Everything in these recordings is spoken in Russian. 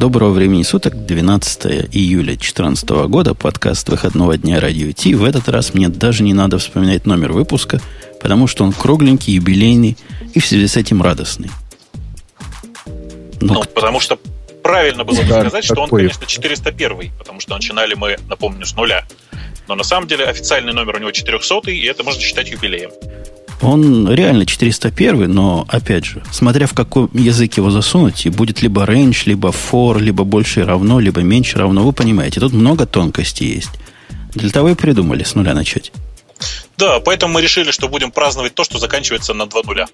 Доброго времени суток, 12 июля 2014 года, подкаст выходного дня Радио Ти. В этот раз мне даже не надо вспоминать номер выпуска, потому что он кругленький, юбилейный и в связи с этим радостный. Ну, ну потому что правильно было бы да, сказать, что он, конечно, 401, потому что начинали мы, напомню, с нуля. Но на самом деле официальный номер у него 400, и это можно считать юбилеем. Он реально 401, но, опять же, смотря в какой язык его засунуть, и будет либо range, либо for, либо больше равно, либо меньше равно, вы понимаете, тут много тонкостей есть. Для того и придумали с нуля начать. Да, поэтому мы решили, что будем праздновать то, что заканчивается на 2 нуля.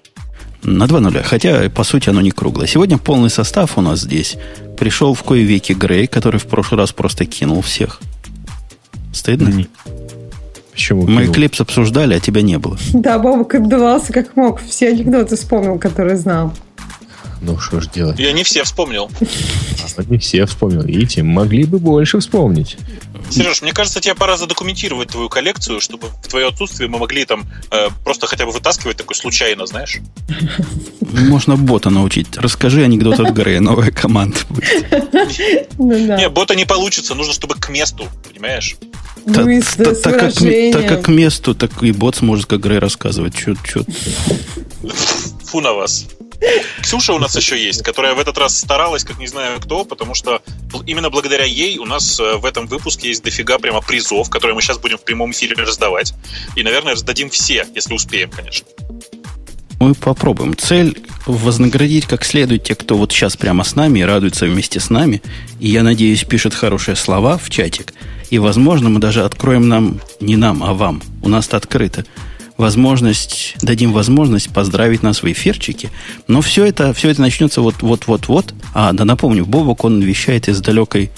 На 2 нуля, хотя, по сути, оно не круглое. Сегодня полный состав у нас здесь. Пришел в кое веки Грей, который в прошлый раз просто кинул всех. Стыдно? Не. Почему? Мы клипс обсуждали, а тебя не было. Да, Бобок отдувался как мог. Все анекдоты вспомнил, которые знал. Ну, что ж делать? Я не все вспомнил. А не все вспомнил. Видите, могли бы больше вспомнить. Сереж, мне кажется, тебе пора задокументировать твою коллекцию, чтобы в твое отсутствие мы могли там э, просто хотя бы вытаскивать такой случайно, знаешь? Можно бота научить. Расскажи анекдот от горы, новая команда будет. Ну не, бота не получится, нужно, чтобы к месту, понимаешь? Так, как, так как к месту, так и бот сможет как Грей рассказывать. Чё, чё. Фу на вас. Ксюша у нас еще есть, которая в этот раз старалась, как не знаю кто, потому что именно благодаря ей у нас э, в этом выпуске есть дофига прямо призов, которые мы сейчас будем в прямом эфире раздавать. И, наверное, раздадим все, если успеем, конечно. Мы попробуем. Цель вознаградить как следует тех, кто вот сейчас прямо с нами и радуется вместе с нами. И, я надеюсь, пишет хорошие слова в чатик. И, возможно, мы даже откроем нам, не нам, а вам. У нас-то открыто возможность, дадим возможность поздравить нас в эфирчике. Но все это, все это начнется вот-вот-вот-вот. А, да напомню, Бобок, он вещает из далекой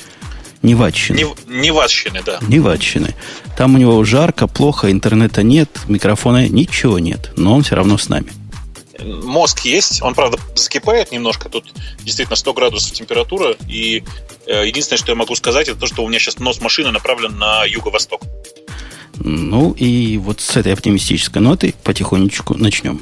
Неватчины. Неватчины, да. Неватчины. Там у него жарко, плохо, интернета нет, микрофона, ничего нет. Но он все равно с нами. Мозг есть, он, правда, закипает немножко. Тут действительно 100 градусов температура. И э, единственное, что я могу сказать, это то, что у меня сейчас нос машины направлен на юго-восток. Ну и вот с этой оптимистической ноты потихонечку начнем.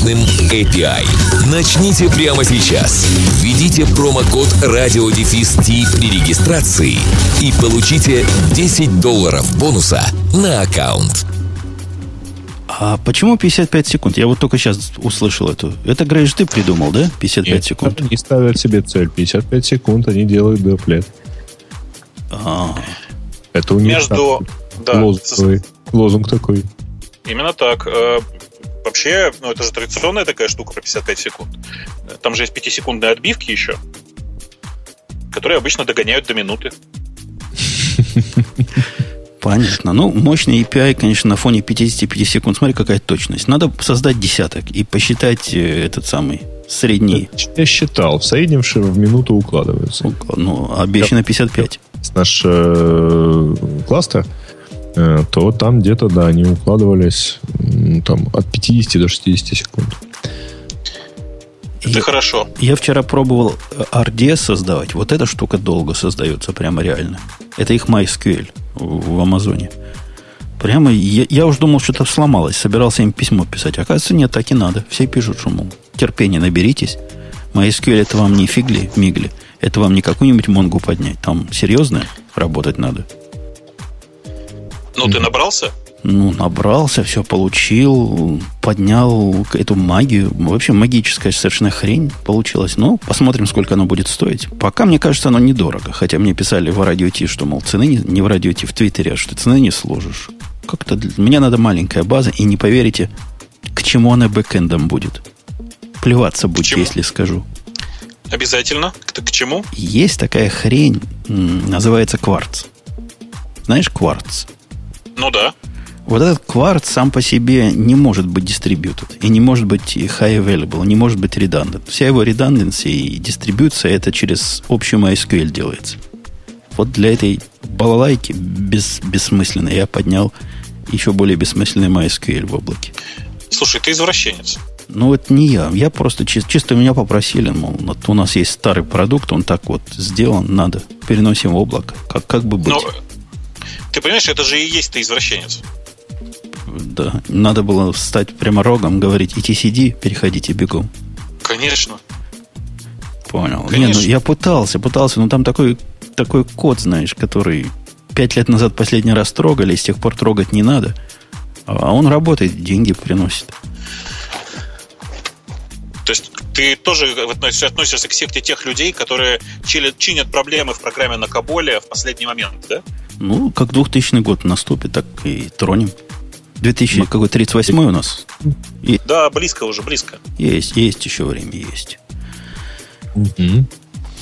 мощным API. Начните прямо сейчас. Введите промокод радиодефис при регистрации и получите 10 долларов бонуса на аккаунт. А почему 55 секунд? Я вот только сейчас услышал эту. Это, Грейш, ты придумал, да? 55 Нет, секунд. Они ставят себе цель. 55 секунд они делают доплет. А. Это у них Между... Да, лозунг, лозунг такой. Именно так. Э, Вообще, ну, это же традиционная такая штука про 55 секунд. Там же есть 5-секундные отбивки еще, которые обычно догоняют до минуты. Понятно. Ну, мощный API, конечно, на фоне 55 секунд. Смотри, какая точность. Надо создать десяток и посчитать э, этот самый средний. Я считал. В среднем в минуту укладываются. Ну, обещано 55. Наш э, кластер Э, то там где-то, да, они укладывались там, от 50 до 60 секунд. Это я, хорошо. Я вчера пробовал RDS создавать. Вот эта штука долго создается, прямо реально. Это их MySQL в, в Амазоне. Прямо я, я уже думал, что-то сломалось. Собирался им письмо писать. Оказывается, нет, так и надо. Все пишут, что, мол, терпение наберитесь. MySQL это вам не фигли, мигли. Это вам не какую-нибудь монгу поднять. Там серьезно работать надо. Ну, ты набрался? Ну, набрался, все получил, поднял эту магию. Вообще магическая совершенно хрень получилась. Ну, посмотрим, сколько оно будет стоить. Пока, мне кажется, оно недорого. Хотя мне писали в радио Ти, что, мол, цены не, не в радио Ти, в Твиттере, а что цены не сложишь. Как-то для... мне надо маленькая база, и не поверите, к чему она бэкэндом будет. Плеваться будет, если скажу. Обязательно. К, к чему? Есть такая хрень, называется кварц. Знаешь кварц? Ну да. Вот этот кварт сам по себе не может быть distributed и не может быть high available, не может быть redundant. Вся его redundancy и дистрибьюция это через общий MySQL делается. Вот для этой балалайки без, бессмысленной я поднял еще более бессмысленный MySQL в облаке. Слушай, ты извращенец. Ну, это не я. Я просто чисто, чисто меня попросили, мол, вот у нас есть старый продукт, он так вот сделан, надо, переносим в облако. Как, как бы быть? Но, ты понимаешь, это же и есть ты извращенец. Да, надо было встать прямо рогом, говорить, идти сиди, переходите бегом. Конечно. Понял. Конечно. Не, ну я пытался, пытался, но там такой, такой код, знаешь, который пять лет назад последний раз трогали, и с тех пор трогать не надо. А он работает, деньги приносит. То есть ты тоже относишься к секте тех людей, которые чинят проблемы в программе на Каболе в последний момент, да? Ну, как 2000 год наступит, так и тронем. 2038 у нас? Да, близко уже, близко. Есть, есть еще время, есть. Угу.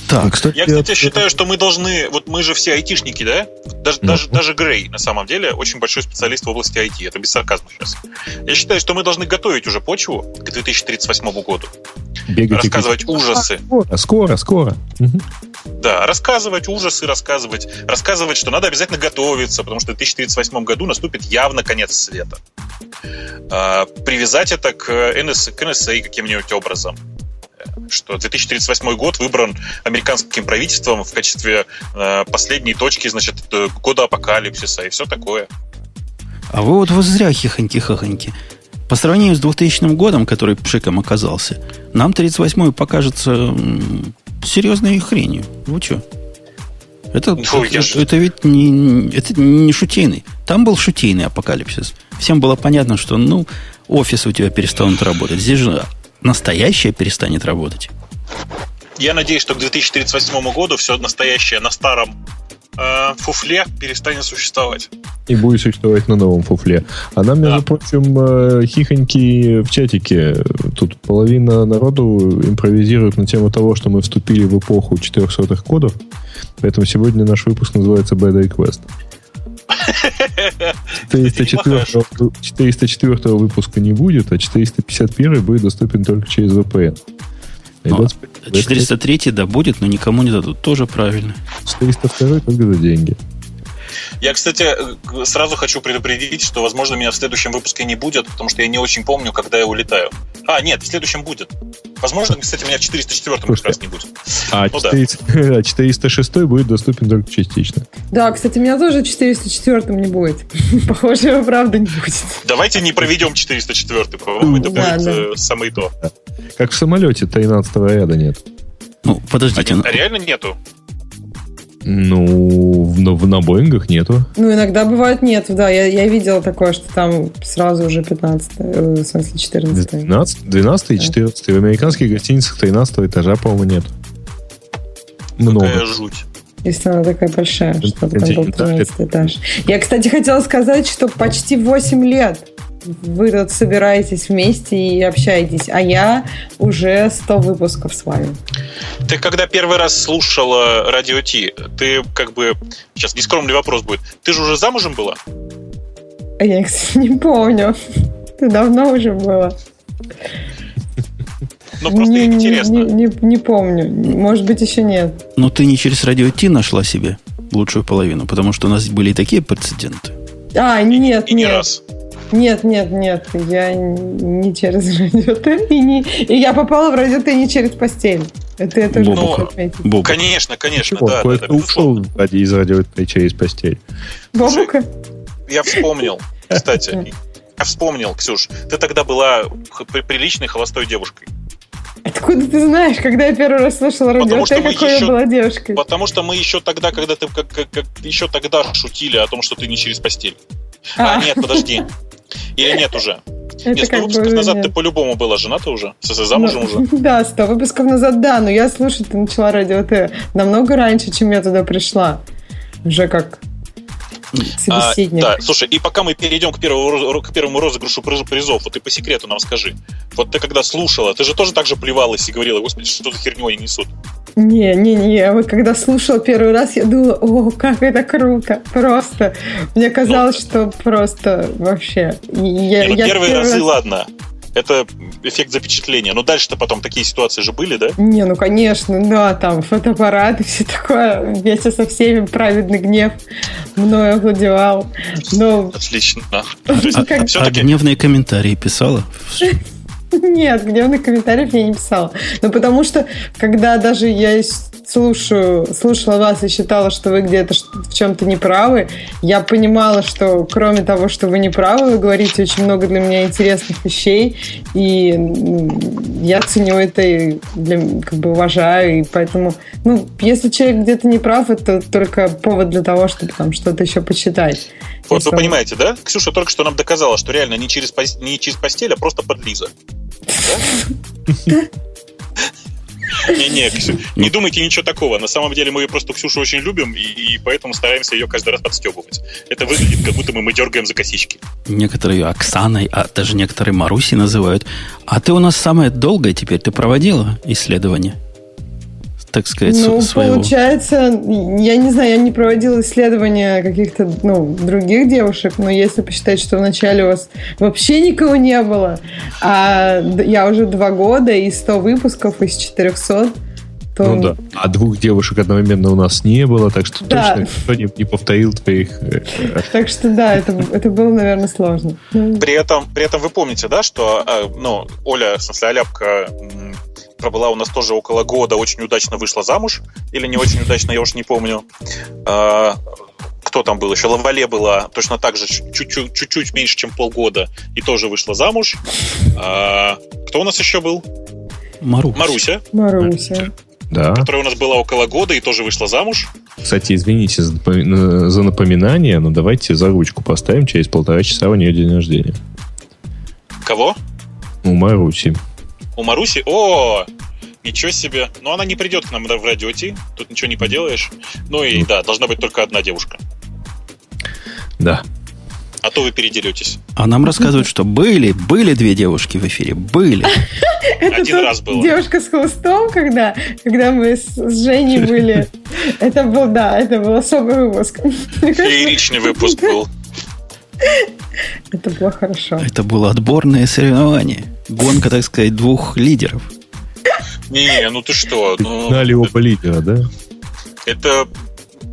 Так, кстати, я, кстати, считаю, что мы должны, вот мы же все айтишники, да? Даже, ну. даже, даже Грей, на самом деле, очень большой специалист в области IT. Это без сарказма сейчас. Я считаю, что мы должны готовить уже почву к 2038 году. Бегать рассказывать и... ужасы. Скоро, скоро, скоро. Да, рассказывать ужасы, рассказывать, рассказывать, что надо обязательно готовиться, потому что в 2038 году наступит явно конец света. А, привязать это к, NS, к NSA каким-нибудь образом что 2038 год выбран американским правительством в качестве э, последней точки, значит, э, года апокалипсиса и все такое. А вы вот вы зря хихоньки-хахоньки. По сравнению с 2000 годом, который пшиком оказался, нам 38-й покажется серьезной хренью. Вы что? Это, ну, это, же... это ведь не, это не шутейный. Там был шутейный апокалипсис. Всем было понятно, что ну, офисы у тебя перестанут работать. Здесь же настоящее перестанет работать. Я надеюсь, что к 2038 году все настоящее на старом э, фуфле перестанет существовать. И будет существовать на новом фуфле. А нам, между да. прочим, э, хихоньки в чатике. Тут половина народу импровизирует на тему того, что мы вступили в эпоху 400 кодов. Поэтому сегодня наш выпуск называется Bad Request. 404, 404 выпуска не будет, а 451 будет доступен только через VPN. Ну, 403 да будет, но никому не дадут. Тоже правильно. 402 только за деньги. Я, кстати, сразу хочу предупредить, что, возможно, меня в следующем выпуске не будет, потому что я не очень помню, когда я улетаю. А, нет, в следующем будет. Возможно, кстати, меня в 404 как раз не будет. А, ну, 400, да. а 406 будет доступен только частично. Да, кстати, меня тоже в 404 не будет. Похоже, его правда не будет. Давайте не проведем 404 по-моему, это да, будет да. Э, самое то. Как в самолете 13 ряда нет. Ну, подождите. А, а реально нету? Ну, в, в, на Боингах нету. Ну, иногда бывает нет, да. Я, я видела такое, что там сразу уже 15, э, в смысле 14. 12, 12 и 14. В американских гостиницах 13 этажа, по-моему, нет. Много. Какая жуть. Если она такая большая, что там был 13 этаж. Я, кстати, хотела сказать, что почти 8 лет вы тут собираетесь вместе и общаетесь, а я уже 100 выпусков с вами. Ты когда первый раз слушала Радио Ти, ты как бы... Сейчас нескромный вопрос будет. Ты же уже замужем была? А я, кстати, не помню. Ты давно уже было. Ну, просто не, интересно. Не, не, не помню. Может быть, еще нет. Но ты не через Радио Ти нашла себе лучшую половину, потому что у нас были и такие прецеденты. А, нет, и, и нет. не раз. Нет, нет, нет, я не через радио и, не, и я попала в радио не через постель. Это я тоже ну, Конечно, конечно, Почему? да. Кое-то да, ушел ради, из радио через постель. Бобука? Я вспомнил, кстати. Я вспомнил, Ксюш, ты тогда была приличной холостой девушкой. Откуда ты знаешь, когда я первый раз слышала радио, какой еще, я была девушкой? Потому что мы еще тогда, когда ты как, как, как, еще тогда шутили о том, что ты не через постель. А, а нет, подожди. Или нет уже? Это нет, сто выпусков назад нет. ты по-любому была жената уже? С замужем ну, уже? Да, сто выпусков назад, да. Но я слушать ты начала радио Т намного раньше, чем я туда пришла. Уже как собеседник. А, да, слушай, и пока мы перейдем к первому, к первому розыгрышу призов, вот ты по секрету нам скажи. Вот ты когда слушала, ты же тоже так же плевалась и говорила, господи, что за херню они несут? Не, не, не. Вот когда слушала первый раз, я думала, о, как это круто. Просто. Мне казалось, ну, что просто вообще. Я, не, ну, я первые разы, раз... ладно это эффект запечатления. Но дальше-то потом такие ситуации же были, да? Не, ну конечно, да, там фотоаппарат и все такое. Вместе со всеми праведный гнев мною овладевал. Но... Отлично. А, а гневные комментарии писала? Нет, гневных комментариев я не писала. Ну, потому что, когда даже я слушаю, слушала вас и считала, что вы где-то в чем-то неправы, я понимала, что кроме того, что вы неправы, вы говорите очень много для меня интересных вещей, и я ценю это и для, как бы уважаю, и поэтому, ну, если человек где-то не прав, это только повод для того, чтобы там что-то еще почитать. Вот вы понимаете, да? Ксюша только что нам доказала, что реально не через, не через постель, а просто Не-не, не думайте ничего такого. На самом деле мы просто Ксюшу очень любим, и, и поэтому стараемся ее каждый раз подстебывать. Это выглядит, как будто мы, мы дергаем за косички. Некоторые ее Оксаной, а даже некоторые Маруси называют. А ты у нас самая долгая теперь. Ты проводила исследование? Так сказать, ну, своего... получается, я не знаю, я не проводила исследования каких-то, ну, других девушек, но если посчитать, что вначале у вас вообще никого не было, а я уже два года и 100 выпусков из 400, то... Ну да. А двух девушек одновременно у нас не было, так что да. точно никто не, не повторил твоих... Э, так что да, это, это было, наверное, сложно. При этом, при этом вы помните, да, что э, ну, Оля, в смысле, Аляпка пробыла у нас тоже около года, очень удачно вышла замуж, или не очень удачно, я уж не помню. А, кто там был еще? Лавале была точно так же, чуть-чуть, чуть-чуть меньше, чем полгода, и тоже вышла замуж. А, кто у нас еще был? Маруся. Маруся. Маруся. Да. Которая у нас была около года и тоже вышла замуж. Кстати, извините за напоминание, но давайте за ручку поставим через полтора часа у нее день рождения. Кого? У Маруси. У Маруси? О, ничего себе. Но она не придет к нам в радио Ти, тут ничего не поделаешь. Ну и да, должна быть только одна девушка. Да. А то вы передеретесь. А нам рассказывают, что были, были две девушки в эфире. Были. Один раз было. Девушка с хвостом, когда, когда мы с, с Женей были. Это был, да, это был особый выпуск. Фееричный выпуск был. Это было хорошо. Это было отборное соревнование. Гонка, так сказать, двух лидеров. Не, ну ты что? Ну, Гнали оба лидера, да? Это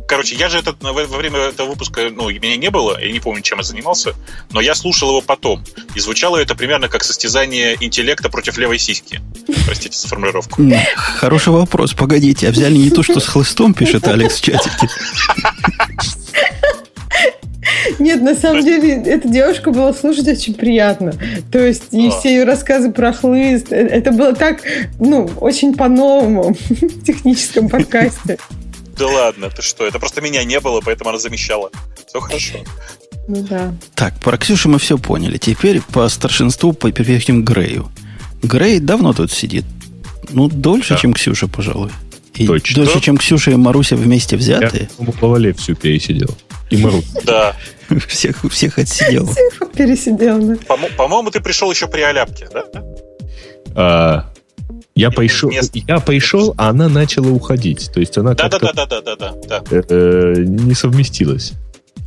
Короче, я же этот, во время этого выпуска, ну, меня не было, я не помню, чем я занимался, но я слушал его потом. И звучало это примерно как состязание интеллекта против левой сиськи. Простите за формулировку. Хороший вопрос. Погодите, а взяли не то, что с хлыстом пишет Алекс в чатике? Нет, на самом деле, эта девушка была слушать очень приятно. То есть, и все ее рассказы про хлыст, э, это было так, ну, очень по-новому в техническом подкасте. Да ладно, ты что? Это просто меня не было, поэтому она замещала. Все хорошо. Ну да. Так, про Ксюшу мы все поняли. Теперь по старшинству перейдем к Грею. Грей давно тут сидит. Ну, дольше, да. чем Ксюша, пожалуй. И Точно. дольше, чем Ксюша и Маруся вместе взятые. Я, по всю пересидел. И Мару. Да. Всех, всех отсидел. Всех пересидел, да. По-моему, ты пришел еще при Аляпке, да? А, я пришел, я пришел, а она начала уходить. То есть она да, да, да, да, да, да, да. Э, не совместилась.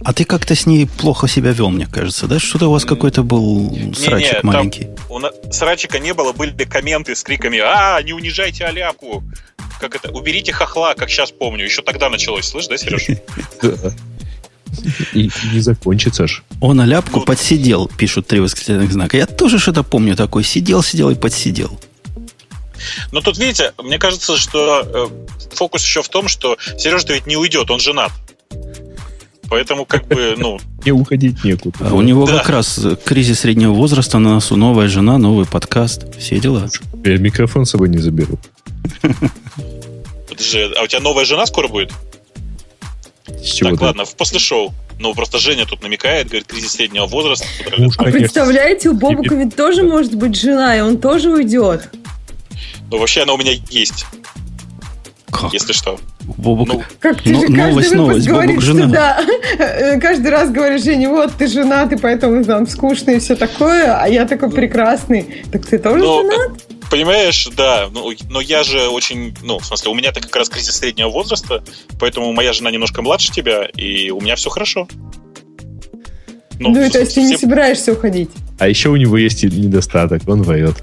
А ты как-то с ней плохо себя вел, мне кажется, да? Что-то у вас какой-то был срачик не, не, маленький. у нас, срачика не было, были комменты с криками «А, не унижайте Аляпку!» Как это? «Уберите хохла», как сейчас помню. Еще тогда началось, слышишь, да, Сереж? И не закончится ж. Он аляпку ну, подсидел, пишут три восклицательных знака. Я тоже что-то помню такой. Сидел, сидел и подсидел. Но тут, видите, мне кажется, что э, фокус еще в том, что Сережа ведь не уйдет, он женат. Поэтому, как бы, ну... Не уходить некуда. А у него как раз кризис среднего возраста на носу, новая жена, новый подкаст, все дела. Я микрофон с собой не заберу. Подожди, а у тебя новая жена скоро будет? С чего так, ты? ладно, после шоу. Ну, просто Женя тут намекает, говорит, кризис среднего возраста. Уж, а представляете, у Бобука ведь тоже может быть жена, и он тоже уйдет. Ну, вообще она у меня есть. Как? Если что. Бобук. Ну, как ты же новость, новость, говоришь, Бобук жена. Да, каждый раз говоришь Жене, вот ты женат, и поэтому там скучный и все такое, а я такой прекрасный. Так ты тоже Но, женат? Понимаешь, да. Ну, но я же очень... Ну, в смысле, у меня-то как раз кризис среднего возраста, поэтому моя жена немножко младше тебя, и у меня все хорошо. Ну, ну то есть ты не собираешься уходить? А еще у него есть недостаток, он воет.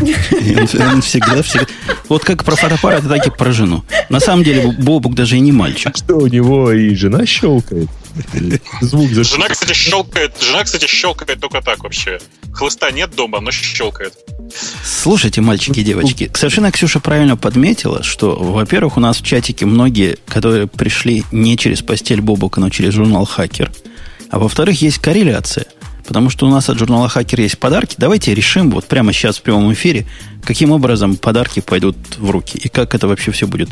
Он всегда, всегда... Вот как про фотоаппарат, так и про жену. На самом деле, Бобук даже и не мальчик. Что, у него и жена щелкает? Звук за... Жена, кстати, щелкает. Жена, кстати, щелкает только так вообще. Хлыста нет дома, но щелкает. Слушайте, мальчики и девочки, совершенно Ксюша правильно подметила, что, во-первых, у нас в чатике многие, которые пришли не через постель Бобука, но через журнал «Хакер», а во-вторых, есть корреляция. Потому что у нас от журнала «Хакер» есть подарки. Давайте решим вот прямо сейчас в прямом эфире, каким образом подарки пойдут в руки. И как это вообще все будет,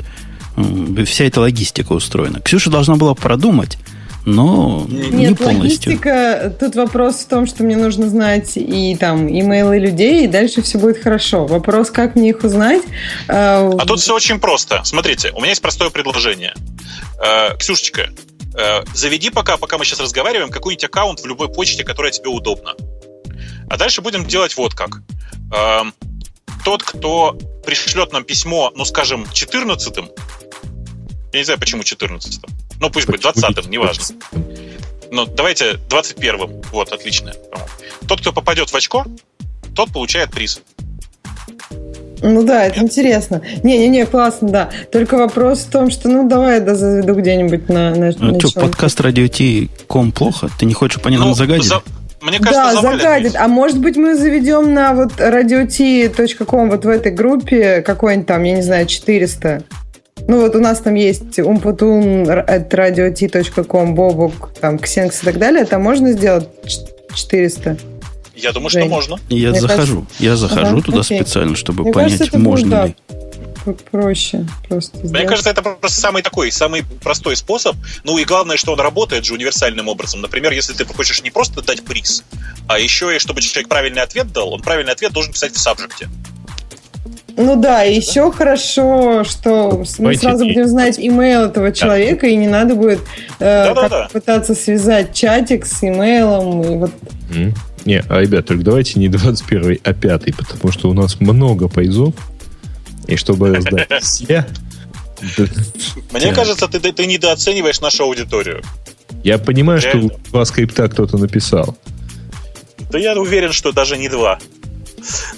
вся эта логистика устроена. Ксюша должна была продумать, но Нет, не полностью. логистика, тут вопрос в том, что мне нужно знать и там имейлы людей, и дальше все будет хорошо. Вопрос, как мне их узнать? А, а тут все очень просто. Смотрите, у меня есть простое предложение. Э, Ксюшечка, Э, заведи пока, пока мы сейчас разговариваем, какой-нибудь аккаунт в любой почте, которая тебе удобна. А дальше будем делать вот как. Эм, тот, кто пришлет нам письмо, ну, скажем, 14-м, я не знаю, почему 14-м, ну, пусть будет 20-м, неважно. Ну, давайте 21-м, вот, отлично. Тот, кто попадет в очко, тот получает приз. Ну да, это интересно. Не-не-не, классно, да. Только вопрос в том, что ну давай я заведу где-нибудь на... на, ну, на что, подкаст радио ком плохо? Ты не хочешь по ним ну, загадить? За... Мне кажется, да, загадит. А может быть, мы заведем на вот radiot.com вот в этой группе какой-нибудь там, я не знаю, 400. Ну вот у нас там есть умпутун at radiot.com, бобук, там, ксенкс и так далее. Там можно сделать 400? Я думаю, Жень. что можно. Я Мне захожу. Кажется... Я захожу ага, туда окей. специально, чтобы Мне понять, кажется, можно будет, ли. Да, проще просто. Мне сделать. кажется, это просто самый такой, самый простой способ. Ну и главное, что он работает же универсальным образом. Например, если ты хочешь не просто дать приз, а еще и чтобы человек правильный ответ дал, он правильный ответ должен писать в сабжекте. Ну да, и еще хорошо, что мы сразу будем знать имейл этого человека, и не надо будет э, пытаться связать чатик с имейлом. И вот. Не, а, ребят, только давайте не 21 а 5 потому что у нас много поездов. И чтобы раздать все... Мне кажется, ты, ты недооцениваешь нашу аудиторию. Я понимаю, Реально. что два скрипта кто-то написал. Да я уверен, что даже не два.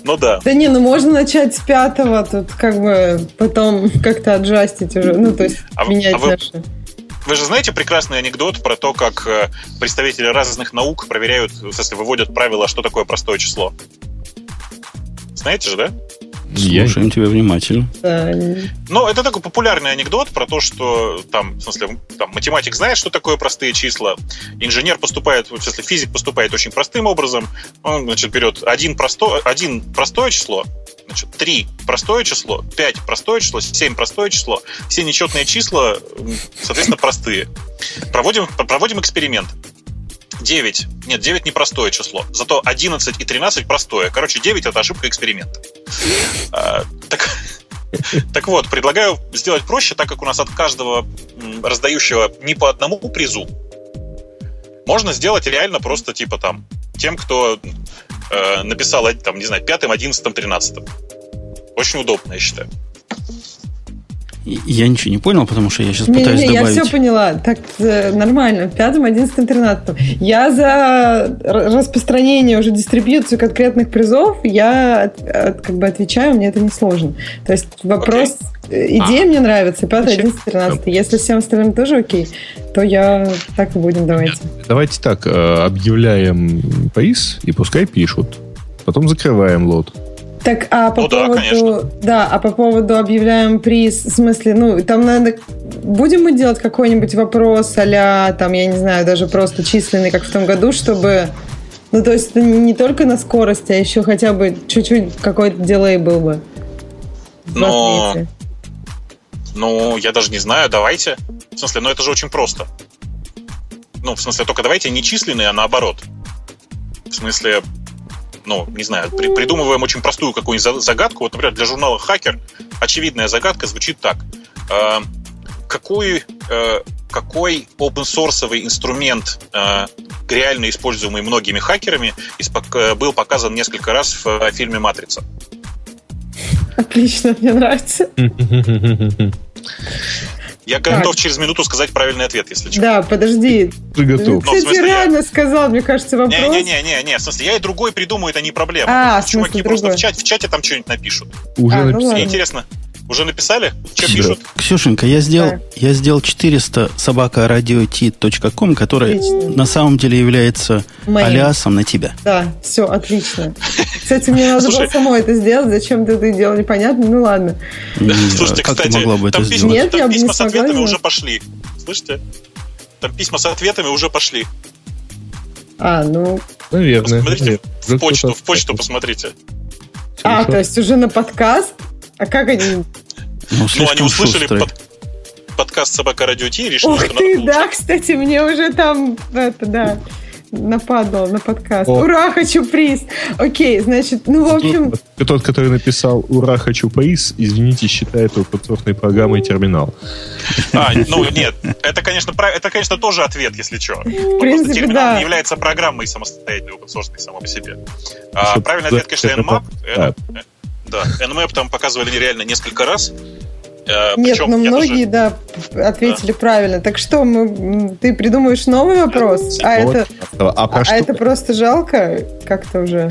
Ну да. Да не, ну можно начать с пятого, тут как бы потом как-то аджастить уже, ну то есть а, менять а вы, наши. Вы же знаете прекрасный анекдот про то, как э, представители разных наук проверяют, смысле, выводят правила, что такое простое число? Знаете же, да? Слушаем тебя внимательно. Ну, это такой популярный анекдот про то, что там, в смысле, там, математик знает, что такое простые числа, инженер поступает, в смысле, физик поступает очень простым образом, он, значит, берет один, простое, один простое число, значит, 3 простое число, 5 простое число, 7 простое число, все нечетные числа, соответственно, простые. Проводим, проводим эксперимент. 9. Нет, 9 не простое число. Зато 11 и 13 простое. Короче, 9 это ошибка эксперимента. А, так, так вот, предлагаю сделать проще, так как у нас от каждого раздающего не по одному призу, можно сделать реально просто типа там тем, кто э, написал, там, не знаю, пятым, одиннадцатым, тринадцатым. Очень удобно, я считаю. Я ничего не понял, потому что я сейчас не, пытаюсь не, добавить. Я все поняла. Так э, нормально. В пятом, одиннадцатом, тринадцатом. Я за распространение уже дистрибьюцию конкретных призов. Я от, от, как бы отвечаю, мне это не сложно. То есть вопрос, окей. идея а. мне нравится. Пятый, одиннадцатый, тринадцатый. Если всем остальным тоже окей, то я так и будем. Давайте. Давайте так. Э, объявляем приз и пускай пишут. Потом закрываем лот. Так, а по ну, поводу... Да, да, а по поводу объявляем приз, в смысле, ну, там надо... Будем мы делать какой-нибудь вопрос а там, я не знаю, даже просто численный, как в том году, чтобы... Ну, то есть это не только на скорости, а еще хотя бы чуть-чуть какой-то дилей был бы. Но... Ну, я даже не знаю, давайте. В смысле, ну это же очень просто. Ну, в смысле, только давайте не численные, а наоборот. В смысле, ну, не знаю, при, придумываем очень простую какую-нибудь загадку. Вот, например, для журнала «Хакер» очевидная загадка звучит так. Э, какой, э, какой open-source инструмент, э, реально используемый многими хакерами, испок, э, был показан несколько раз в э, фильме «Матрица»? Отлично, мне нравится. Я готов через минуту сказать правильный ответ, если что. Да, подожди. Ты готов. Кстати, Ну, смысле, реально я- сказал, мне кажется, вопрос. Не-не-не, в смысле, я и другой придумаю, это не проблема. А, в Чуваки смысле, просто в чате, в чате там что-нибудь напишут. Уже А, ну написал. ладно. Мне интересно, уже написали? Что Да. пишут? Ксюшенька, я сделал, Да. я сделал 400 собака радио.ком, который Отлично. на самом деле является Моим. алиасом на тебя. Да, все, отлично. Кстати, мне надо было самой это сделать. Зачем ты это делал, непонятно. Ну ладно. Не, Слушайте, как кстати, там письма, с ответами уже пошли. Слышите? Там письма с ответами уже пошли. А, ну. Наверное. Посмотрите в почту, в почту посмотрите. А, то есть уже на подкаст? А как они? Ну, Ну, они услышали под- подкаст «Собака Радио Ти» и решили, Ух что надо ты, получить. да, кстати, мне уже там, это, да, нападал на подкаст. О. Ура, хочу приз. Окей, значит, ну, в общем, Тот, тот, который написал «Ура, хочу приз», извините, считает open программой терминал. А, ну нет, это, конечно, прав- это, конечно, тоже ответ, если что. в принципе, терминал да. не является программой самостоятельной, source само по себе. А, правильный ответ, конечно, это Nmap. да. Да, Nmap там показывали реально несколько раз. Э, Нет, причем но я многие, даже- да, ответили правильно. Так что, мы, ты придумаешь новый вопрос? А Вот. это, А, а, это просто жалко как-то уже?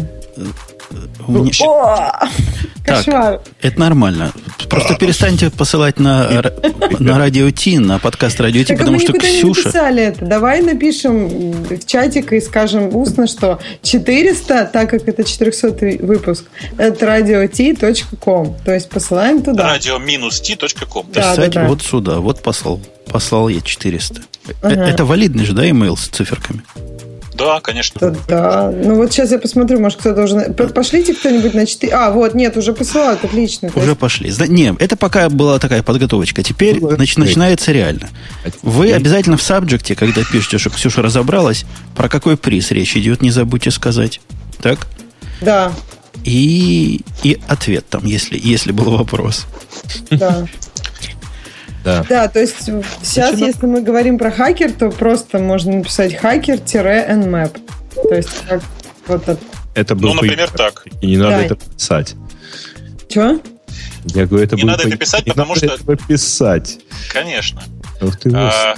У меня- О, кошмар. Это нормально. Просто перестаньте посылать на, на радио Ти, на подкаст радио Ти, Так а потому мы что никуда не Ксюша... написали это. Давай напишем в чатик и скажем устно, что 400, так как это 400 выпуск, это radio.t.com. То есть посылаем туда. radio-t.com. Да, Писать да, да. вот сюда. Вот послал. Послал я 400. Э- Ага. Это валидный же, да, имейл с циферками? Да, конечно. Да, да. Ну вот сейчас я посмотрю, может кто должен... Пошлите кто-нибудь на 4... А, вот, нет, уже посылают, отлично. Уже есть- пошли. Не, это пока была такая подготовочка. Теперь Ну, нач- начинается реально. Вы обязательно в сабжекте, когда пишете, что Ксюша разобралась, про какой приз речь идет, не забудьте сказать. Так? Да, И, и ответ там, если, если был вопрос. да. Да. Да, то есть сейчас, Начинаем. если мы говорим про хакер, то просто можно написать хакер-nmap. То есть как вот это... Это был Ну, например, поинт. так. И не надо Да. это писать. Чего? Я говорю, это Не надо это поинт. писать, Не потому надо что- этого писать. Конечно. Ух ты, А.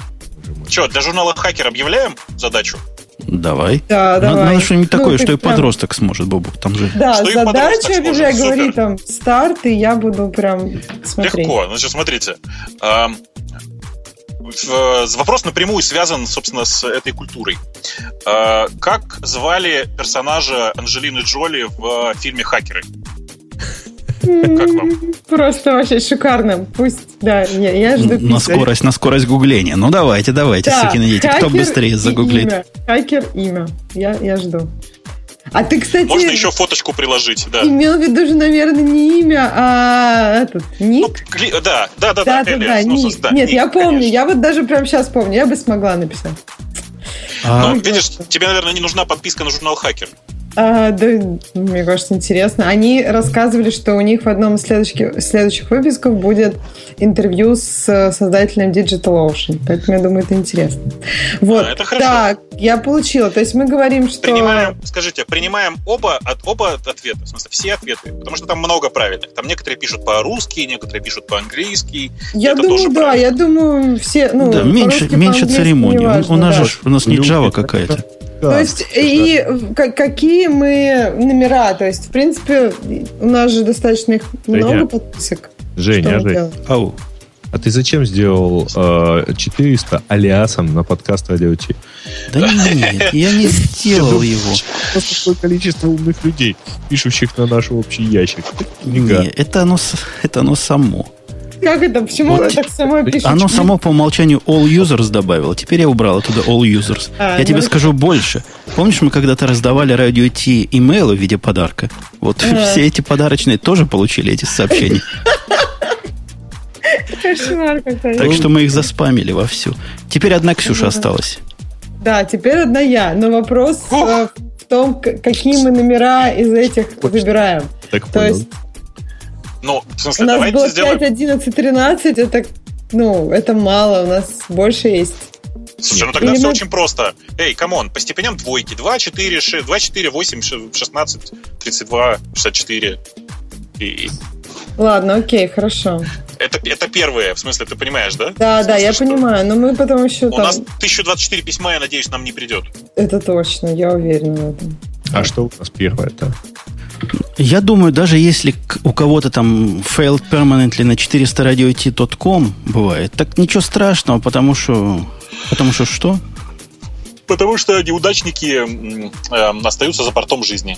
Че, для журнала Хакер объявляем задачу? Давай. Да, Надо, давай. надо что-нибудь Ну, такое, ты что и прям- подросток сможет, Бобук. Там же Да, Что задача, сможет, обижай, говори супер. там старт, и я буду прям смотреть. Легко. Значит, смотрите. Ам, в- Вопрос напрямую связан, собственно, с этой культурой. А, Как звали персонажа Анджелины Джоли в фильме «Хакеры»? Как вам? Просто вообще шикарно. Пусть, да, я, я жду на скорость, на скорость гугления. Ну давайте, давайте, Да, сукины дети. Кто быстрее загуглит? имя. Хакер, имя. Я, я жду. А ты, кстати, Можно еще фоточку приложить, да. имел в виду же, наверное, не имя, а этот, Ну, ник? кли- да, да, да, Да, да, да, да, ну, ник. да, Нет, ник, я помню, конечно. я вот даже прям сейчас помню, я бы смогла написать. А, Ну, видишь, тебе, наверное, не нужна подписка на журнал Хакер. А, да, мне кажется, интересно. Они рассказывали, что у них в одном из следующих, следующих выпусков будет интервью с э, создателем Digital Ocean. Поэтому я думаю, это интересно. Вот. А, это хорошо. Так, я получила. То есть мы говорим, что... Принимаем, скажите, принимаем оба, от, оба ответа, в смысле, все ответы, потому что там много правильных. Там некоторые пишут по-русски, некоторые пишут по-английски. Я думаю, тоже да, правильно. я думаю, все... Ну, да, меньше, меньше церемоний. У- неважно, у нас да. же у нас не Java это- какая-то. То есть, и к- какие мы номера? То есть, в принципе, у нас же достаточно их много Женя. подписок. Женя, делаем? Ау. а ты зачем сделал э, 400 алиасом на подкаст Радио Ти? Да нет, я не сделал его. Просто такое количество умных людей, пишущих на наш общий ящик. Нифига. Не, это оно, с- это оно само. Как это? Почему оно так само пишет? Оно само по умолчанию all users добавило. Теперь я убрал оттуда all users. А, я тебе ну- скажу больше. Помнишь, мы когда-то раздавали радио Ти имейлы в виде подарка? Вот все эти подарочные тоже получили эти сообщения. Кошмар какой. Так что мы их заспамили вовсю. Теперь одна Ксюша осталась. Да, теперь одна я. Но вопрос э, в том, какие мы номера из этих выбираем. Так То понял. есть Ну, в у смысле, нас давайте было сделаем... 5, 11, 13. Это, ну, это мало. У нас больше есть. Слушай, ну тогда Или все мы- очень просто. Эй, come on, по степеням двойки. 2, 4, 6, 2, 4, 8, 16, 32, 64. И, и- Ладно, окей, хорошо. Это, это первое, в смысле, ты понимаешь, да? Да, да, я что понимаю, но мы потом еще У там... нас 1024 письма, я надеюсь, нам не придет. Это точно, я уверена в этом. А что у нас первое-то? Я думаю, даже если у кого-то там failed permanently на 400radio.com бывает, так ничего страшного, потому что... Потому что что? Потому что неудачники эм, остаются за бортом жизни.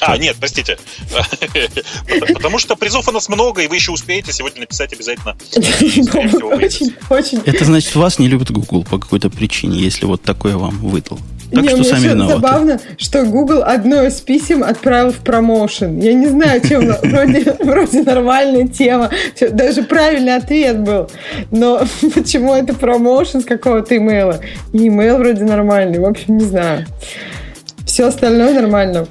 А, нет, простите. Потому что призов у нас много, и вы еще успеете сегодня написать обязательно. Очень, очень. Это значит, вас не любит Google по какой-то причине, если вот такое вам выдал. Так Не, что мне сами виноваты. забавно, что Google одно из писем отправил в промоушен. Я не знаю, чем вроде, вроде нормальная тема. Всё, Даже правильный ответ был. Но почему это промоушен с какого-то имейла? И имейл вроде нормальный. В общем, не знаю. Все остальное нормально.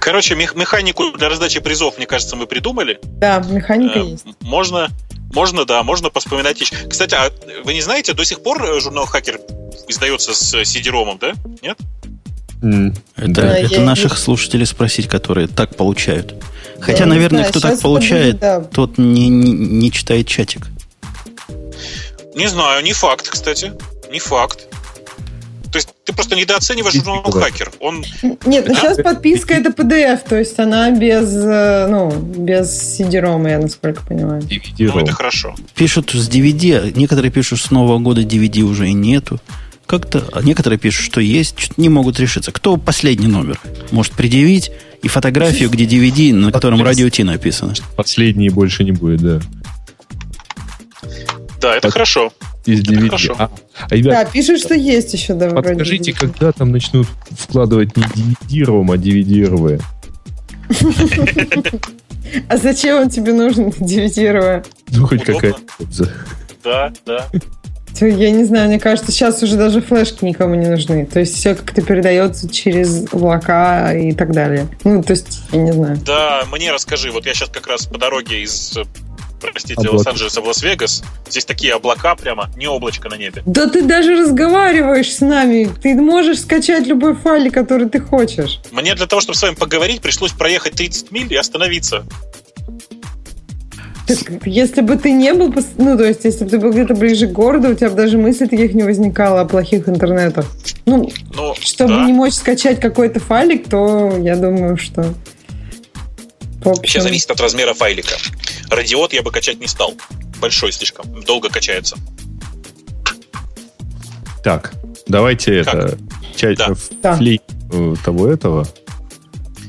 Короче, мех- механику для раздачи призов, мне кажется, мы придумали. Да, механика Э, есть. Можно, можно, да, можно поспоминать. еще. Кстати, а вы не знаете, до сих пор э, журнал Хакер издается с CD-ромом, да? Нет? М, Это, Да, это я- наших слушателей спросить, которые так получают. Хотя, не наверное, знаю, кто так получает, будет, да. тот не, не, не читает чатик. Не знаю, не факт, кстати. Не факт. То есть ты просто недооцениваешь журнал. Хакер. Он Нет, ну Да? сейчас подписка это PDF, то есть она без, э, ну, без CD-ROM, я насколько понимаю. ну, DVD-ROM. это хорошо. Пишут с DVD, а некоторые пишут, с Нового года DVD уже и нету. Как-то, а некоторые пишут, что есть, что-то не могут решиться. Кто последний номер может предъявить и фотографию, где DVD, на котором радио Ти написано. Последний больше не будет, да. Да, это Под- хорошо. Из DVD. хорошо. А, а, ребят, Да, пишут, что есть еще, да, вроде подскажите, DVD. когда там начнут вкладывать не DVD-ROM, а DVD-RV? А зачем он тебе нужен, DVD-ROM? Ну, хоть какая-то. Да, да. Я не знаю, мне кажется, сейчас уже даже флешки никому не нужны. То есть все как-то передается через облака и так далее. Ну, то есть, я не знаю. Да, мне расскажи. Вот я сейчас как раз по дороге из, простите. Лос-Анджелеса в Лас-Вегас. Здесь такие облака прямо, не облачко на небе. Да ты даже разговариваешь с нами. Ты можешь скачать любой файл, который ты хочешь. Мне для того, чтобы с вами поговорить, пришлось проехать 30 миль и остановиться. Так, если бы ты не был, ну, то есть, если бы ты был где-то ближе к городу, у тебя бы даже мыслей таких не возникало о плохих интернетах. Ну, Ну, чтобы да. не мочь скачать какой-то файлик, то я думаю, что... Общем, Вообще зависит от размера файлика. Радиот я бы качать не стал. Большой слишком. Долго качается. Так, давайте Как? это... Часть Да. Да. флей э, того этого.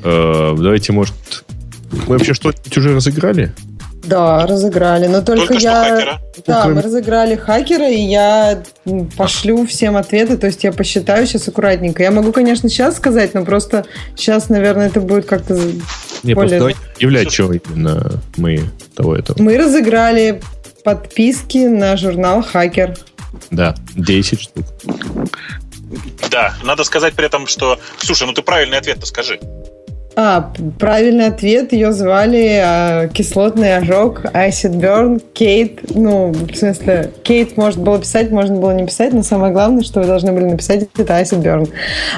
Э, давайте, может... Мы вообще что-нибудь уже разыграли? Да, разыграли. Но только, Только что я... хакера. Да, Кроме- мы разыграли хакера, и я пошлю всем ответы, то есть я посчитаю сейчас аккуратненько. Я могу, конечно, сейчас сказать, но просто сейчас, наверное, это будет как-то... Не, Более- просто давайте объявлять, что именно мы того этого. Мы разыграли подписки на журнал «Хакер». Да, 10 штук. Да, надо сказать при этом, что... Слушай, ну ты правильный ответ-то скажи. А, правильный ответ. Ее звали а, кислотный ожог, Acid Burn, Кейт. Ну, в смысле, Кейт можно было писать, можно было не писать, но самое главное, что вы должны были написать, это Acid Burn.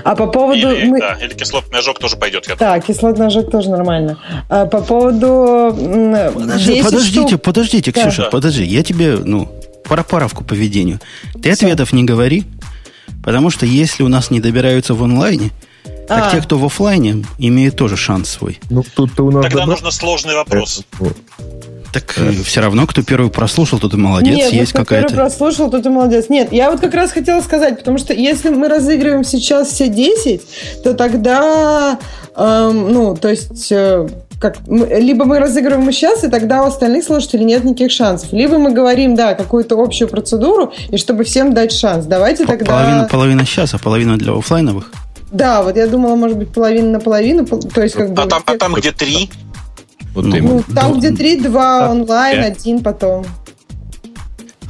А по поводу... Или, мы- да, или кислотный ожог тоже пойдет. Я Да, кислотный ожог тоже нормально. А по поводу... Подожди, 10 подождите, штук- подождите, Да. Ксюша, Да. подожди. Я тебе, ну, пара паровку по ведению. Ты ответов не говори, потому что если у нас не добираются в онлайне, так А. те, кто в офлайне, имеют тоже шанс свой. Ну, тут-то у нас... Тогда добра- нужно сложный вопрос. Вот. Так все равно, кто первый прослушал, тот и молодец, Нет, есть вот который какая-то... прослушал, тот и молодец. Нет, я вот как раз хотела сказать, потому что если мы разыгрываем сейчас все 10, то тогда, эм, ну, то есть, э, как, мы- либо мы разыгрываем сейчас, и тогда у остальных слушателей нет никаких шансов. Либо мы говорим, да, какую-то общую процедуру, и чтобы всем дать шанс. Давайте П- тогда... Половина, половина сейчас, а половина для офлайновых. Да, вот я думала, может быть, половина на половину, пол- то есть как бы... А там, а там где три? Вот Ну, именно. Ну, там, Да. где три, два Да. онлайн, Пять. один потом.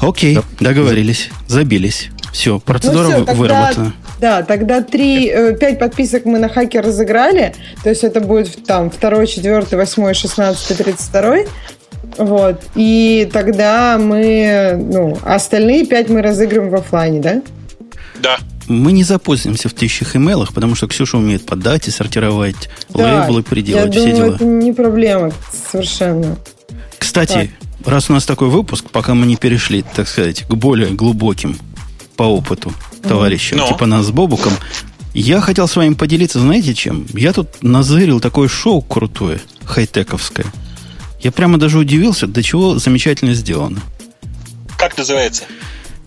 Окей, Да. договорились, забились. Все, процедура Ну вы- тогда- выработана. Да, тогда три, э, пять подписок мы на хакер разыграли. То есть это будет там второй, четвертый, восьмой, шестнадцатый, тридцать второй. Вот. И тогда мы, ну, а остальные пять мы разыгрываем в оффлайне, да? Да. Мы не запустимся в тысячах имейлах, потому что Ксюша умеет подать и сортировать Да, лейблы, Я приделать все думаю, дела. это не проблема совершенно. Кстати, так. раз у нас такой выпуск, пока мы не перешли, так сказать, к более глубоким по опыту товарищам, mm. типа нас с Бобуком, я хотел с вами поделиться, знаете чем? Я тут назырил такое шоу крутое, хай-тековское. Я прямо даже удивился, до чего замечательно сделано. Как называется?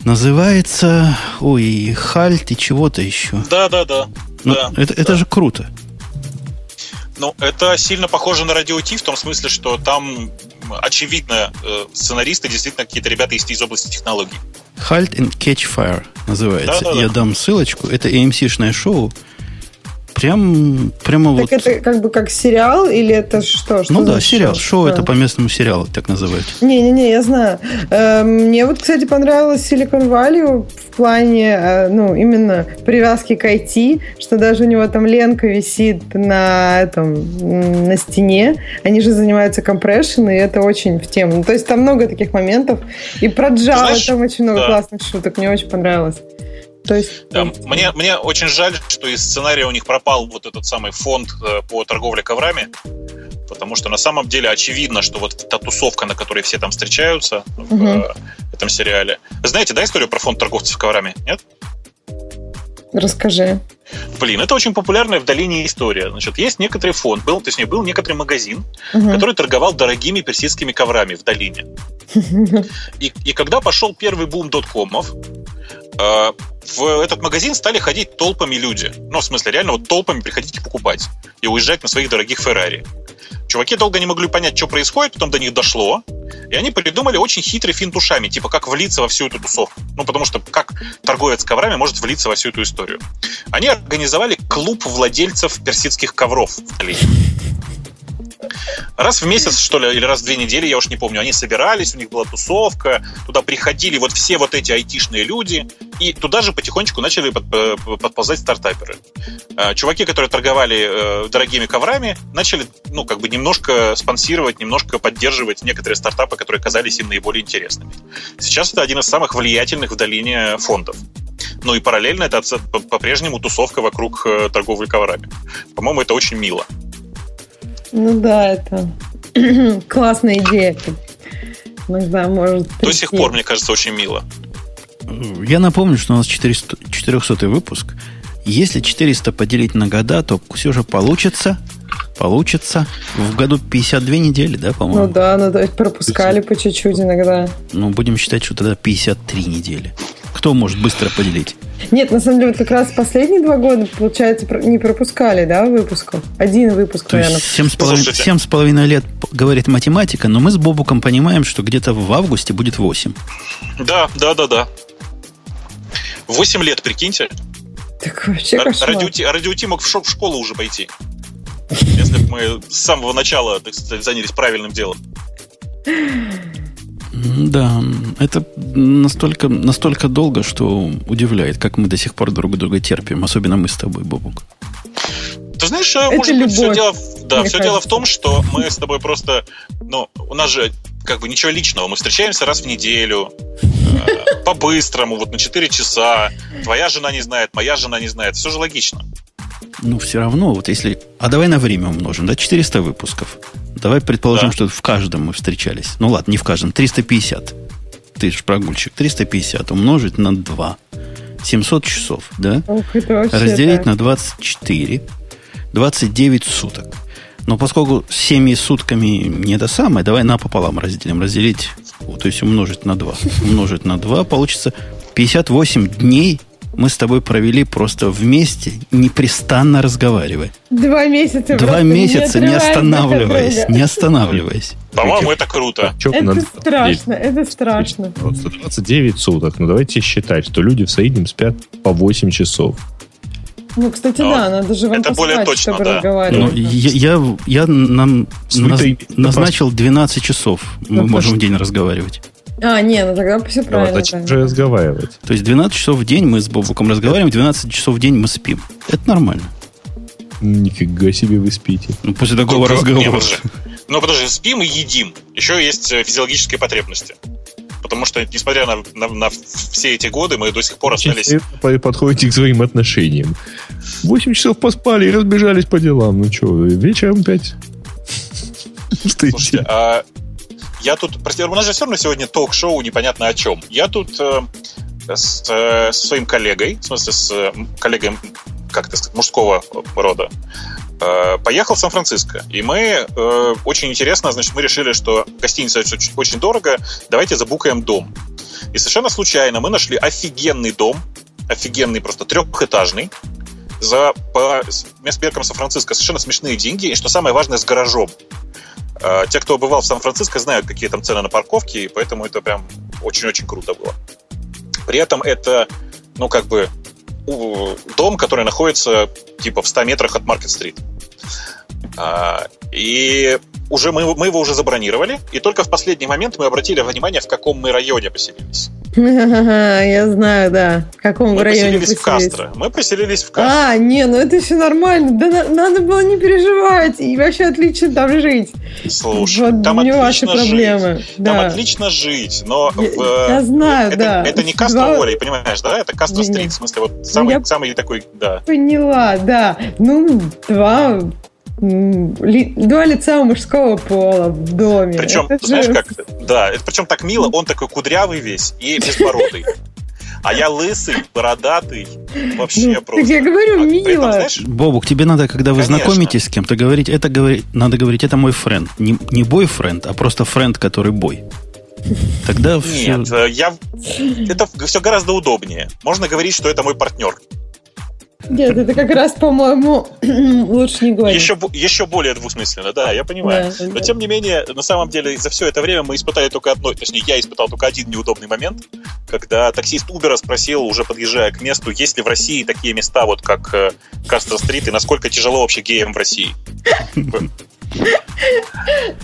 Называется, ой, Хальт и чего-то еще. Да, да, да. Ну, да это, да. это же круто. Ну, это сильно похоже на радио Ти в том смысле, что там, очевидно, э, сценаристы действительно какие-то ребята есть из области технологий. Halt and Catch Fire называется. Да, да, Я да. дам ссылочку. Это AMC-шное шоу. Прям, прямо так вот... это как бы как сериал или это что? что ну да, сериал. Шоу, шоу это по местному сериалу так называют. Не-не-не, я знаю. Э, мне вот, кстати, понравилось Silicon Valley в плане, э, ну, именно привязки к IT, что даже у него там ленка висит на, этом, на стене. Они же занимаются компрессией, и это очень в тему. Ну, то есть там много таких моментов. И про Java Знаешь, там очень много да. классных шуток. Мне очень понравилось. То есть... Да, мне, мне очень жаль, что из сценария у них пропал вот этот самый фонд э, по торговле коврами, потому что на самом деле очевидно, что вот та тусовка, на которой все там встречаются угу. в э, этом сериале. Знаете, да, историю про фонд торговцев коврами? Нет? Расскажи. Блин, это очень популярная в долине история. Значит, есть некоторый фонд, был, точнее, был некоторый магазин, угу. который торговал дорогими персидскими коврами в долине. И, и когда пошел первый бум доткомов, э, в этот магазин стали ходить толпами люди. Ну, в смысле, реально вот толпами приходить и покупать. И уезжать на своих дорогих Феррари. Чуваки долго не могли понять, что происходит, потом до них дошло. И они придумали очень хитрый финт ушами, типа как влиться во всю эту тусовку. Ну, потому что как торговец коврами может влиться во всю эту историю. Они организовали клуб владельцев персидских ковров в Таллине. Раз в месяц, что ли, или раз в две недели, я уж не помню, они собирались, у них была тусовка, туда приходили вот все вот эти айтишные люди, и туда же потихонечку начали э, подползать стартаперы. Э, чуваки, которые торговали э, дорогими коврами, начали, ну, как бы немножко спонсировать, немножко поддерживать некоторые стартапы, которые казались им наиболее интересными. Сейчас это один из самых влиятельных в долине фондов. Ну и параллельно это по-прежнему тусовка вокруг торговли коврами. По-моему, это очень мило. Ну да, это классная идея. Иногда может До сих пор, мне кажется, очень мило. Я напомню, что у нас 400, 400 выпуск. Если 400 поделить на года, то все же получится получится. В году 52 недели, да, по-моему? Ну да, ну то есть пропускали по чуть-чуть иногда. Ну, будем считать, что тогда 53 недели. Кто может быстро поделить? Нет, на самом деле, вот как раз последние два года, получается, не пропускали, да, выпусков? Один выпуск, То наверное. Семь с половиной лет, говорит математика, но мы с Бобуком понимаем, что где-то в августе будет 8. Да, да, да, да. 8 лет, прикиньте. Так вообще кошмар. Радиути, Радиути мог в школу уже пойти. Если бы мы с самого начала, так сказать, занялись правильным делом. Да, это настолько, настолько долго, что удивляет, как мы до сих пор друг друга терпим, особенно мы с тобой, Бобук. Ты знаешь, это может любовь, быть, все дело, да, все дело в том, что мы с тобой просто, ну, у нас же как бы ничего личного, мы встречаемся раз в неделю, э, по-быстрому, вот на 4 часа. Твоя жена не знает, моя жена не знает, все же логично. Ну, все равно, вот если... А давай на время умножим, да, 400 выпусков. Давай предположим, да. что в каждом мы встречались. Ну ладно, не в каждом, 350. Ты же прогульщик. 350 умножить на 2. 700 часов, да? Ох, Разделить так. на 24. 29 суток. Но поскольку с 7 сутками не это самое, давай напополам разделим. Разделить, то есть умножить на 2. Умножить на 2 получится 58 дней мы с тобой провели просто вместе, непрестанно разговаривая. Два месяца. Два месяца, не, не останавливаясь. Не останавливаясь. По-моему, это круто. Это надо страшно, это страшно. Просто 29 суток. Ну, давайте считать, что люди в среднем спят по 8 часов. Ну, кстати, Но да, надо же вам это более точно, чтобы да. разговаривать. Ну, я, я, я нам наз, назначил 12 часов. Мы ну, можем в день разговаривать. А, не, ну тогда все правильно. Вот, зачем же разговаривать? То есть 12 часов в день мы с Бобуком разговариваем, 12 часов в день мы спим. Это нормально. Нифига себе вы спите. Ну, после такого ну, разговора. Ну, подожди, спим и едим. Еще есть э, физиологические потребности. Потому что, несмотря на, на, на все эти годы, мы до сих пор остались... Вы подходите к своим отношениям. 8 часов поспали и разбежались по делам. Ну что, вечером 5? Слушайте, а я тут, прости, у нас же все равно сегодня ток-шоу непонятно о чем. Я тут э, с, э, своим коллегой, в смысле с э, коллегой, как это сказать, мужского рода, э, поехал в Сан-Франциско. И мы, э, очень интересно, значит, мы решили, что гостиница очень, очень дорого, давайте забукаем дом. И совершенно случайно мы нашли офигенный дом, офигенный просто трехэтажный, за по меркам Сан-Франциско совершенно смешные деньги, и что самое важное, с гаражом. Э, те, кто бывал в Сан-Франциско, знают, какие там цены на парковки, и поэтому это прям очень-очень круто было. При этом это, ну, как бы, дом, который находится, типа, в 100 метрах от Маркет-стрит. А, и уже мы, мы его уже забронировали, и только в последний момент мы обратили внимание, в каком мы районе поселились. Я знаю, да. В каком мы районе поселились в Кастро. Мы поселились в Кастро. А, не, ну это все нормально. Да надо было не переживать и вообще отлично там жить. Слушай, вот там не ваши проблемы. Жить. Да. Там отлично жить, но я, в, я знаю, это, да. Это не Кастро Два... Уолли, понимаешь, да? Это Кастро Стрит, в смысле вот самый, я самый такой, да. Поняла, да. Ну два два лица у мужского пола в доме. Причем, это знаешь же... как, да, это причем так мило, он такой кудрявый весь и безбородый. А я лысый, бородатый, вообще ну, просто. Так я говорю, а, мило. Этом, знаешь, Бобук, тебе надо, когда вы Конечно. знакомитесь с кем-то, говорить, это говорить, надо говорить, это мой френд. Не, не бойфренд, а просто френд, который бой. Тогда Нет, все... Э, я... это все гораздо удобнее. Можно говорить, что это мой партнер. Нет, это как раз, по-моему, лучше не говорить. Еще, еще более двусмысленно, да, я понимаю. Да, Но да. тем не менее, на самом деле, за все это время мы испытали только одно, точнее, я испытал только один неудобный момент, когда таксист Uber спросил, уже подъезжая к месту, есть ли в России такие места, вот как э, Castro Street, и насколько тяжело вообще геям в России.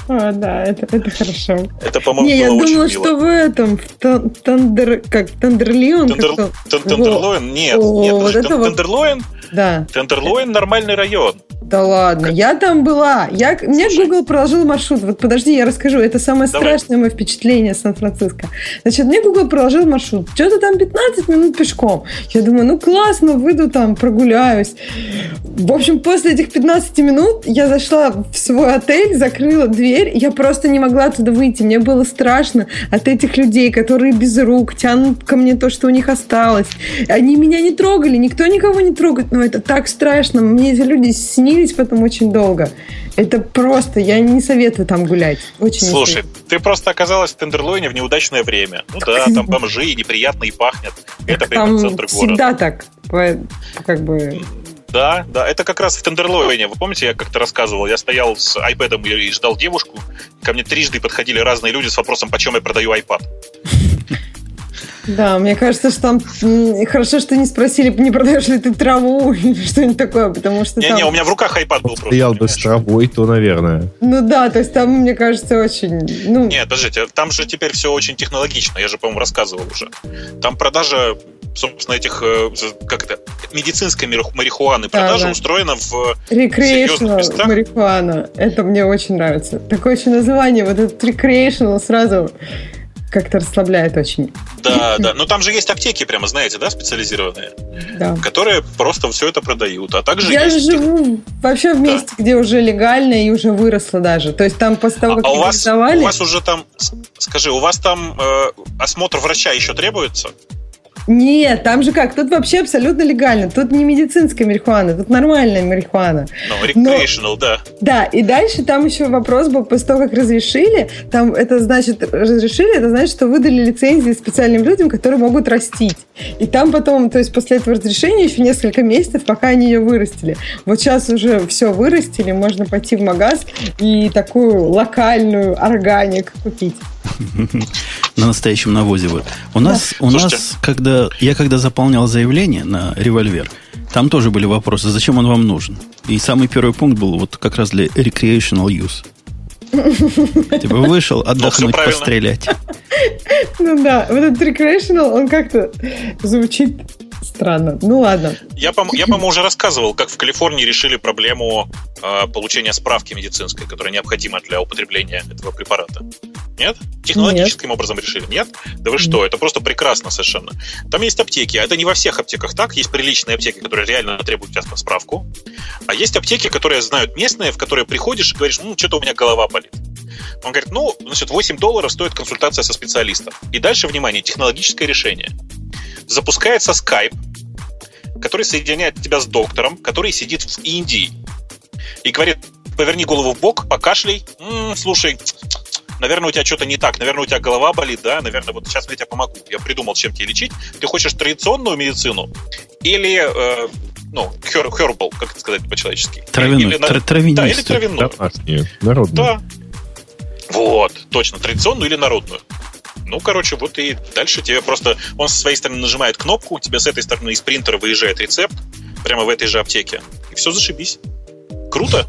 О, да, это, это хорошо. Это, по-моему, Не, я думала, что в этом, в Тандер, как, Тандерлион? Tenderloin? Нет, нет, вот Tenderloin, да. Tenderloin нормальный район. Да ладно, я там была. Я, мне Google проложил маршрут. Вот подожди, я расскажу. Это самое Давай. страшное мое впечатление Сан-Франциско. Значит, мне Google проложил маршрут. Что-то там 15 минут пешком. Я думаю, ну классно, выйду там, прогуляюсь. В общем, после этих 15 минут я зашла в свой отель, закрыла дверь. Я просто не могла туда выйти. Мне было страшно от этих людей, которые без рук тянут ко мне то, что у них осталось. Они меня не трогали, никто никого не трогает. Но это так страшно. Мне эти люди снились потом очень долго. Это просто, я не советую там гулять. Очень Слушай, ты просто оказалась в Тендерлойне в неудачное время. Ну да, там бомжи неприятно и пахнет. Это прям центр города. Всегда так. Как бы да, да, это как раз в Тендерлойне. Вы помните, я как-то рассказывал, я стоял с iPad и ждал девушку. Ко мне трижды подходили разные люди с вопросом, почем я продаю iPad. Да, мне кажется, что там хорошо, что не спросили, не продаешь ли ты траву или что-нибудь такое, потому что Не-не, там... у меня в руках iPad был просто. Стоял бы с травой, то, наверное. Ну да, то есть там, мне кажется, очень... Ну... Нет, подождите, там же теперь все очень технологично, я же, по-моему, рассказывал уже. Там продажа, собственно, этих, э, как это, медицинской марихуаны, продажа да, да. устроена в Recreational марихуана. Это мне очень нравится. Такое еще название, вот этот recreational сразу как-то расслабляет очень. Да, да. Но там же есть аптеки, прямо, знаете, да, специализированные, да. которые просто все это продают. А также Я есть... живу вообще в месте, да. где уже легально и уже выросло даже. То есть там после того, а, как а у вас, у вас уже там, скажи, у вас там э, осмотр врача еще требуется? Нет, там же как, тут вообще абсолютно легально. Тут не медицинская марихуана, тут нормальная марихуана. Ну, recreational, Но, да. Да, и дальше там еще вопрос был, после того, как разрешили, там это значит, разрешили, это значит, что выдали лицензии специальным людям, которые могут растить. И там потом, то есть после этого разрешения еще несколько месяцев, пока они ее вырастили. Вот сейчас уже все вырастили, можно пойти в магаз и такую локальную органик купить. На настоящем навозе. Вот. У нас, у нас, когда я когда заполнял заявление на револьвер, там тоже были вопросы, зачем он вам нужен. И самый первый пункт был вот как раз для recreational use. Типа вышел ну, отдохнуть, пострелять. Ну да, вот этот recreational, он как-то звучит Странно. Ну ладно. Я, по- я по-моему, уже рассказывал, как в Калифорнии решили проблему э, получения справки медицинской, которая необходима для употребления этого препарата. Нет? Технологическим Нет. образом решили? Нет? Да вы что, это просто прекрасно совершенно. Там есть аптеки, а это не во всех аптеках так. Есть приличные аптеки, которые реально требуют тебя справку. А есть аптеки, которые знают местные, в которые приходишь и говоришь, ну, что-то у меня голова болит. Он говорит, ну, значит, 8 долларов стоит консультация со специалистом. И дальше, внимание, технологическое решение. Запускается Skype, который соединяет тебя с доктором, который сидит в Индии. И говорит, поверни голову в бок, покашляй. М-м, слушай, наверное, у тебя что-то не так, наверное, у тебя голова болит, да, наверное, вот сейчас я тебе помогу. Я придумал, чем тебе лечить. Ты хочешь традиционную медицину или, э, ну, herbal, как это сказать по-человечески? Травяную, или, тр- травянистую. Да, или травяную. Домашнюю, народную. Да. Вот, точно, традиционную или народную. Ну, короче, вот и дальше тебе просто... Он со своей стороны нажимает кнопку, у тебя с этой стороны из принтера выезжает рецепт, прямо в этой же аптеке. И все, зашибись. Круто.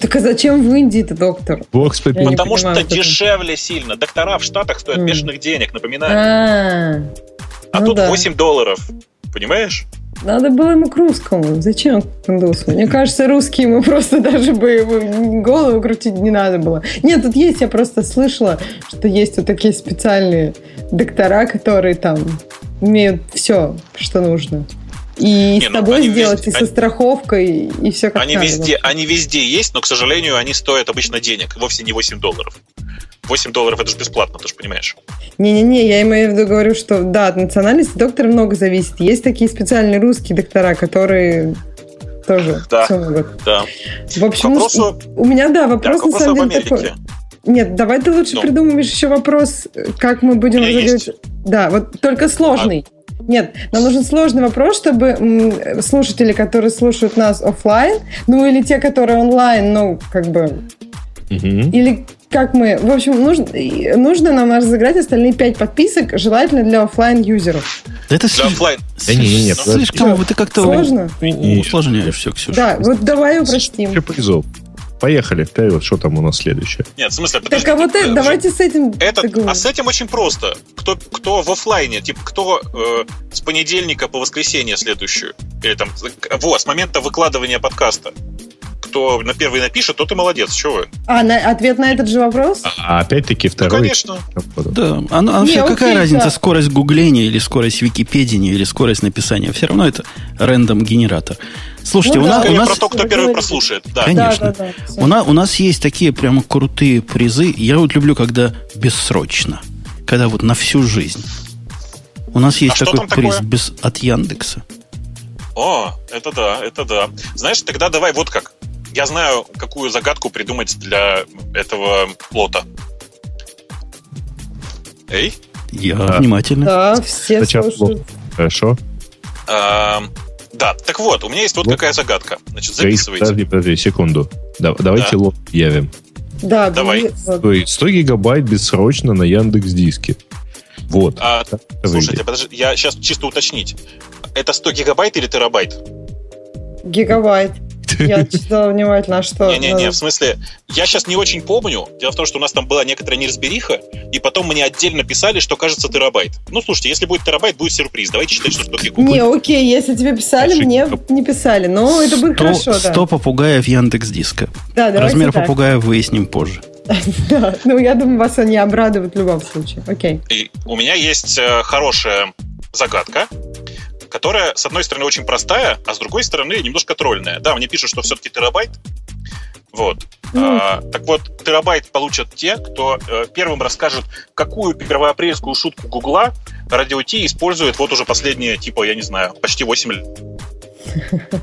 Так а зачем в Индии-то доктор? Бог Потому понимаю, что дешевле сильно. Доктора в Штатах стоят mm. бешеных денег, напоминаю. А, а ну тут да. 8 долларов. Понимаешь? Надо было ему к русскому. Зачем к индусу? Мне кажется, русские ему просто даже бы голову крутить не надо было. Нет, тут есть, я просто слышала, что есть вот такие специальные доктора, которые там умеют все, что нужно. И не, с ну, тобой ну, сделать, везде, и со страховкой, и все как они надо. Везде, они везде есть, но, к сожалению, они стоят обычно денег, вовсе не 8 долларов. 8 долларов это же бесплатно, ты же понимаешь. Не-не-не, я имею в виду, говорю, что да, от национальности доктора много зависит. Есть такие специальные русские доктора, которые тоже да, все могут. Да. В общем, вопросу... у меня, да, вопрос да, на самом деле такой. Нет, давай ты лучше ну. придумаешь еще вопрос, как мы будем разговаривать. Да, вот только сложный. А нет, нам нужен сложный вопрос, чтобы слушатели, которые слушают нас офлайн, ну или те, которые онлайн, ну как бы, угу. или как мы, в общем, нужно, нужно нам разыграть остальные пять подписок, желательно для офлайн юзеров Это для офлайн. Да не, не, не, слишком, ты как-то сложно. усложняешь все, Ксюша. Да, вот давай упростим. Призов. Поехали вперед, что там у нас следующее? Нет, в смысле, подожди, Так, а вот это, давайте с этим это, А с этим очень просто. Кто, кто в офлайне, типа, кто э, с понедельника по воскресенье следующую, или там, вот, с момента выкладывания подкаста, кто на первый напишет, тот и молодец. Чего вы? А, на, ответ на этот же вопрос? А, а опять-таки второй. Ну, конечно. Да, а, а вообще какая окей, разница, да. скорость гугления или скорость Википедии или скорость написания? Все равно это рандом генератор. Слушайте, ну, у, да, нас, у нас... про то, кто первый говорите. прослушает. Да. Конечно. Да, да, да, у, нас, у нас есть такие прямо крутые призы. Я вот люблю, когда бессрочно. Когда вот на всю жизнь. У нас есть а такой приз такое? без, от Яндекса. О, это да, это да. Знаешь, тогда давай вот как. Я знаю, какую загадку придумать для этого плота. Эй? Я да. внимательно. Да, все Сначала слушают. Хорошо. А, да, так вот, у меня есть вот, вот. какая загадка. Значит, записывайте. Подожди, подожди, секунду. Да, давайте да. лот явим. Да, давай. То есть 100 гигабайт бессрочно на Яндекс Диске. Вот. А, слушайте, подожди, я сейчас чисто уточнить. Это 100 гигабайт или терабайт? Гигабайт. Я читала внимательно, а что... Не-не-не, в смысле, я сейчас не очень помню. Дело в том, что у нас там была некоторая неразбериха, и потом мне отдельно писали, что кажется терабайт. Ну, слушайте, если будет терабайт, будет сюрприз. Давайте считать, что 100 гигабайт. Не, окей, если тебе писали, мне не писали. Но это будет хорошо, да. 100 попугаев Яндекс Диска. Да, Размер попугая выясним позже. Да, ну я думаю, вас они обрадуют в любом случае. Окей. И у меня есть э, хорошая загадка которая, с одной стороны, очень простая, а с другой стороны, немножко тролльная. Да, мне пишут, что все-таки терабайт. Вот. Mm. А, так вот, терабайт получат те, кто э, первым расскажет, какую первоапрельскую шутку Гугла Радио Ти использует вот уже последние, типа, я не знаю, почти 8 лет.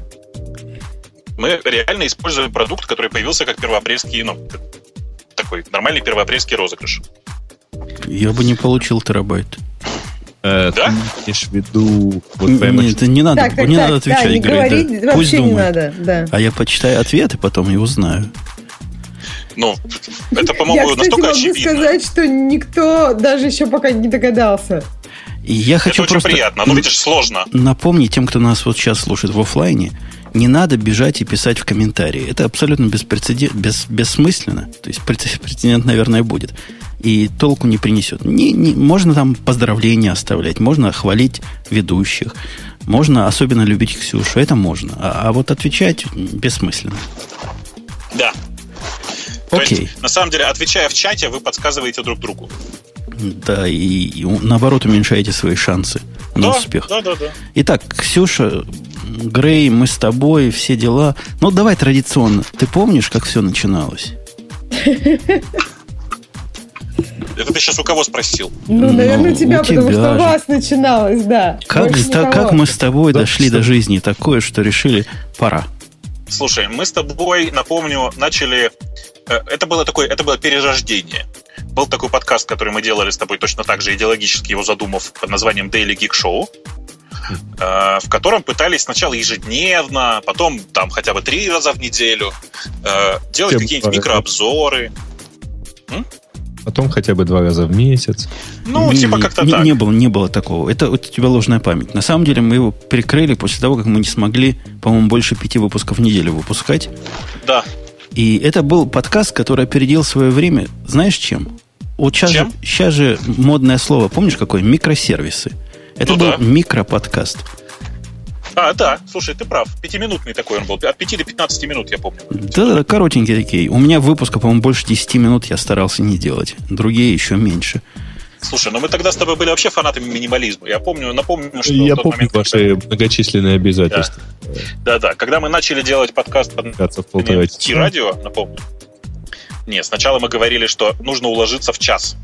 Мы реально используем продукт, который появился как первоапрельский, ну, такой нормальный первоапрельский розыгрыш. Я бы не получил терабайт. Э, да? Ты имеешь в виду... Вот, Нет, не надо, так, так, не так, надо отвечать. Да, не говорить да, вообще пусть не думает. надо. Да. А я почитаю ответы, потом и узнаю. Ну, это, по-моему, я, настолько могу очевидно. сказать, что никто даже еще пока не догадался. И я хочу это просто... очень приятно, но видишь, сложно. Напомнить тем, кто нас вот сейчас слушает в офлайне, не надо бежать и писать в комментарии. Это абсолютно беспрецедент, бес, бессмысленно. То есть прецедент, наверное, будет и толку не принесет. Не, не, можно там поздравления оставлять, можно хвалить ведущих, можно особенно любить Ксюшу, это можно. А, а вот отвечать бессмысленно. Да. Окей. есть, на самом деле, отвечая в чате, вы подсказываете друг другу. Да, и, и наоборот уменьшаете свои шансы на да, успех. Да, да, да. Итак, Ксюша, Грей, мы с тобой, все дела. Ну, давай традиционно. Ты помнишь, как все начиналось? Это ты сейчас у кого спросил? Ну, наверное, ну, тебя, потому тебя что у вас начиналось, да. Как, та, как мы с тобой да, дошли что? до жизни такое, что решили, пора. Слушай, мы с тобой, напомню, начали... Э, это было такое, это было перерождение. Был такой подкаст, который мы делали с тобой точно так же идеологически его задумав под названием Daily Geek Show в котором пытались сначала ежедневно, потом там хотя бы три раза в неделю э, делать какие-нибудь микрообзоры. Потом хотя бы два раза в месяц. Ну, не, типа как-то не, так. Не было, не было такого. Это у тебя ложная память. На самом деле мы его перекрыли после того, как мы не смогли, по-моему, больше пяти выпусков в неделю выпускать. Да. И это был подкаст, который опередил свое время. Знаешь чем? Вот сейчас, чем? Же, сейчас же модное слово, помнишь какое? Микросервисы. Это ну был да. микроподкаст. А, да, слушай, ты прав. Пятиминутный такой он был. От 5 до 15 минут, я помню. Да, да, коротенькие такие. У меня выпуска, по-моему, больше 10 минут я старался не делать. Другие еще меньше. Слушай, ну мы тогда с тобой были вообще фанатами минимализма. Я помню, напомню, что я помню момент, ваши когда... многочисленные обязательства. Да. да, когда мы начали делать подкаст под Ти-радио, напомню. Нет, сначала мы говорили, что нужно уложиться в час.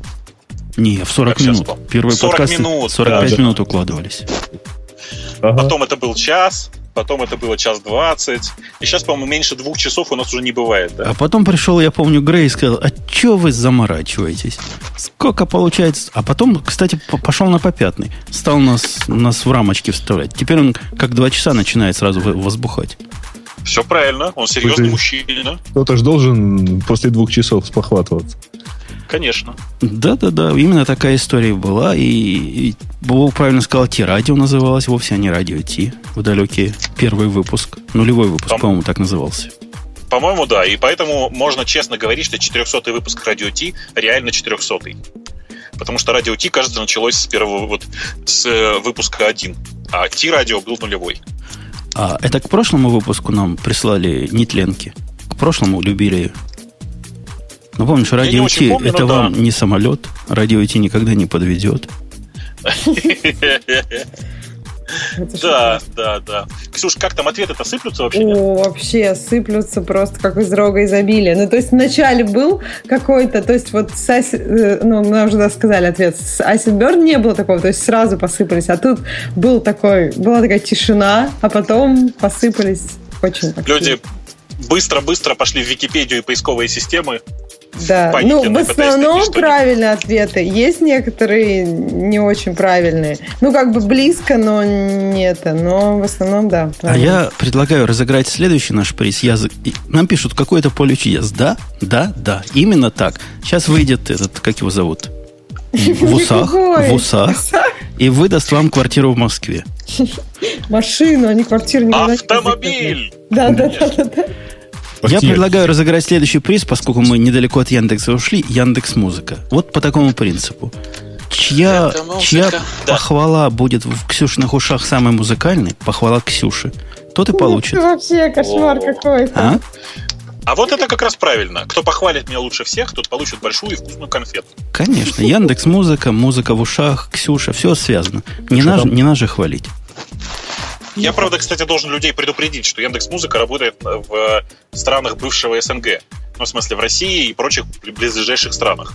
Не, в 40 как минут. Первый 40 подкаст минут, 45 да, минут укладывались. Ага. Потом это был час, потом это было час двадцать. И сейчас, по-моему, меньше двух часов у нас уже не бывает. Да? А потом пришел, я помню, Грей и сказал, а что вы заморачиваетесь? Сколько получается? А потом, кстати, пошел на попятный. Стал нас, нас в рамочки вставлять. Теперь он как два часа начинает сразу возбухать. Все правильно, он серьезный мужчина. Кто-то же должен после двух часов спохватываться. Конечно. Да-да-да, именно такая история была. И, и Бог правильно сказал, Ти-радио называлось, вовсе а не радио Ти. В далекий первый выпуск. Нулевой выпуск, По- по-моему, так назывался. По-моему, да. И поэтому можно честно говорить, что 400 выпуск радио Ти реально 400 -й. Потому что радио Ти, кажется, началось с первого вот с э, выпуска 1. А Ти-радио был нулевой. А это к прошлому выпуску нам прислали нетленки. К прошлому любили ну, помнишь, радио Ти это да. вам не самолет. Радио Ти никогда не подведет. Да, да, да. Ксюш, как там ответы-то сыплются вообще? О, вообще сыплются просто как из рога изобилия. Ну, то есть вначале был какой-то, то есть вот с Аси, э, ну, мы уже сказали ответ, с Acid Burn не было такого, то есть сразу посыпались, а тут был такой, была такая тишина, а потом посыпались очень Люди быстро-быстро пошли в Википедию и поисковые системы, да, ну в основном правильные ответы. Есть некоторые не очень правильные. Ну, как бы близко, но не это. Но в основном, да. Правильно. А я предлагаю разыграть следующий наш приз. Я... Нам пишут, какое-то поле чудес. Да, да, да. Именно так. Сейчас выйдет этот, как его зовут? В усах. В усах. И выдаст вам квартиру в Москве. Машину, а не квартиру. Автомобиль! Да, да, да, да. Я предлагаю разыграть следующий приз, поскольку мы недалеко от Яндекса ушли. Яндекс Музыка. Вот по такому принципу. Чья, чья да. похвала будет в Ксюшиных ушах самой музыкальной, похвала Ксюши, тот и получит. Это вообще кошмар какой-то. А? А вот это как раз правильно. Кто похвалит меня лучше всех, тот получит большую и вкусную конфету. Конечно. Яндекс Музыка, музыка в ушах, Ксюша, все связано. Не, наш, не нас же хвалить. Я, правда, кстати, должен людей предупредить, что Яндекс Музыка работает в странах бывшего СНГ. Ну, в смысле, в России и прочих близлежащих странах.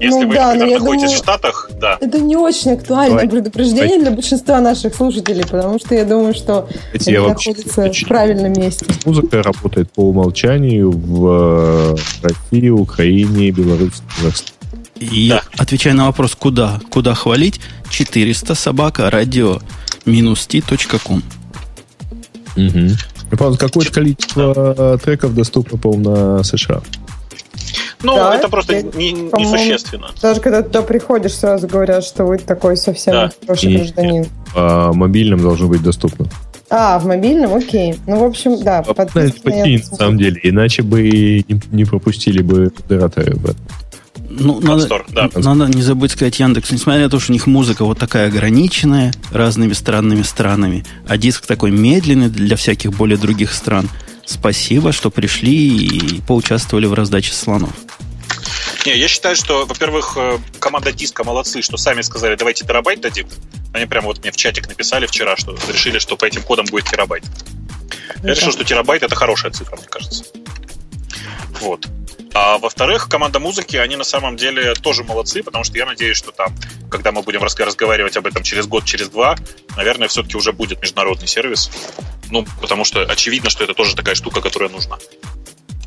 Если ну, вы, да, например, находитесь думаю, в Штатах, да. Это не очень актуальное Давай. предупреждение Давай. для большинства наших слушателей, потому что я думаю, что Эти это находится в правильном месте. Музыка работает по умолчанию в России, Украине, Беларуси, Казахстане. И да. отвечая на вопрос, куда, куда хвалить, 400 собака радио t.com. Угу. Какое-то количество треков доступно, по-моему, на США. Ну, да, это просто не, несущественно. Даже когда туда приходишь, сразу говорят, что вы такой совсем да. хороший и, гражданин. А мобильным должно быть доступно. А, в мобильном, окей. Ну, в общем, да. А, подписано, на самом деле, иначе бы не, не пропустили бы модераторы Ну, надо, Store, да. надо не забыть сказать Яндекс, несмотря на то, что у них музыка вот такая ограниченная разными странными странами, а диск такой медленный для всяких более других стран. Спасибо, что пришли и поучаствовали в раздаче слонов. Не, я считаю, что, во-первых, э, команда диска молодцы, что сами сказали, давайте терабайт дадим. Они прямо вот мне в чатик написали вчера, что решили, что по этим кодам будет терабайт. Я решил, что терабайт это хорошая цифра, мне кажется. Вот. А во-вторых, команда музыки, они на самом деле тоже молодцы, потому что я надеюсь, что там, когда мы будем разговаривать об этом через год, через два, наверное, все-таки уже будет международный сервис. Ну, потому что очевидно, что это тоже такая штука, которая нужна.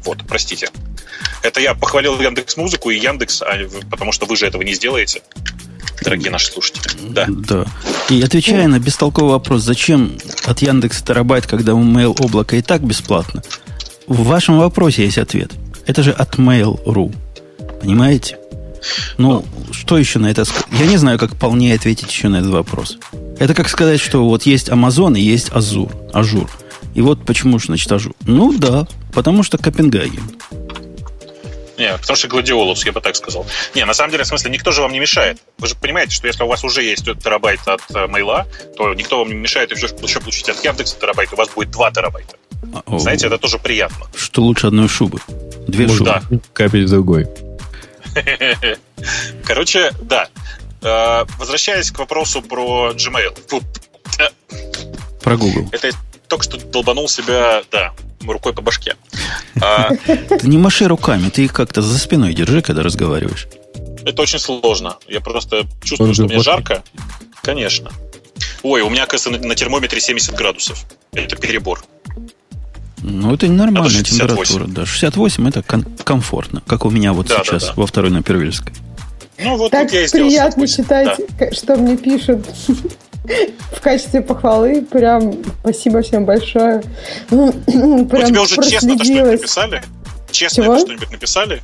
Вот, простите. Это я похвалил Яндекс Музыку и Яндекс, а потому что вы же этого не сделаете, дорогие наши слушатели. Да. Да. И отвечая на бестолковый вопрос, зачем от Яндекса терабайт, когда у Mail облако и так бесплатно, в вашем вопросе есть ответ. Это же от Mail.ru. Понимаете? Ну, что еще на это сказать? Я не знаю, как полнее ответить еще на этот вопрос. Это как сказать, что вот есть Amazon и есть Azure. Azure. И вот почему же, значит, Azure. Ну да, потому что Копенгаген. Не, потому что гладиолус, я бы так сказал. Не, на самом деле, в смысле, никто же вам не мешает. Вы же понимаете, что если у вас уже есть терабайт от э, мейла, то никто вам не мешает еще, еще получить от Яндекса терабайт, у вас будет 2 терабайта. А, Знаете, это тоже приятно. Что лучше одной шубы? Две Может. Да. Капель другой. Короче, да. Э, возвращаясь к вопросу про Gmail. Про Google. Это только что долбанул себя, да, рукой по башке. А, ты не маши руками, ты их как-то за спиной держи, когда разговариваешь. Это очень сложно. Я просто чувствую, что мне жарко. Конечно. Ой, у меня, оказывается, на термометре 70 градусов. Это перебор. Ну, это нормальная а температура. Да, 68 это ком- комфортно, как у меня вот да, сейчас да, да. во второй на Первильской. Ну, вот так я приятно читать, да. что мне пишут в качестве похвалы. Прям спасибо всем большое. Ну, прям тебе уже честно-то что-нибудь написали? Честно что-нибудь написали?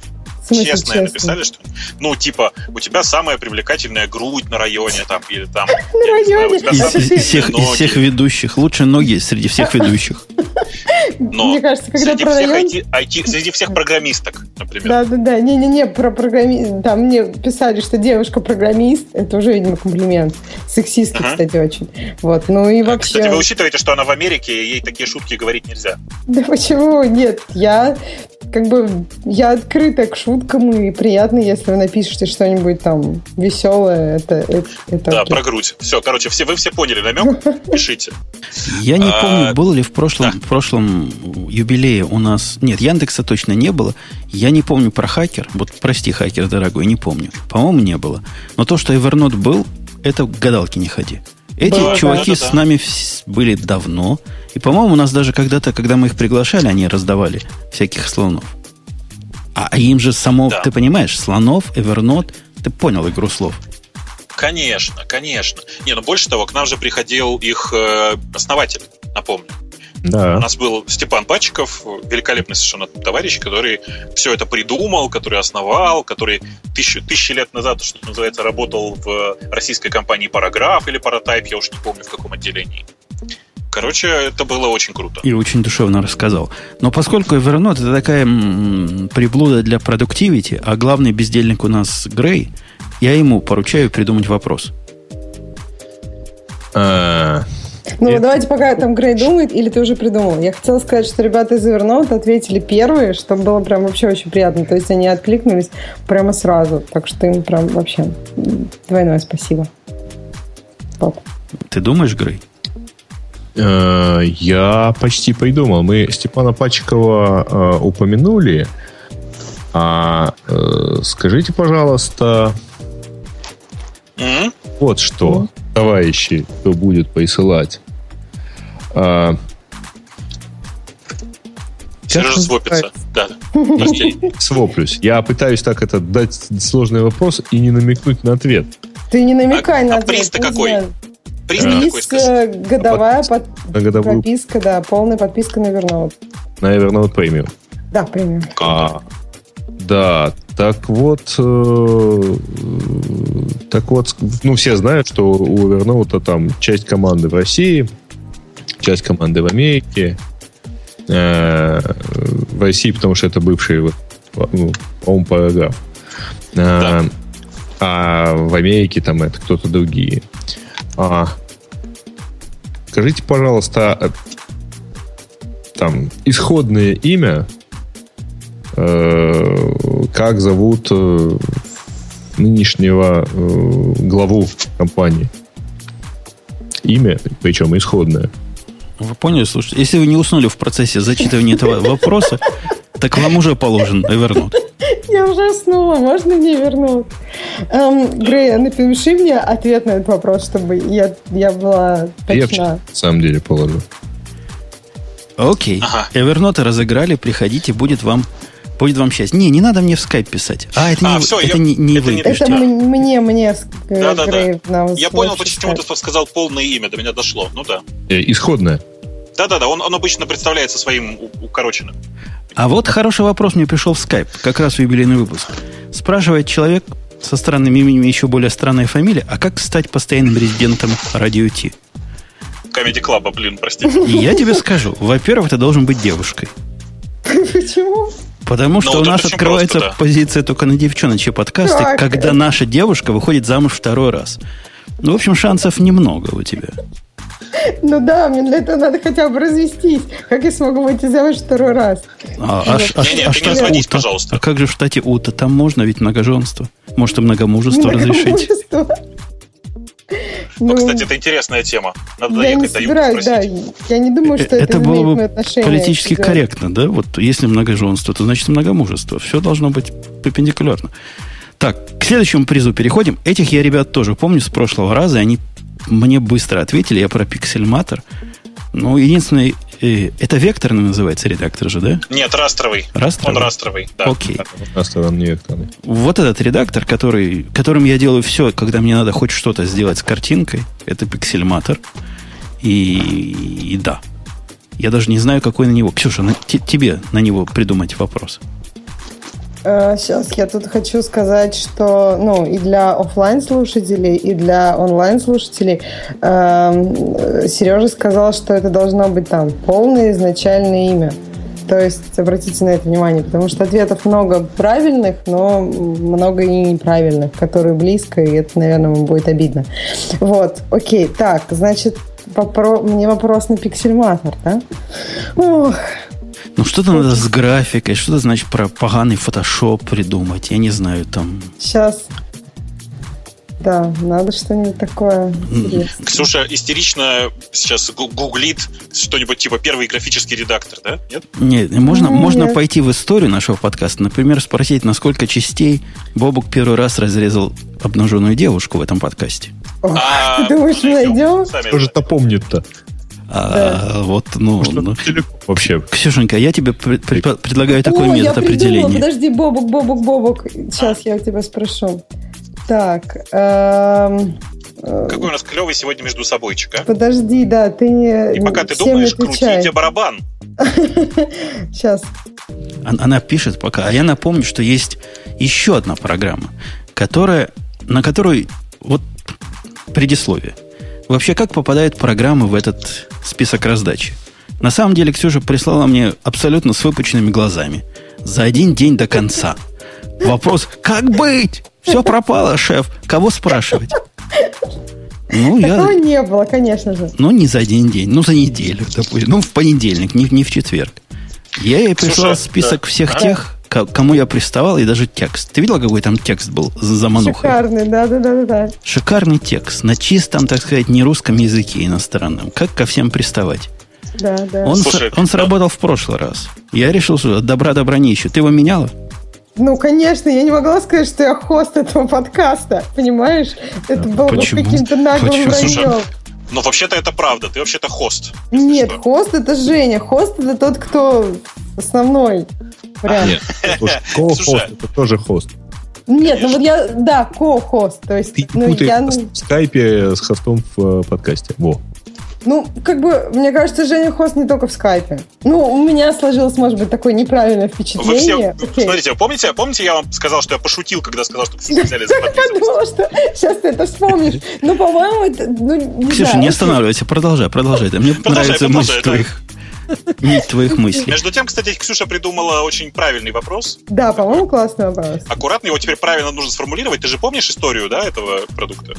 Честное честно? написали, что ну, типа, у тебя самая привлекательная грудь на районе, там, или там... На районе? Из всех ведущих. Лучше ноги среди всех ведущих. Но Мне кажется, когда среди, про всех район... IT, IT, среди всех программисток, например. Да, да, да. Не-не-не, про программист. Там мне писали, что девушка-программист. Это уже, видимо, комплимент. Сексистский, uh-huh. кстати, очень. Вот. Ну и вообще... Кстати, вы учитываете, что она в Америке, и ей такие шутки говорить нельзя. Да почему? Нет, я как бы я открыта к шуткам, и приятно, если вы напишете что-нибудь там веселое. Это, это, это да, окей. про грудь. Все, короче, все, вы все поняли намек, пишите. Я не а, помню, было ли в прошлом, в прошлом юбилее у нас... Нет, Яндекса точно не было. Я не помню про хакер. Вот прости, хакер дорогой, не помню. По-моему, не было. Но то, что Evernote был, это гадалки не ходи. Эти Было, чуваки да, да, с нами были давно. И, по-моему, у нас даже когда-то, когда мы их приглашали, они раздавали всяких слонов. А, а им же само, да. ты понимаешь, слонов, Evernote, ты понял игру слов. Конечно, конечно. Не, ну больше того, к нам же приходил их э, основатель, напомню. Да. У нас был Степан Пачиков, великолепный совершенно товарищ, который все это придумал, который основал, который тысячу, тысячи лет назад, что называется, работал в российской компании Параграф или Паратайп, я уж не помню в каком отделении. Короче, это было очень круто. И очень душевно рассказал. Но поскольку Evernote это такая м, приблуда для продуктивити, а главный бездельник у нас Грей, я ему поручаю придумать вопрос. Ну, это... давайте пока там Грей думает, или ты уже придумал. Я хотела сказать, что ребята из Evernote ответили первые, что было прям вообще очень приятно. То есть они откликнулись прямо сразу. Так что им прям вообще двойное спасибо. Пап. Ты думаешь, Грей? Э, я почти придумал. Мы Степана Пачкова э, упомянули. А э, скажите, пожалуйста, вот что. Товарищи, кто будет присылать. А, Сережа свопится. Да. Своплюсь. Я пытаюсь так это дать сложный вопрос и не намекнуть на ответ. Ты не намекай а, на а ответ. приз-то какой? Приз какой, э, годовая под... подписка, да, полная подписка на Evernote. На Evernote Premium. Да, премиум. А, да, так вот, э, так вот, ну, все знают, что у Evernote там часть команды в России, часть команды в Америке. Э, в России, потому что это бывший, ну, по-моему, параграф. Э, да. А в Америке там это кто-то другие. А, скажите, пожалуйста, э, там исходное имя как зовут э, нынешнего э, главу компании. Имя, причем исходное. Вы поняли, слушайте, если вы не уснули в процессе зачитывания этого вопроса, Так вам уже положен Evernote. Я уже уснула, можно мне вернуть? Эм, Грей, напиши мне ответ на этот вопрос, чтобы я, я была Я точна. на самом деле положу. Окей. Ага. Evernote разыграли, приходите, будет вам будет вам счастье. Не, не надо мне в скайп писать. А, это А, не, вы- всё, это я- не, не это вы не- Это мне, мне, э, Да-да-да. Грей нам Я понял, почему ты сказал полное имя, до меня дошло. Ну да. Э, Исходная. Да-да-да, он, он обычно представляется своим укороченным. А вот хороший вопрос мне пришел в скайп, как раз в юбилейный выпуск. Спрашивает человек со странным именем и еще более странной фамилией, а как стать постоянным резидентом радио Ти? Комеди Клаба, блин, простите. И я тебе скажу, во-первых, ты должен быть девушкой. Почему? Потому что Ну, у нас открывается просто, да. позиция только на девчоночьи подкасты, Так. когда наша девушка выходит замуж второй раз. Ну, в общем, шансов немного у тебя. Ну да, мне для этого надо хотя бы развестись. Как я смогу выйти замуж второй раз? А, а ш- а а не штат разводись, Ута? пожалуйста. А как же в штате Ута? Там можно ведь многоженство. Может, и многомужество разрешить. Многомужество. Ну, кстати, это интересная тема. Надо я не доехать до Юты собираюсь, да. Я не думаю, что это, Э, Это было бы отношение политически к корректно, да? Вот если многоженство, то значит многомужество. Все должно быть перпендикулярно. Так, к следующему призу переходим. Этих я, ребят, тоже помню с прошлого раза. и Они мне быстро ответили. Я про пиксельматор. Ну, единственное, э, это векторный называется редактор же, да? Нет, растровый. Растровый? Он растровый, да. Окей. Астрон не векторный. Вот этот редактор, который, которым я делаю все, когда мне надо хоть что-то сделать с картинкой, это пиксельматор. И, и да. Я даже не знаю, какой на него. Ксюша, на- те- тебе на него придумать вопрос. Сейчас я тут хочу сказать, что ну и для оффлайн слушателей, и для онлайн слушателей Сережа сказал, что это должно быть там полное изначальное имя. То есть обратите на это внимание, потому что ответов много правильных, но много и неправильных, которые близко, и это, наверное, вам будет обидно. Вот, окей, так, значит, попро- мне вопрос на пиксельматор, да? Ох, Ну, что-то надо с графикой, что-то, значит, про поганый фотошоп придумать. Я не знаю, там... Сейчас. Да, надо что-нибудь такое интересное. Ксюша истерично сейчас гу- гуглит что-нибудь типа первый графический редактор, да? Нет? Нет, можно, Ну, можно нет. пойти в историю нашего подкаста, например, спросить, на сколько частей Бобук первый раз разрезал обнаженную девушку в этом подкасте. Ох, А, Ты думаешь, мы найдем? Кто же это помнит-то? А, вот, ну, Может, ну. вообще. Ксюшенька, я тебе пред- пред- предлагаю такой О, я метод придумала. определения. Подожди, Бобок, Бобок, Бобок. Сейчас я у тебя спрошу. Так, эм, э, Какой у нас клевый сегодня между собойчик, а? подожди, да, ты не И пока ты думаешь, крутите барабан. Сейчас. Он- Она пишет пока. А я напомню, что есть еще одна программа, которая, на которую вот предисловие. Вообще, как попадают программы в этот список раздачи? На самом деле, Ксюша прислала мне абсолютно с выпученными глазами. За один день до конца. Вопрос, как быть? Все пропало, шеф. Кого спрашивать? Ну, я... Такого не было, конечно же. Ну, не за один день, ну, за неделю, допустим. Ну, в понедельник, не, не в четверг. Я ей прислал Слушай, список да. всех А? тех, ко- кому я приставал, и даже текст. Ты видела, какой там текст был за манухой? Шикарный, да, да, да, да, да. Шикарный текст, на чистом, так сказать, не русском языке иностранном. Как ко всем приставать? Да, да. Он, Слушай, с- он да. сработал в прошлый раз. Я решил, что добра добра не ищу. Ты его меняла? Ну, конечно, я не могла сказать, что я хост этого подкаста, понимаешь? Это было бы Почему? каким-то наглым Почему? Слушай, враньем. Но вообще-то это правда. Ты вообще-то хост. Нет, что. хост это Женя. Хост это тот, кто основной. Слушай, ко-хост, это тоже хост. Нет, ну вот я, да, ко-хост. То есть, Ты ну, я, в скайпе с хостом в э, подкасте. Во. ну, как бы, мне кажется, Женя хост не только в скайпе. Ну, у меня сложилось, может быть, такое неправильное Вы все, впечатление. Окей. смотрите, помните, помните, я вам сказал, что я пошутил, когда сказал, что Ксюшу взяли за Я подписку? думала, что сейчас ты это вспомнишь. Ну, по-моему, это, ну, не Ксюша, не останавливайся, продолжай, продолжай. Мне нравится мысль твоих, нить твоих мыслей. Между тем, кстати, Ксюша придумала очень правильный вопрос. Да, по-моему, классный вопрос. Аккуратно его теперь правильно нужно сформулировать. Ты же помнишь историю, да, этого продукта?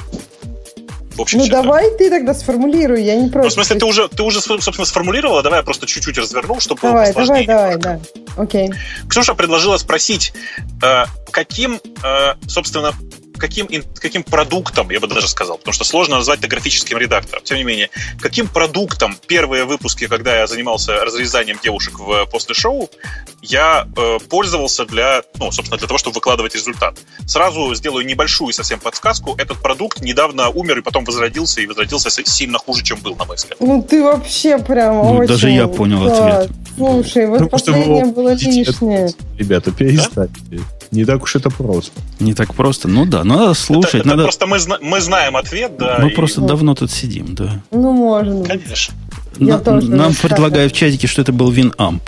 В общем, Ну, давай ты тогда сформулируй, я не Ну, против. в смысле, ты уже, ты уже, собственно, сформулировала, давай я просто чуть-чуть развернул, чтобы было Давай, давай, посложнее давай, немножко. да. Окей. Ксюша предложила спросить, э, каким, э, собственно, каким, каким продуктом, я бы даже сказал, потому что сложно назвать это графическим редактором. Тем не менее, каким продуктом первые выпуски, когда я занимался разрезанием девушек в после шоу, я э, пользовался для, ну, собственно, для того, чтобы выкладывать результат. Сразу сделаю небольшую совсем подсказку. Этот продукт недавно умер и потом возродился, и возродился сильно хуже, чем был, на мой взгляд. Ну, ты вообще прям ну, очень... Даже я понял да. ответ. Слушай, вот ну, последнее было лишнее. Ребята, перестаньте. Да? Не так уж это просто. Не так просто. Ну да, надо слушать. Это, надо... Это просто мы, мы знаем ответ, да. Мы и... просто ну. давно тут сидим, да. Ну, можно. Конечно. На, нам предлагают в чатике, что это был WinAmp.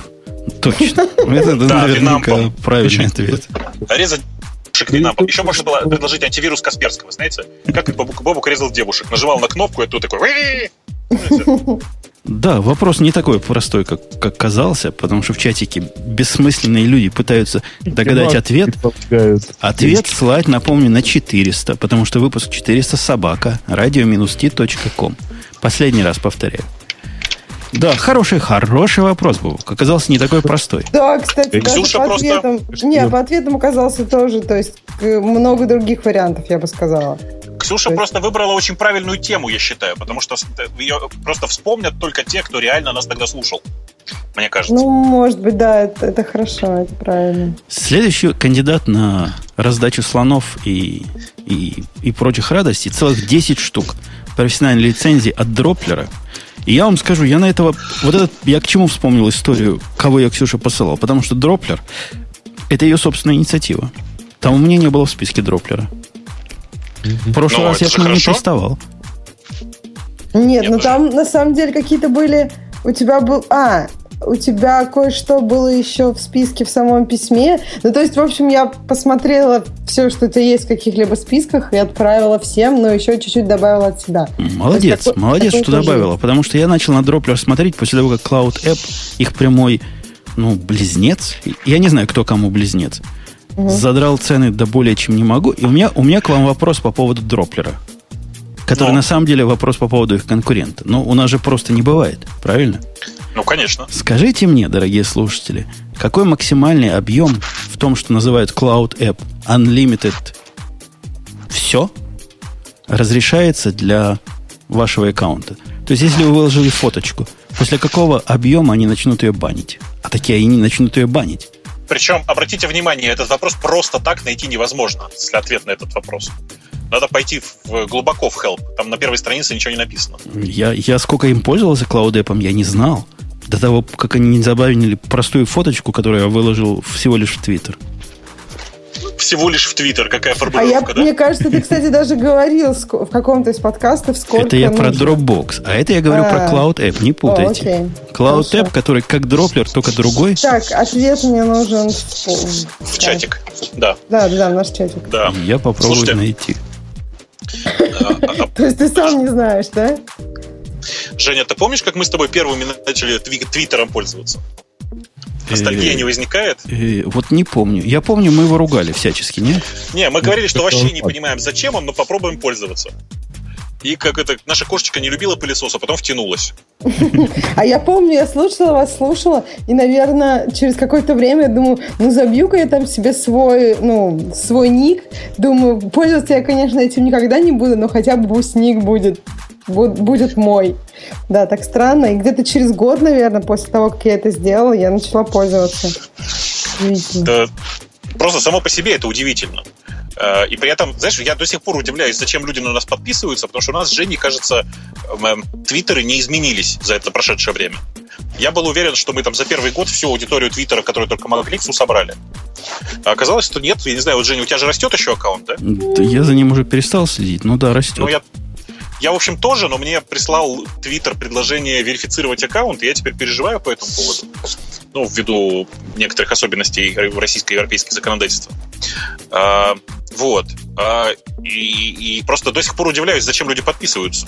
Точно. Это наверняка правильный ответ. Резать девушек Еще можно было предложить антивирус Касперского, знаете? Как Бобук, Бобук резал девушек. Нажимал на кнопку, и тут такой... Да, вопрос не такой простой, как, как казался, потому что в чатике бессмысленные люди пытаются догадать ответ. Ответ слать, напомню, на 400, потому что выпуск 400 собака radio-t.com. Последний раз повторяю. Да, хороший, хороший вопрос был. Оказался не такой простой. Да, кстати, даже по ответам... Просто... Не, по ответам оказался тоже, то есть много других вариантов, я бы сказала. Ксюша есть... просто выбрала очень правильную тему, я считаю, потому что ее просто вспомнят только те, кто реально нас тогда слушал. Мне кажется. Ну, может быть, да, это, это хорошо, это правильно. Следующий кандидат на раздачу слонов и, и, и прочих радостей целых 10 штук профессиональной лицензии от Дроплера – и я вам скажу, я на этого... Вот этот... Я к чему вспомнил историю, кого я Ксюше посылал? Потому что Дроплер – это ее собственная инициатива. Там у меня не было в списке Дроплера. В прошлый Но ну, раз я к нему не приставал. Нет, Нет ну там на самом деле какие-то были... У тебя был... А, у тебя кое-что было еще в списке в самом письме. Ну, то есть, в общем, я посмотрела все, что у тебя есть в каких-либо списках, и отправила всем, но еще чуть-чуть добавила от себя. Молодец, есть, такой, молодец, такой что добавила. Потому что я начал на Дроплер смотреть после того, как Cloud App, их прямой, ну, близнец. Я не знаю, кто кому близнец. Угу. Задрал цены до более чем не могу. И у меня, у меня к вам вопрос по поводу Дроплера. Который Но. на самом деле вопрос по поводу их конкурента. Но у нас же просто не бывает, правильно? Ну, конечно. Скажите мне, дорогие слушатели, какой максимальный объем в том, что называют Cloud App Unlimited все разрешается для вашего аккаунта? То есть, если вы выложили фоточку, после какого объема они начнут ее банить? А такие они начнут ее банить. Причем, обратите внимание, этот вопрос просто так найти невозможно, если ответ на этот вопрос. Надо пойти в, глубоко в help. Там на первой странице ничего не написано. Я, я сколько им пользовался App, я не знал. До того, как они не забавили простую фоточку, которую я выложил всего лишь в Твиттер. Всего лишь в Твиттер, какая формулировка, а я, да? Мне кажется, ты, кстати, даже говорил в каком-то из подкастов, сколько Это я нужно. про Dropbox, а это я говорю а, про Cloud App, не путайте. О, окей. Cloud Хорошо. App, который как дроплер, только другой. Так, ответ мне нужен в, в чатик, да. Да, да, в наш чатик. Да. Я попробую Слушайте, найти. То есть ты сам не знаешь, да? Женя, ты помнишь, как мы с тобой первыми начали твиттером пользоваться? Ностальгия не возникает? Вот не помню. Я помню, мы его ругали всячески, нет? Не, мы говорили, что вообще не понимаем, зачем он, но попробуем пользоваться. И как это, наша кошечка не любила пылесос, а потом втянулась. А я помню, я слушала вас, слушала, и, наверное, через какое-то время я думаю, ну, забью-ка я там себе свой, ну, свой ник. Думаю, пользоваться я, конечно, этим никогда не буду, но хотя бы пусть ник будет будет мой. Да, так странно. И где-то через год, наверное, после того, как я это сделала, я начала пользоваться. Да, просто само по себе это удивительно. Э, и при этом, знаешь, я до сих пор удивляюсь, зачем люди на нас подписываются, потому что у нас с Женей, кажется, эм, эм, твиттеры не изменились за это прошедшее время. Я был уверен, что мы там за первый год всю аудиторию твиттера, которую только могли, всю собрали. А оказалось, что нет. Я не знаю, вот, Женя, у тебя же растет еще аккаунт, да? да я за ним уже перестал следить. Ну да, растет. Ну, я, я, в общем, тоже, но мне прислал Твиттер предложение верифицировать аккаунт, и я теперь переживаю по этому поводу. Ну, ввиду некоторых особенностей российско-европейского законодательства. А, вот. А, и, и просто до сих пор удивляюсь, зачем люди подписываются.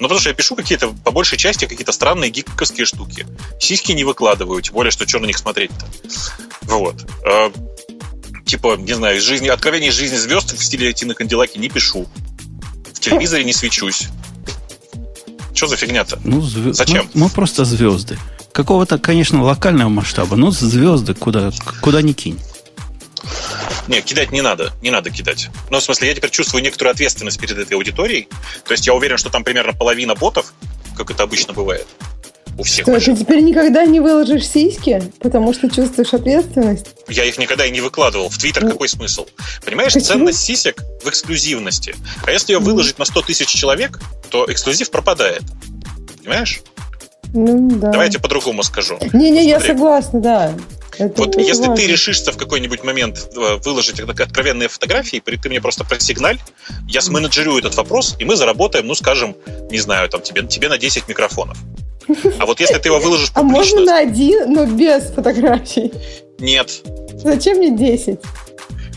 Ну, потому что я пишу какие-то, по большей части, какие-то странные гиковские штуки. Сиськи не выкладываю, тем более, что что на них смотреть-то. Вот. А, типа, не знаю, из жизни, откровений из жизни звезд в стиле Тины Канделаки не пишу телевизоре не свечусь. Что за фигня-то? Ну, зв... Зачем? Мы, мы просто звезды. Какого-то, конечно, локального масштаба, но звезды куда, куда ни кинь. Не, кидать не надо, не надо кидать. Ну, в смысле, я теперь чувствую некоторую ответственность перед этой аудиторией. То есть я уверен, что там примерно половина ботов, как это обычно бывает. У всех. Что, ты теперь никогда не выложишь сиськи, потому что чувствуешь ответственность? Я их никогда и не выкладывал. В Твиттер ну, какой смысл? Понимаешь, почему? ценность сисек в эксклюзивности. А если ее выложить на 100 тысяч человек, то эксклюзив пропадает. Понимаешь? Ну, да. Давайте по-другому скажу. Не-не, я согласна, да. Это вот если важно. ты решишься в какой-нибудь момент э, выложить откровенные фотографии, ты мне просто просигналь, я сменеджерю этот вопрос, и мы заработаем, ну, скажем, не знаю, там тебе, тебе на 10 микрофонов. А вот если ты его выложишь публично... А можно на один, но без фотографий? Нет. Зачем мне 10?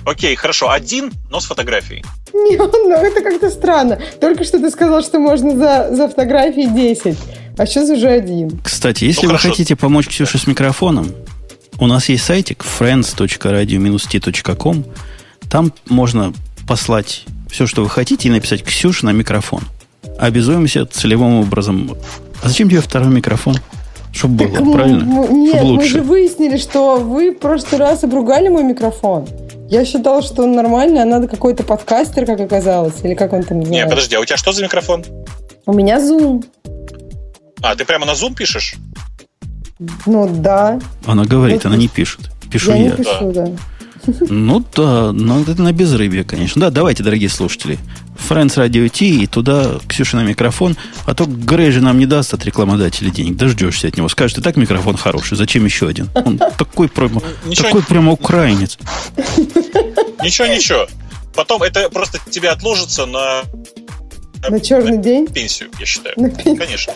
Окей, хорошо, один, но с фотографией. Нет, ну это как-то странно. Только что ты сказал, что можно за, за фотографии 10, а сейчас уже один. Кстати, если ну, вы хорошо. хотите помочь Ксюше с микрофоном, у нас есть сайтик friends.radio-t.com. Там можно послать все, что вы хотите, и написать Ксюша на микрофон. Обязуемся целевым образом. А зачем тебе второй микрофон? Чтобы было, так, правильно? Нет, Чтоб лучше. мы же выяснили, что вы в прошлый раз обругали мой микрофон. Я считал, что он нормальный, а надо какой-то подкастер, как оказалось, или как он там называется. Не, подожди, а у тебя что за микрофон? У меня Zoom. А, ты прямо на Zoom пишешь? Ну, да. Она говорит, вот, она не пишет. Пишу я. Я не пишу, да. Ну да, но это на безрыбье, конечно. Да, давайте, дорогие слушатели. Friends Radio T и туда Ксюша на микрофон. А то Грей же нам не даст от рекламодателя денег. Дождешься от него. Скажет, и так микрофон хороший, зачем еще один? Он такой прямо, такой прямо украинец. Ничего, ничего. Потом это просто тебе отложится на на черный день? Пенсию, я считаю. На пенсию. Конечно.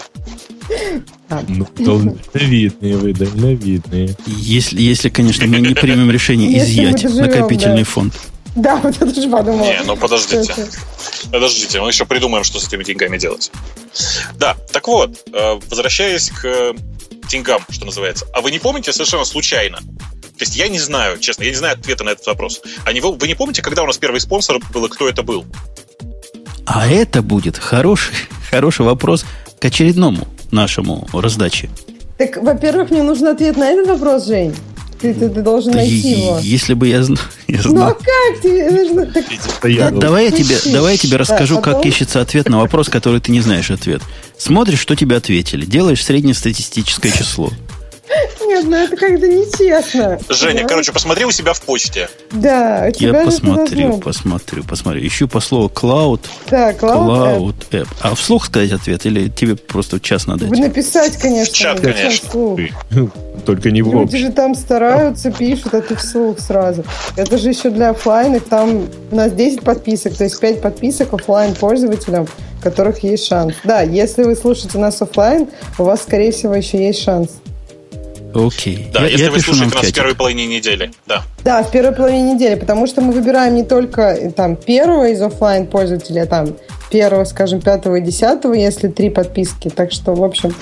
Ну, дальновидные вы, дальновидные. Если, если, конечно, мы не примем решение изъять накопительный фонд. Да, вот я тоже подумал. Не, ну подождите. Подождите, мы еще придумаем, что с этими деньгами делать. Да, так вот, э, возвращаясь к деньгам, что называется. А вы не помните совершенно случайно? То есть я не знаю, честно, я не знаю ответа на этот вопрос. А не, вы не помните, когда у нас первый спонсор был и кто это был? А это будет хороший, хороший вопрос к очередному нашему раздаче. Так, во-первых, мне нужен ответ на этот вопрос, Жень. Ты, ты, ты должен найти его. Если бы я, знал. Я знал. Ну а как тебе нужно? Так... Да, давай, я тебе, давай я тебе расскажу, да, как ищется ответ на вопрос, который ты не знаешь ответ. Смотришь, что тебе ответили. Делаешь среднестатистическое число. Нет, ну это как-то нечестно. Женя, короче, посмотри у себя в почте. Да, у тебя Я посмотрю, посмотрю, посмотрю. Ищу по слову cloud. Да, cloud, cloud app. app. А вслух сказать ответ или тебе просто в час надо? Написать, конечно. В чат, конечно. Только не в Люди же там стараются, пишут, а ты вслух сразу. Это же еще для офлайн, там у нас 10 подписок, то есть 5 подписок офлайн пользователям, у которых есть шанс. Да, если вы слушаете нас офлайн, у вас, скорее всего, еще есть шанс. Окей. Да, я, если я вы слушаете нас в первой половине недели. Да. Да, в первой половине недели, потому что мы выбираем не только э, там первого из офлайн пользователя, а там первого, скажем, пятого и десятого, если три подписки. Так что, в общем,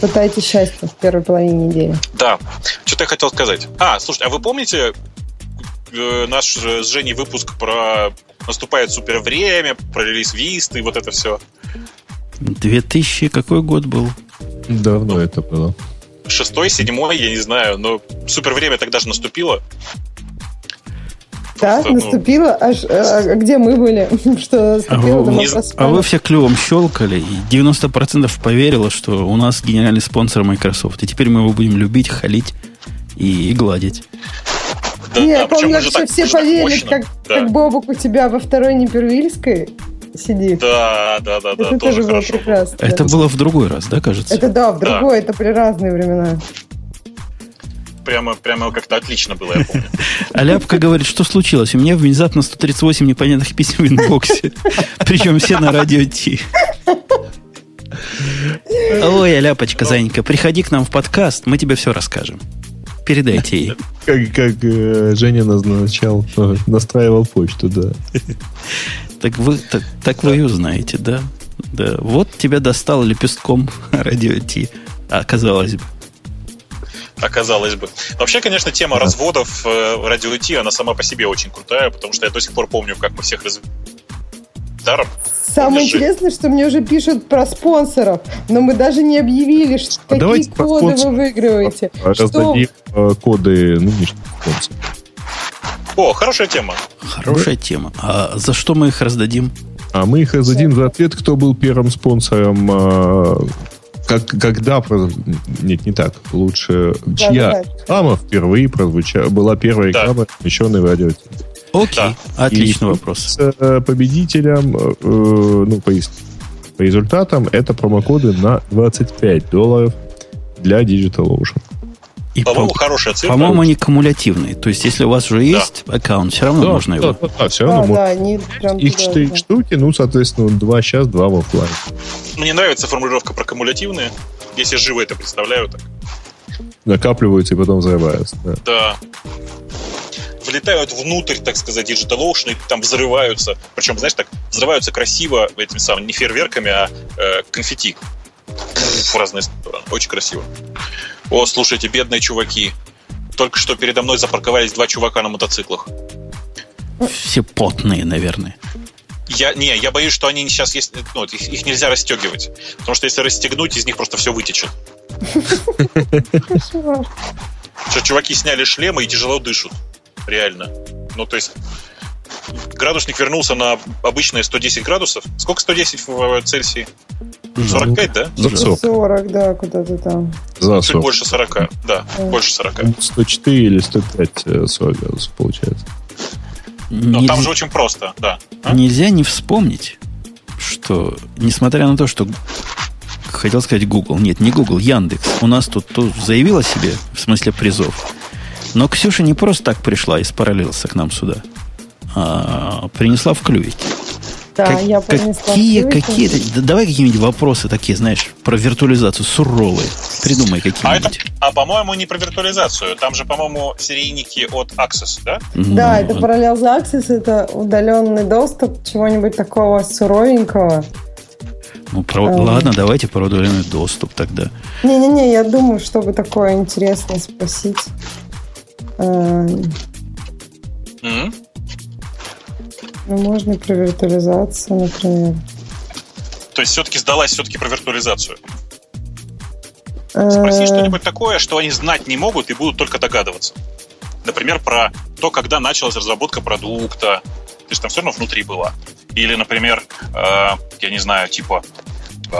пытайтесь счастья в первой половине недели. Да. Что-то я хотел сказать. А, слушайте, а вы помните э, наш с Женей выпуск про наступает супер время, про релиз Висты и вот это все? 2000 какой год был? Давно ну, это было шестой, седьмой, я не знаю, но супер время тогда же наступило. Да, Просто, ну, наступило. Ну... Аж, а, где мы были? что наступило, а, вы, а вы все клювом щелкали, и 90% поверило, что у нас генеральный спонсор Microsoft. И теперь мы его будем любить, халить и, и гладить. Да, не, да, я помню, что все поверили, как, да. как Бобок у тебя во второй Непервильской сидит. Да, да, да, да. Это тоже, было прекрасно. Это было в другой раз, да, кажется? Это да, в другой, это при разные времена. Прямо, прямо как-то отлично было, я помню. А Ляпка говорит, что случилось? У меня внезапно 138 непонятных писем в инбоксе. Причем все на радио Ти. Ой, Ляпочка, Занька, приходи к нам в подкаст, мы тебе все расскажем. Передайте ей. Как, как э, Женя назначал, настраивал почту, да. Так вы, так, так вы и узнаете, да? Да. Вот тебя достал лепестком радио Ти, оказалось бы. Оказалось бы. Вообще, конечно, тема разводов э, радио Ти, она сама по себе очень крутая, потому что я до сих пор помню, как мы всех раз... даром. Самое Помнишь? интересное, что мне уже пишут про спонсоров, но мы даже не объявили, что, а какие коды вы выигрываете. Раздадим что... Э, коды нынешних спонсоров. О, хорошая тема. Хорошая да. тема. А за что мы их раздадим? А мы их раздадим за ответ, кто был первым спонсором а, как, когда... Нет, не так. Лучше... Да, чья реклама впервые прозвучала... Была первая да. реклама, размещенная в радио. Окей, да. отличный И вопрос. С э, победителем, э, ну, по, по результатам, это промокоды на 25 долларов для DigitalOcean. И по-моему, по, хорошая цифра. По-моему, они кумулятивные. То есть, если у вас уже есть да. аккаунт, все равно да, можно да, его. Да, да, все равно да, можно. Да, они прям Их четыре да. штуки, ну, соответственно, два сейчас, два в офлайн. Мне нравится формулировка про кумулятивные. Если живо это представляю, так. Накапливаются и потом взрываются. Да. да. Влетают внутрь, так сказать, DigitalOcean и там взрываются. Причем, знаешь, так взрываются красиво этими самыми, не фейерверками, а э, конфетти. В разные стороны. Очень красиво. О, слушайте, бедные чуваки. Только что передо мной запарковались два чувака на мотоциклах. Все потные, наверное. Я, не, я боюсь, что они сейчас есть, ну, их, их нельзя расстегивать. Потому что если расстегнуть, из них просто все вытечет. Что чуваки сняли шлемы и тяжело дышат. Реально. Ну, то есть, градусник вернулся на обычные 110 градусов. Сколько 110 в Цельсии? 45, да? За 40, да, куда-то там. За 40. Чуть больше 40, да, да. больше 40. 104 или 105 40 градусов получается. Но Нельзя... там же очень просто, да. А? Нельзя не вспомнить, что, несмотря на то, что хотел сказать Google, нет, не Google, Яндекс, у нас тут, тут заявил о себе, в смысле призов. Но Ксюша не просто так пришла из параллелса к нам сюда, а принесла в клювике. Да, как, я какие, какие-то, да, давай какие-нибудь вопросы такие, знаешь, про виртуализацию суровые. Придумай какие-нибудь. А, а по-моему, не про виртуализацию. Там же, по-моему, серийники от Access, да? Да, это Parallels Access, это удаленный доступ чего-нибудь такого суровенького. Ну, про... а, ладно, давайте про удаленный доступ тогда. Не-не-не, я думаю, чтобы такое интересное спросить. Mm-hmm. Ну, можно про виртуализацию, например. То есть все-таки сдалась все-таки про виртуализацию? Спроси э. что-нибудь такое, что они знать не могут и будут только догадываться. Например, про то, когда началась разработка продукта. То есть там все равно внутри была. Или, например, э, я не знаю, типа, э,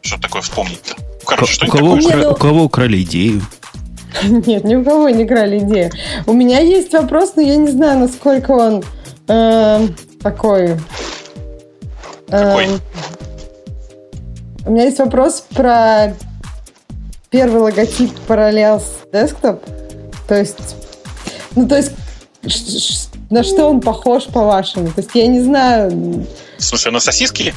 что такое вспомнить-то? Короче, у, кого такое, укра... у кого украли идею? Нет, ни у кого не крали идею. У меня есть вопрос, но я не знаю, насколько он Э, такой. Какой? Э, у меня есть вопрос про первый логотип Parallels Desktop. То есть, ну, то есть, на что он похож, по-вашему? То есть, я не знаю... Смысле, на сосиски?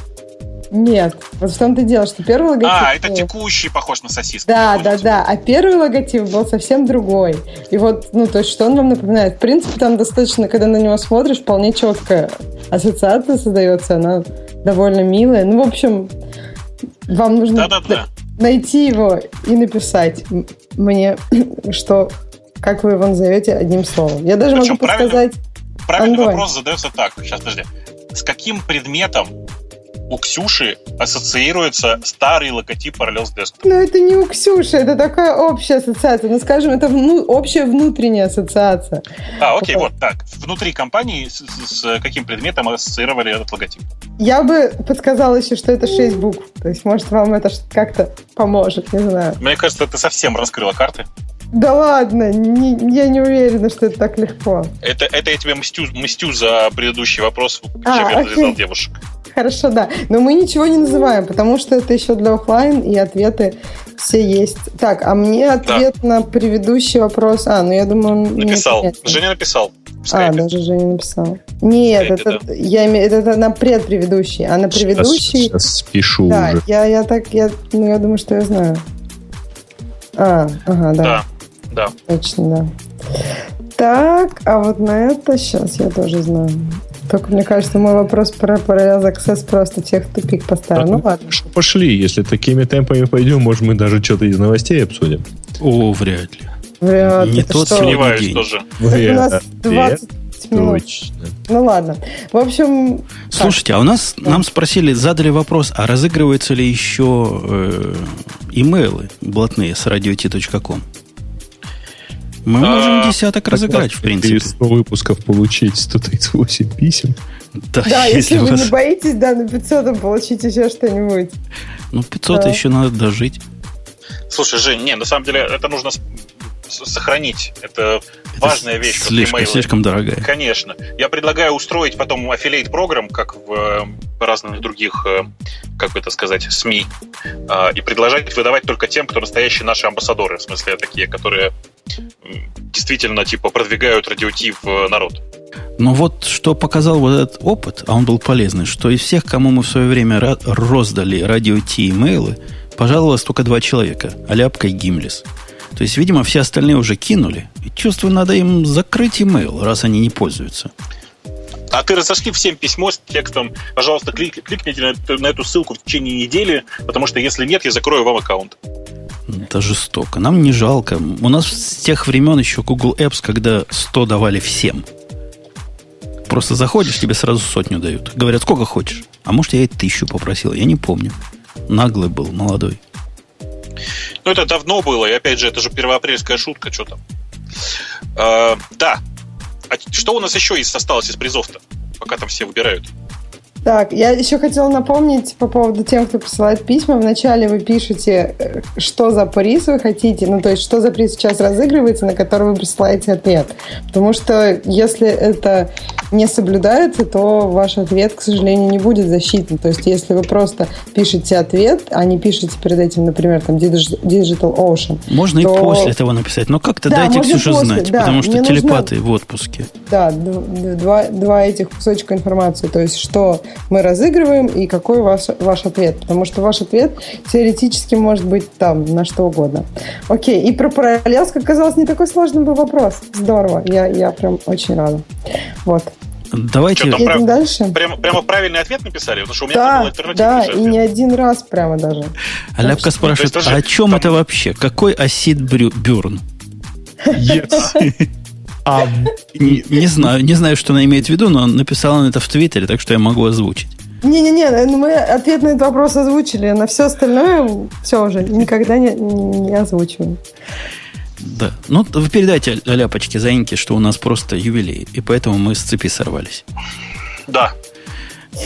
Нет, вот в том-то дело, что первый логотип... А, это текущий похож на сосиску. Да, да, да, а первый логотип был совсем другой. И вот, ну, то есть, что он вам напоминает? В принципе, там достаточно, когда на него смотришь, вполне четкая ассоциация создается, она довольно милая. Ну, в общем, вам нужно да, да, да. найти его и написать мне, что как вы его назовете одним словом. Я даже Причем могу подсказать... Правильный, правильный вопрос задается так. Сейчас, подожди. С каким предметом у Ксюши ассоциируется старый логотип Parallels Desktop. Ну, это не у Ксюши, это такая общая ассоциация. Ну, скажем, это вну, общая внутренняя ассоциация. А, окей, вот так. Внутри компании с, с каким предметом ассоциировали этот логотип? Я бы подсказала еще, что это 6 букв. То есть, может, вам это как-то поможет, не знаю. Мне кажется, ты совсем раскрыла карты. Да ладно, не, я не уверена, что это так легко. Это, это я тебе мстю, мстю за предыдущий вопрос, а, чем я развязал девушек. Хорошо, да. Но мы ничего не называем, потому что это еще для офлайн, и ответы все есть. Так, а мне ответ да. на предыдущий вопрос. А, ну я думаю, он написал. Женя написал. А, даже Женя написал. Нет, это, да. я имею, это, это на предпредыдущий, а на предыдущий. Сейчас, сейчас спешу да, уже. Я, я так, я, ну я думаю, что я знаю. А, ага, да. Да, да. Точно, да. Так, а вот на это сейчас я тоже знаю. Только мне кажется, мой вопрос про Parallels Access просто всех в тупик поставил. Так, ну ладно. Пошли, если такими темпами пойдем, может мы даже что-то из новостей обсудим. О, вряд ли. Вряд Не тот что? Сомневаюсь день. тоже. Вряд. У нас 20 минут. Точно. Ну ладно. В общем... Слушайте, так. а у нас да. нам спросили, задали вопрос, а разыгрываются ли еще э, имейлы блатные с radio.t.com? Мы можем десяток разыграть, в принципе. 100 выпусков получить 138 писем. Да, да если, если вы вас... не боитесь, да, на 500 получить еще что-нибудь. Ну, 500 да. еще надо дожить. Слушай, Жень, не, на самом деле это нужно сохранить. Это, это важная вещь. Слишком, слишком дорогая. Конечно. Я предлагаю устроить потом аффилейт программ, как в э, разных других, э, как бы это сказать, СМИ, э, и предложить выдавать только тем, кто настоящие наши амбассадоры, в смысле такие, которые действительно типа продвигают радиоти в народ. Но вот что показал вот этот опыт, а он был полезный, что из всех, кому мы в свое время роздали радио Ти имейлы, пожаловалось только два человека, Аляпка и Гимлис. То есть, видимо, все остальные уже кинули. И чувствую, надо им закрыть имейл, раз они не пользуются. А ты разошли всем письмо с текстом, пожалуйста, клик, кликните на на эту ссылку в течение недели, потому что если нет, я закрою вам аккаунт. Это жестоко. Нам не жалко. У нас с тех времен еще Google Apps, когда 100 давали всем. Просто заходишь, тебе сразу сотню дают. Говорят, сколько хочешь. А может, я и тысячу попросил, я не помню. Наглый был, молодой. Ну, это давно было, и опять же, это же первоапрельская шутка, что там. Э, да. А что у нас еще из осталось из призов-то, пока там все выбирают? Так, я еще хотела напомнить по поводу тем, кто присылает письма. Вначале вы пишете, э, что за приз вы хотите, ну, то есть, что за приз сейчас разыгрывается, на который вы присылаете ответ. Потому что если это не соблюдается, то ваш ответ, к сожалению, не будет засчитан. То есть, если вы просто пишете ответ, а не пишете перед этим, например, там Digital Ocean. Можно то... и после этого написать, но как-то да, дайте Ксюше после, знать, да, потому что телепаты нужно... в отпуске. Да, два, два этих кусочка информации. То есть, что мы разыгрываем и какой ваш, ваш ответ. Потому что ваш ответ теоретически может быть там на что угодно. Окей, и про параллелс, как оказалось, не такой сложный был вопрос. Здорово, я, я прям очень рада. Вот. Давайте Что, едем дальше. Прямо, прямо правильный ответ написали? Потому что у меня да, был альтернативный Да, и не один раз прямо даже. А Ляпка спрашивает, а о чем там... это вообще? Какой осид бюрн? Yes. А, не, не знаю, не знаю, что она имеет в виду, но написала она это в Твиттере, так что я могу озвучить. Не-не-не, мы ответ на этот вопрос озвучили. На все остальное все уже никогда не, не озвучиваем. Да. Ну, вы передайте ляпочке Заиньке, что у нас просто юбилей, и поэтому мы с цепи сорвались. Да,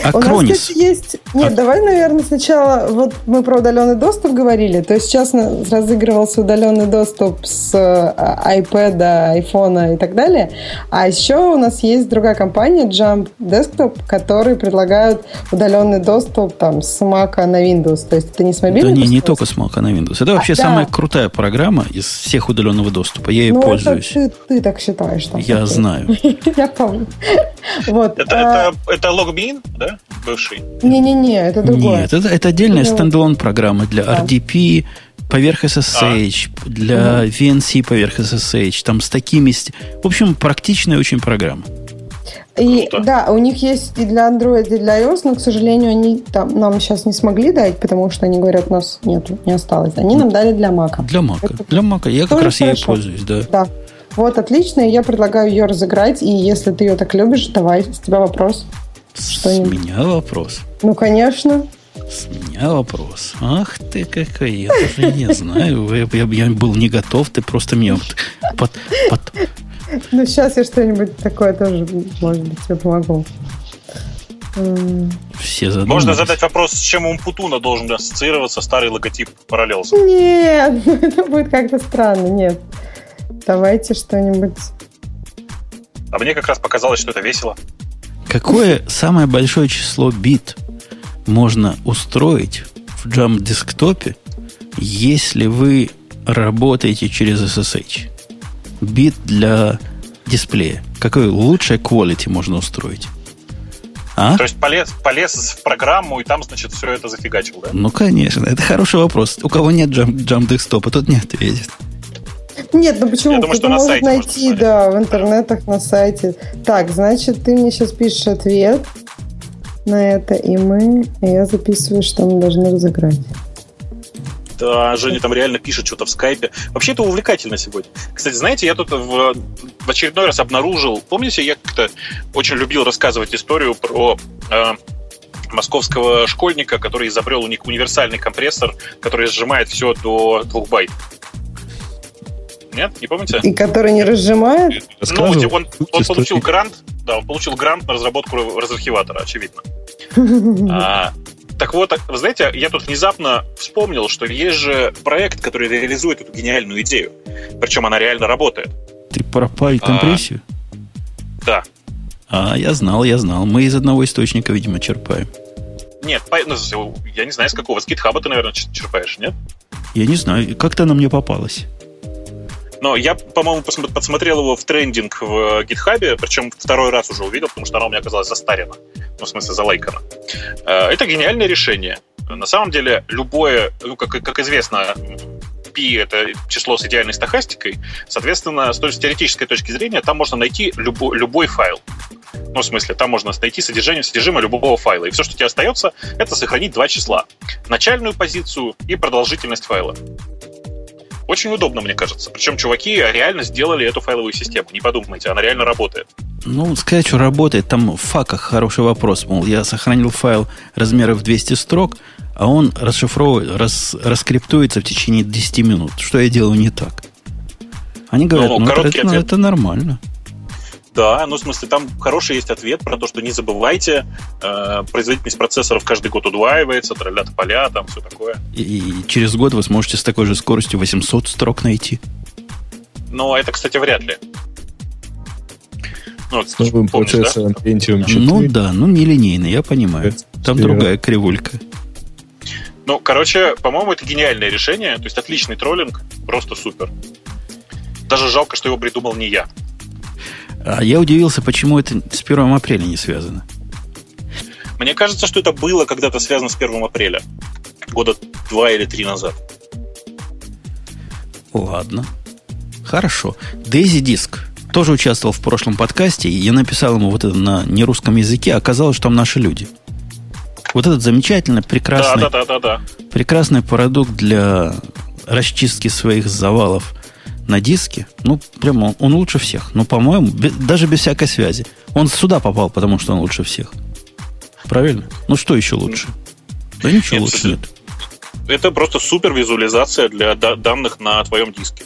Акронис. У нас, кстати, есть... Нет, а... давай, наверное, сначала... Вот мы про удаленный доступ говорили. То есть сейчас разыгрывался удаленный доступ с э, iPad, iPhone и так далее. А еще у нас есть другая компания, Jump Desktop, которые предлагают удаленный доступ там с Mac на Windows. То есть это не с мобильного Да не, не только с Mac на Windows. Это вообще а, самая да. крутая программа из всех удаленного доступа. Я ей ну, пользуюсь. Это ты, ты так считаешь. Там, Я знаю. Я помню. Вот. Это, это, это логбин? Да, бывший? Не-не-не, это другое. Нет, это, это отдельная стендалон программа для да. RDP поверх SSH, а. для угу. VNC поверх SSH, там с такими... В общем, практичная очень программа. И Круто. да, у них есть и для Android, и для iOS, но, к сожалению, они там нам сейчас не смогли дать, потому что они говорят, у нас нету, не осталось. Они нам дали для Mac. Для Mac. Это для Mac. Я как раз хорошо. ей пользуюсь, да. Да. Вот, отлично, я предлагаю ее разыграть, и если ты ее так любишь, давай, с тебя вопрос. С меня вопрос. Ну, конечно. С меня вопрос. Ах ты какая, я даже не знаю. Я, я, я был не готов, ты просто меня под, под... Ну, сейчас я что-нибудь такое тоже, может быть, тебе помогу. Все задумались. Можно задать вопрос, с чем у Умпутуна должен ассоциироваться старый логотип Параллелса? Нет, это будет как-то странно, нет. Давайте что-нибудь... А мне как раз показалось, что это весело. Какое самое большое число бит можно устроить в Jump десктопе, если вы работаете через SSH? Бит для дисплея. Какое лучшее quality можно устроить? А? То есть полез, полез в программу и там, значит, все это зафигачил, да? Ну, конечно. Это хороший вопрос. У кого нет Jump, jump десктопа, тот не ответит. Нет, ну почему? Кто-то что может найти, да, в интернетах, на сайте. Так, значит, ты мне сейчас пишешь ответ на это, и мы, и я записываю, что мы должны разыграть. Да, Женя там реально пишет что-то в скайпе. Вообще это увлекательно сегодня. Кстати, знаете, я тут в, в очередной раз обнаружил, помните, я как-то очень любил рассказывать историю про э, московского школьника, который изобрел универсальный компрессор, который сжимает все до двух байт. Нет, не помните? И который не разжимает? Ну, он, он получил грант, да, он получил грант на разработку разархиватора, очевидно. а, так вот, вы знаете, я тут внезапно вспомнил, что есть же проект, который реализует эту гениальную идею. Причем она реально работает. Ты про компрессию? А, да. А, я знал, я знал. Мы из одного источника, видимо, черпаем. Нет, ну, я не знаю, с какого. С GitHub ты, наверное, черпаешь, нет? Я не знаю. Как-то она мне попалась. Но я, по-моему, подсмотрел его в трендинг в GitHub, причем второй раз уже увидел, потому что оно у меня оказалось застарено. Ну, в смысле, залайкано. Э, это гениальное решение. На самом деле, любое, ну, как, как известно, P — это число с идеальной стохастикой. Соответственно, с теоретической точки зрения, там можно найти любой, любой файл. Ну, в смысле, там можно найти содержание, содержимое любого файла. И все, что тебе остается, это сохранить два числа. Начальную позицию и продолжительность файла. Очень удобно, мне кажется. Причем чуваки реально сделали эту файловую систему. Не подумайте, она реально работает. Ну, сказать, что работает, там в факах хороший вопрос. Мол, я сохранил файл размеров 200 строк, а он расшифровывает, рас, раскриптуется в течение 10 минут. Что я делаю не так? Они говорят, ну, ну это, ну, это нормально. Да, ну, в смысле, там хороший есть ответ про то, что не забывайте, э, производительность процессоров каждый год удваивается, тролля поля, там все такое. И, и через год вы сможете с такой же скоростью 800 строк найти. Ну, это, кстати, вряд ли. Ну, с новым процессором да? Pentium 4. Ну да, ну нелинейный, я понимаю. Там другая кривулька. Ну, короче, по-моему, это гениальное решение. То есть отличный троллинг, просто супер. Даже жалко, что его придумал не я. А я удивился, почему это с 1 апреля не связано. Мне кажется, что это было когда-то связано с 1 апреля. Года два или три назад. Ладно. Хорошо. Дейзи Диск тоже участвовал в прошлом подкасте, и я написал ему вот это на нерусском языке, оказалось, что там наши люди. Вот этот замечательный, прекрасный, да, да, да, да, да. прекрасный продукт для расчистки своих завалов на диске, ну, прямо он, он лучше всех. Ну, по-моему, даже без всякой связи. Он сюда попал, потому что он лучше всех. Правильно? Ну, что еще лучше? Да ничего нет, лучше нет. Это просто супер визуализация для данных на твоем диске.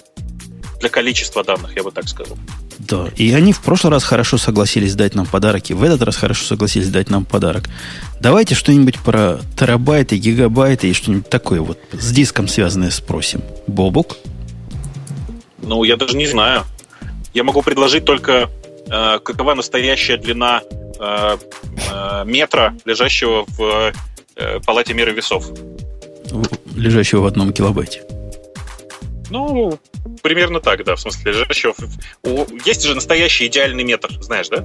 Для количества данных, я бы так сказал. Да, и они в прошлый раз хорошо согласились дать нам подарок, и в этот раз хорошо согласились дать нам подарок. Давайте что-нибудь про терабайты, гигабайты и что-нибудь такое вот с диском связанное спросим. Бобук? Ну, я даже не знаю. Я могу предложить только, э, какова настоящая длина э, э, метра, лежащего в э, палате меры весов. Лежащего в одном килобайте. Ну, примерно так, да. В смысле, лежащего... Есть же настоящий идеальный метр, знаешь, да?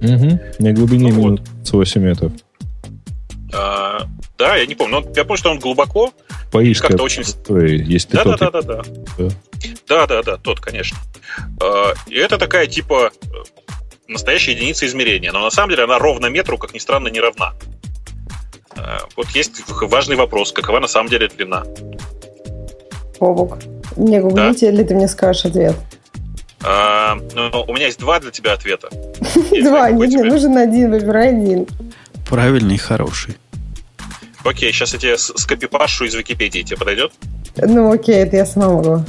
Угу. На глубине ну, минут вот. 8 метров. А, да, я не помню. Но я помню, что он глубоко. Паишка как-то очень... Есть да, да, да, да, да. Да, да, да, тот, конечно. А, и это такая типа настоящая единица измерения. Но на самом деле она ровно метру, как ни странно, не равна. А, вот есть важный вопрос, какова на самом деле длина. Бобук, не гуглите, да? или ты мне скажешь ответ? А, ну, у меня есть два для тебя ответа. Два, нет, мне нужен один, выбирай один. Правильный и хороший. Окей, сейчас я тебе скопипашу из Википедии. Тебе подойдет? Ну, окей, это я сама могу.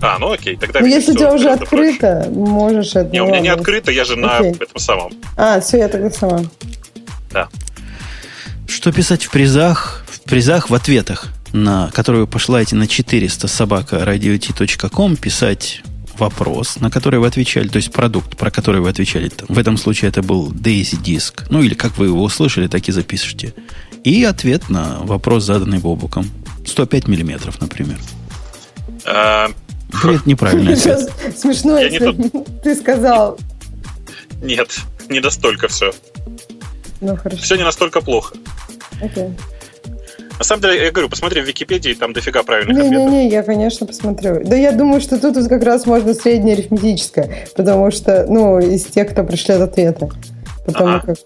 А, ну окей, тогда... Ну, если у тебя уже открыто, проще. можешь это... Не, у меня не открыто, я же на этом самом. А, все, я тогда сама. Да. Что писать в призах? В призах, в ответах, на которые вы пошлаете на 400 собака radio.com, писать вопрос, на который вы отвечали, то есть продукт, про который вы отвечали. В этом случае это был Daisy Disk. Ну, или как вы его услышали, так и запишите. И ответ на вопрос, заданный Бобуком. 105 миллиметров, например. А... Нет, неправильно. Смешно, ты сказал. Нет, не настолько все. Ну, хорошо. Все не настолько плохо. Окей. На самом деле, я говорю, посмотри в Википедии, там дофига правильных не, ответов. Не-не-не, я, конечно, посмотрю. Да я думаю, что тут как раз можно среднее арифметическое, потому что, ну, из тех, кто пришлет ответы. Потому ага. как...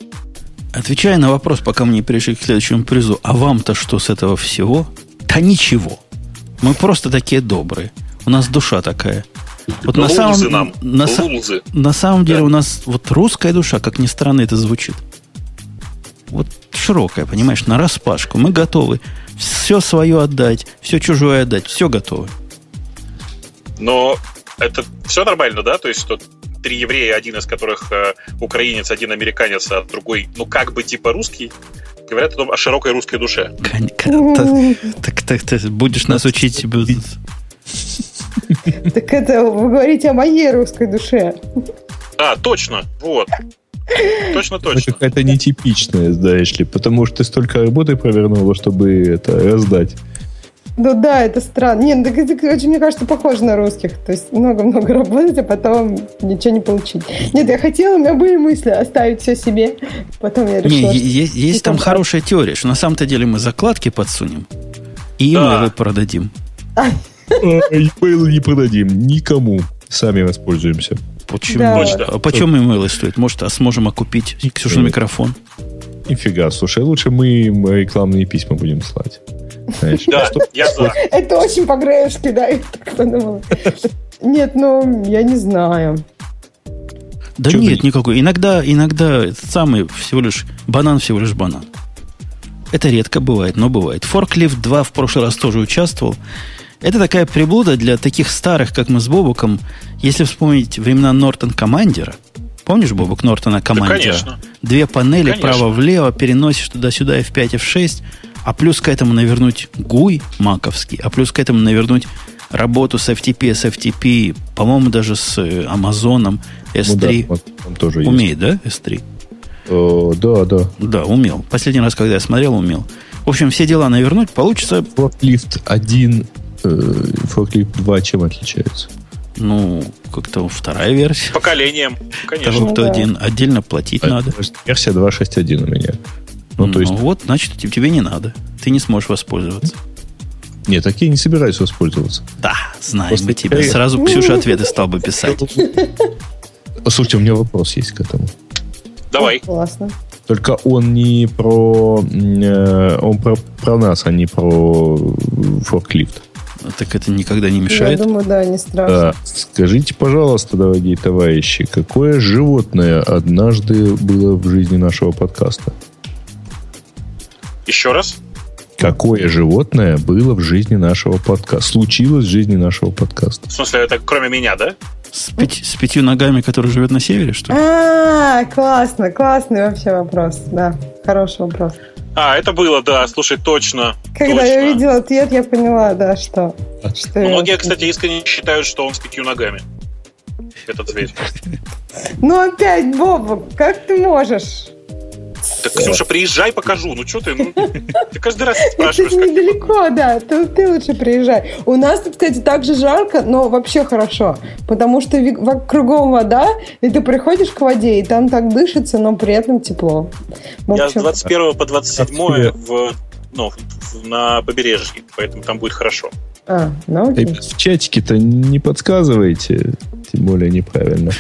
Отвечая на вопрос, пока мы не перешли к следующему призу, а вам-то что с этого всего? Да ничего. Мы просто такие добрые. У нас душа такая. Вот на самом, нам. На, на самом деле да. у нас вот русская душа, как ни странно это звучит. Вот широкая, понимаешь, на распашку. Мы готовы все свое отдать, все чужое отдать, все готовы. Но это все нормально, да? То есть, что три еврея, один из которых э, украинец, один американец, а другой, ну, как бы типа русский, говорят о, о широкой русской душе. Так, так, ты будешь нас учить... Так это вы говорите о моей русской душе. А, точно, вот. Точно, точно. Это какая-то нетипичная, знаешь ли, потому что ты столько работы провернула, чтобы это раздать. Ну да, это странно. Нет, так это очень, мне кажется, похоже на русских. То есть много-много работать, а потом ничего не получить. Нет, я хотела, у меня были мысли оставить все себе. Потом я решила... Не, есть, есть там хорошая теория, что на самом-то деле мы закладки подсунем и да. имейлы продадим. Имейлы не продадим никому. Сами воспользуемся. Почему? Да. А почем имейлы стоят? Может, а сможем окупить Ксюшин микрофон? Нифига, слушай, лучше мы им рекламные письма будем слать. Да, я за. Это очень по-греевски, да, я так подумала. Нет, ну, я не знаю. Да нет, ты? никакой. Иногда, иногда этот самый всего лишь банан всего лишь банан. Это редко бывает, но бывает. Forklift 2 в прошлый раз тоже участвовал. Это такая приблуда для таких старых, как мы с Бобуком. Если вспомнить времена Нортон Командера, помнишь, Бобук Нортона Командера? Да, конечно. Две панели право-влево, переносишь туда-сюда F5, F6, а плюс к этому навернуть GUI маковский, а плюс к этому навернуть работу с FTP, с FTP, по-моему, даже с Амазоном S3. Ну, да, там тоже Умеет, есть. да, S3? О, да, да. Да, умел. Последний раз, когда я смотрел, умел. В общем, все дела навернуть, получится... Forklift 1, э, Forklift 2 чем отличается? Ну, как-то вторая версия. Поколением, конечно. Того, кто ну, да. один отдельно платить а, надо. Версия 2.6.1 у меня. Ну, ну, то есть... вот, значит, тебе не надо. Ты не сможешь воспользоваться. Нет, так я не собираюсь воспользоваться. Да, знаем Просто мы тебя. Я... Сразу Ксюша ответы стал бы писать. Слушайте, у меня вопрос есть к этому. Давай. Классно. Только он не про... Э, он про, про нас, а не про форклифт. Так это никогда не мешает? Я думаю, да, не страшно. А, скажите, пожалуйста, дорогие товарищи, какое животное однажды было в жизни нашего подкаста? Еще раз? Какое животное было в жизни нашего подкаста? Случилось в жизни нашего подкаста. В смысле, это кроме меня, да? С, пяти, с пятью ногами, который живет на севере, что ли? А, классно, классный вообще вопрос, да. Хороший вопрос. А, это было, да, слушай, точно. Когда точно. я видела ответ, я поняла, да, что. что Многие, я... кстати, искренне считают, что он с пятью ногами. Этот зверь. Ну опять, Боба, как ты можешь? Так, Ксюша, приезжай, покажу. Ну, что ты? Ну, ты каждый раз спрашиваешь. Это недалеко, да. Ты, ты лучше приезжай. У нас тут, кстати, так же жарко, но вообще хорошо. Потому что кругом вода, и ты приходишь к воде, и там так дышится, но при этом тепло. Я с 21 по 27 в, ну, на побережье, поэтому там будет хорошо. А, ну окей. В чатике-то не подсказывайте, тем более неправильно.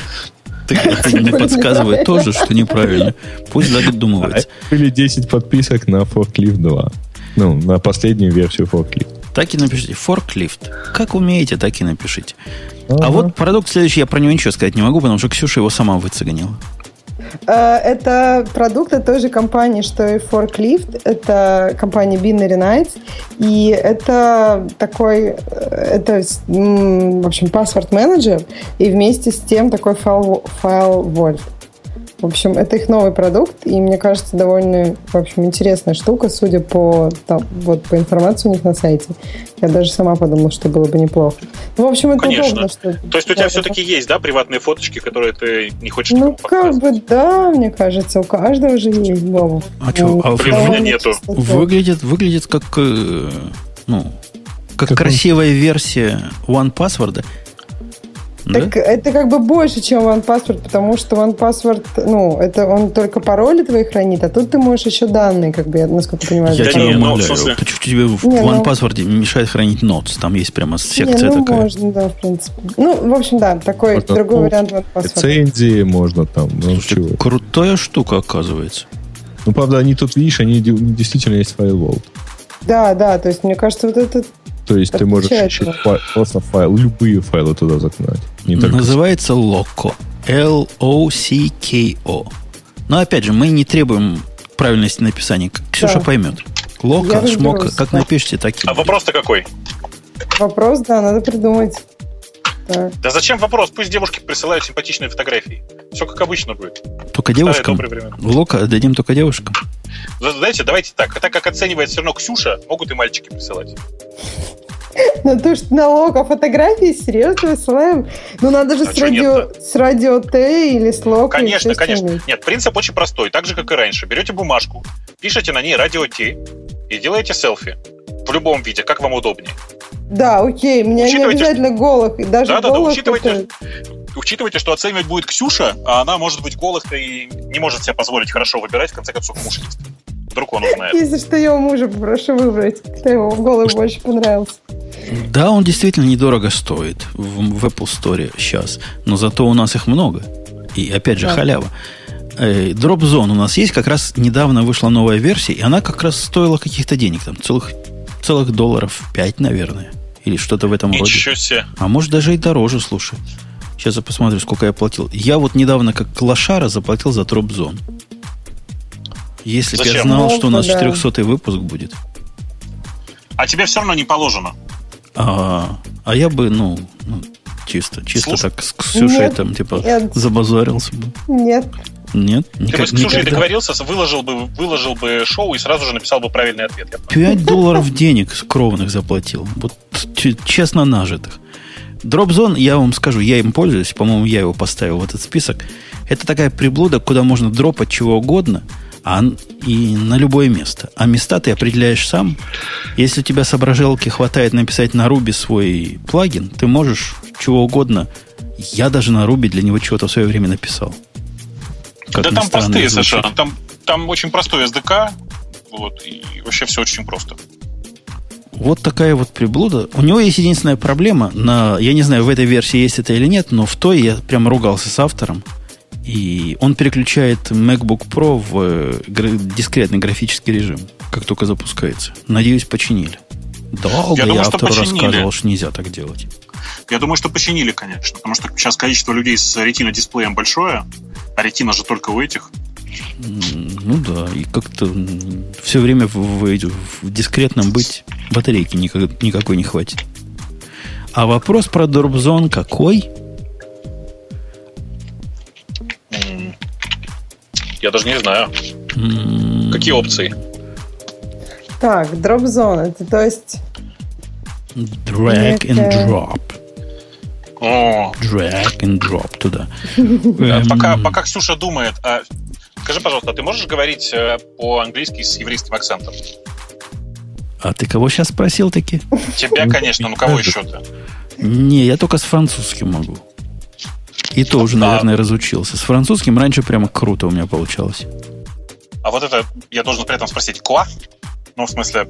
Мне подсказывает тоже, что неправильно. Пусть задумывается. Были 10 подписок на Forklift 2. Ну, на последнюю версию Forklift. Так и напишите. Forklift. Как умеете, так и напишите. А вот продукт следующий, я про него ничего сказать не могу, потому что Ксюша его сама выцегонила. Э, это продукт от той же компании, что и Forklift. Это компания Binary Nights. И это такой, э, это, в общем, паспорт-менеджер. И вместе с тем такой файл, файл Vault. В общем, это их новый продукт, и мне кажется, довольно, в общем, интересная штука, судя по, там, вот, по информации у них на сайте. Я даже сама подумала, что было бы неплохо. Ну, в общем, это Конечно. удобно. Что... То есть у тебя да, все-таки это... есть, да, приватные фоточки, которые ты не хочешь Ну, как бы, да, мне кажется, у каждого же есть, Вова. А что, ну, а у меня нету. Выглядит, выглядит как, э, ну, как, как красивая он? версия One Password. Так да? это как бы больше, чем OnePassword, потому что OnePassword, ну, это он только пароли твои хранит, а тут ты можешь еще данные, как бы, я, насколько понимаю. Я тебя умоляю, почему тебе в не, OnePassword ну... мешает хранить notes? Там есть прямо секция не, ну, такая. можно, да, в принципе. Ну, в общем, да, такой другой вариант OnePassword. Рецензии можно там. Ну, Слушайте, крутая штука, оказывается. Ну, правда, они тут, видишь, они действительно есть файл Да, да, то есть, мне кажется, вот этот то есть ты можешь еще файл, просто файл, любые файлы туда загнать. Не Называется Loco. L-O-C-K-O. Но опять же, мы не требуем правильности написания. Ксюша да. поймет. Лока, шмока, как да. напишите, так и А вопрос-то какой? Вопрос, да, надо придумать. Так. Да зачем вопрос? Пусть девушки присылают симпатичные фотографии. Все как обычно будет. Только девушкам? Лока дадим только девушкам. Знаете, давайте так. Так как оценивает все равно Ксюша, могут и мальчики присылать. Ну, то, что на лока фотографии серьезно высылаем. Ну, надо же а с, радио, с радио Т или с лока. Конечно, конечно. Нет, принцип очень простой. Так же, как и раньше. Берете бумажку, пишете на ней радио Т и делаете селфи. В любом виде, как вам удобнее. Да, окей, мне не обязательно голых. Даже да, да, да, учитывайте, учитывайте, что оценивать будет Ксюша, а она может быть голых и не может себе позволить хорошо выбирать, в конце концов, муж есть. Вдруг он узнает. Если что, его мужа попрошу выбрать, кто его голый больше понравился. Да, он действительно недорого стоит в, в Apple Store сейчас, но зато у нас их много. И опять же, да. халява. Э, Drop Zone у нас есть, как раз недавно вышла новая версия, и она как раз стоила каких-то денег, там целых, целых долларов 5, наверное. Или что-то в этом Ничего роде. Себе. А может даже и дороже, слушай. Сейчас я посмотрю, сколько я платил. Я вот недавно как лошара заплатил за Zone. Если бы я знал, что у нас да. 400 выпуск будет. А тебе все равно не положено. А, а я бы, ну, ну чисто, чисто Слушай, так с Ксюшей нет, там, типа, нет. забазарился бы. Нет. Нет? Никак, Ты бы с Ксюшей никогда. договорился, выложил бы, выложил бы шоу и сразу же написал бы правильный ответ. 5 долларов денег кровных заплатил. Вот честно нажитых. Дропзон, я вам скажу, я им пользуюсь, по-моему, я его поставил в этот список. Это такая приблуда, куда можно дропать чего угодно – а, и на любое место. А места ты определяешь сам. Если у тебя соображалки хватает написать на Ruby свой плагин, ты можешь чего угодно. Я даже на Ruby для него чего-то в свое время написал. Как да там простые совершенно. Там, там очень простой SDK. Вот, и вообще все очень просто. Вот такая вот приблуда. У него есть единственная проблема. На, я не знаю, в этой версии есть это или нет, но в той я прям ругался с автором. И он переключает MacBook Pro в э, дискретный графический режим, как только запускается. Надеюсь, починили. Долго я, думаю, я автору рассказывал, что нельзя так делать. Я думаю, что починили, конечно, потому что сейчас количество людей с ретино дисплеем большое, а ретина же только у этих. Ну да, и как-то все время в, в, в дискретном быть батарейки никак, никакой не хватит. А вопрос про Дорбзон какой? Я даже не знаю. Mm. Какие опции? Так, zone. Это то есть... Drag and drop. О. Drag and drop туда. Эм. Пока, пока Ксюша думает, а, скажи, пожалуйста, ты можешь говорить э, по-английски с еврейским акцентом? А ты кого сейчас спросил таки? Тебя, конечно, ну кого еще-то? Не, я только с французским могу. И то уже, наверное, а... разучился. С французским раньше прямо круто у меня получалось. А вот это я должен при этом спросить, ква? Ну, в смысле,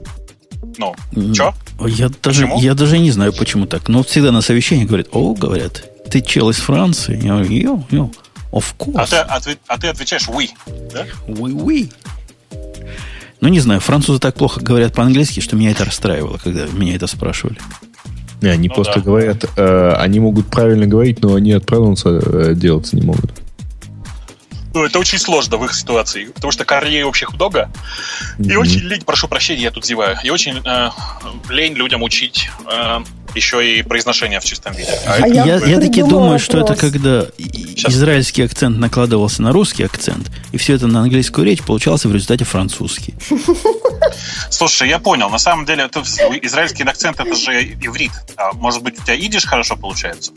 ну, чё? Я даже, я даже не знаю, почему так. Но всегда на совещании говорят, о, говорят, ты чел из Франции. Я говорю, йо, йо, of course. А ты, а ты, а ты отвечаешь oui, да? Oui, oui. Ну, не знаю, французы так плохо говорят по-английски, что меня это расстраивало, когда меня это спрашивали. Не, они ну, просто да. говорят, э, они могут правильно говорить, но они отправиться э, делаться не могут. Ну, это очень сложно в их ситуации, потому что Корней вообще много. И mm-hmm. очень лень, прошу прощения, я тут зеваю. И очень э, лень людям учить э, еще и произношение в чистом виде. А, а я, я, я таки думаю, вопрос. что это когда Сейчас. израильский акцент накладывался на русский акцент, и все это на английскую речь получался в результате французский. Слушай, я понял. На самом деле, это, израильский акцент это же иврит. А может быть, у тебя идиш хорошо получается?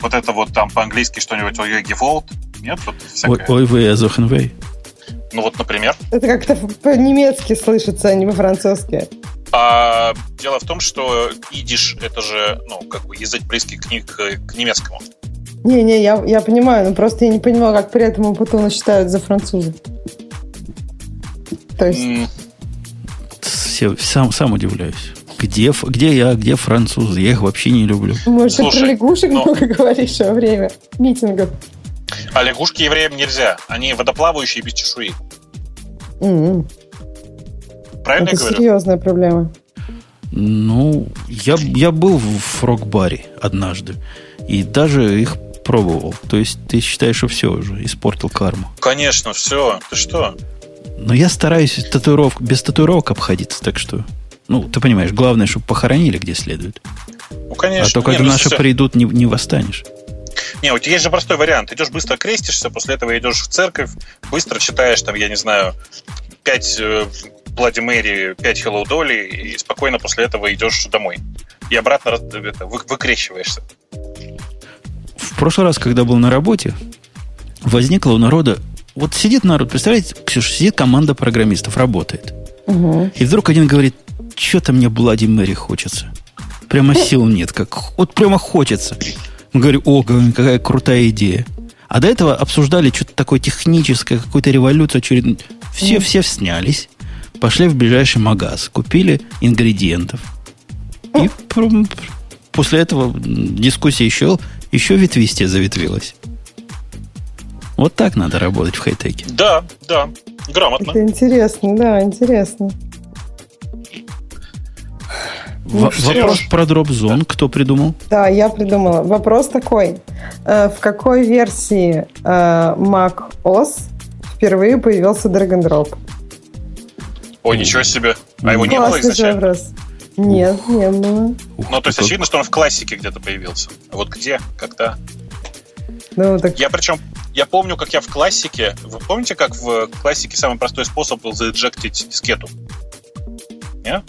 Вот это вот там по-английски что-нибудь ой гефолт? Нет? Вот ой, вы, азохенвей. Ну вот, например. Это как-то по-немецки слышится, а не по-французски. А дело в том, что идиш это же, ну, как бы язык близкий к, к, к немецкому. Не-не, я, я понимаю, но просто я не понимала, как при этом Путуна считают за француза. То есть... Mm. Все, сам, сам удивляюсь. Где, где я, где французы? Я их вообще не люблю. Может, Слушай, ты про лягушек но... много говоришь во время митингов? А лягушки евреям нельзя. Они водоплавающие без чешуи. Mm-hmm. Правильно Это я говорю? серьезная проблема. Ну, я, я был в фрог-баре однажды. И даже их пробовал. То есть ты считаешь, что все уже, испортил карму? Конечно, все. Ты что? Но я стараюсь татуировок, без татуировок обходиться, так что... Ну, ты понимаешь, главное, чтобы похоронили где следует. Ну, конечно. А то, когда ну, наши все- придут, не, не восстанешь. Не, у тебя есть же простой вариант. Идешь быстро крестишься, после этого идешь в церковь, быстро читаешь там, я не знаю, 5 Блади Мэри, 5 Hello Dolly, и спокойно после этого идешь домой. И обратно это, вы- выкрещиваешься. В прошлый раз, когда был на работе, возникло у народа... Вот сидит народ, представляете, Ксюша, сидит команда программистов, работает. Мгм. И вдруг один говорит, что-то мне Блади Мэри хочется. Прямо сил нет, как вот прямо хочется. Мы говорим, о, говорим, какая крутая идея. А до этого обсуждали что-то такое техническое, какую-то революцию очередную. Все, все снялись, пошли в ближайший магаз, купили ингредиентов. И после этого дискуссия еще, еще ветвистее заветвилась. Вот так надо работать в хай-теке. Да, да, грамотно. Это интересно, да, интересно. Что вопрос про дроп-зон кто придумал? Да, я придумала. Вопрос такой. Э, В какой версии э, Mac OS впервые появился Drop? Ой, ничего себе. А его не было Классный же изначально? вопрос. Нет, не было. Ух, Ну, то есть очевидно, что он в классике где-то появился. А вот где, когда? Ну, так Я причем, я помню, как я в классике... Вы помните, как в классике самый простой способ был заэджектить дискету? Не?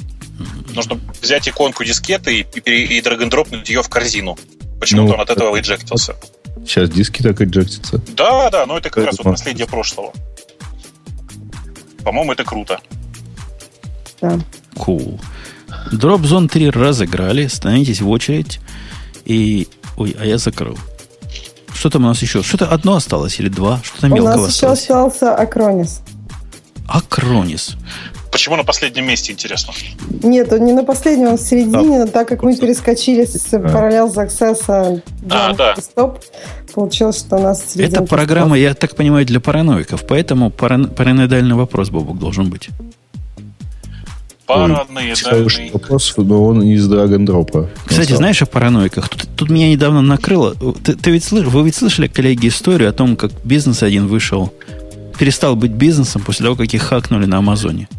Нужно взять иконку дискеты и, и, и драг-н-дропнуть ее в корзину. Почему-то Ну, он от этого эджектился. Сейчас диски так эджектятся. Да, да, но это как Это раз вот наследие прошлого. По-моему, это круто. да. Cool. Zone 3 разыграли. Становитесь в очередь. И... Ой, а я закрыл. Что там у нас еще? Что-то одно осталось или два? Что-то У мелкого нас еще осталось. остался Акронис. Акронис. Почему на последнем месте, интересно? Нет, он не на последнем, он в середине, но так как мы перескочили с Parallels Access А, Jump да. Stop, получилось, что у нас в середине Это программа, я так понимаю, для параноиков. Поэтому парано- параноидальный вопрос, Бобок, должен быть. Параноидальный. Вопрос, но он из Драгондропа. Кстати, знаешь о параноиках? Тут, тут меня недавно накрыло. Ты, ты ведь слыш- вы ведь слышали, коллеги, историю о том, как бизнес один вышел, перестал быть бизнесом после того, как их хакнули на Амазоне.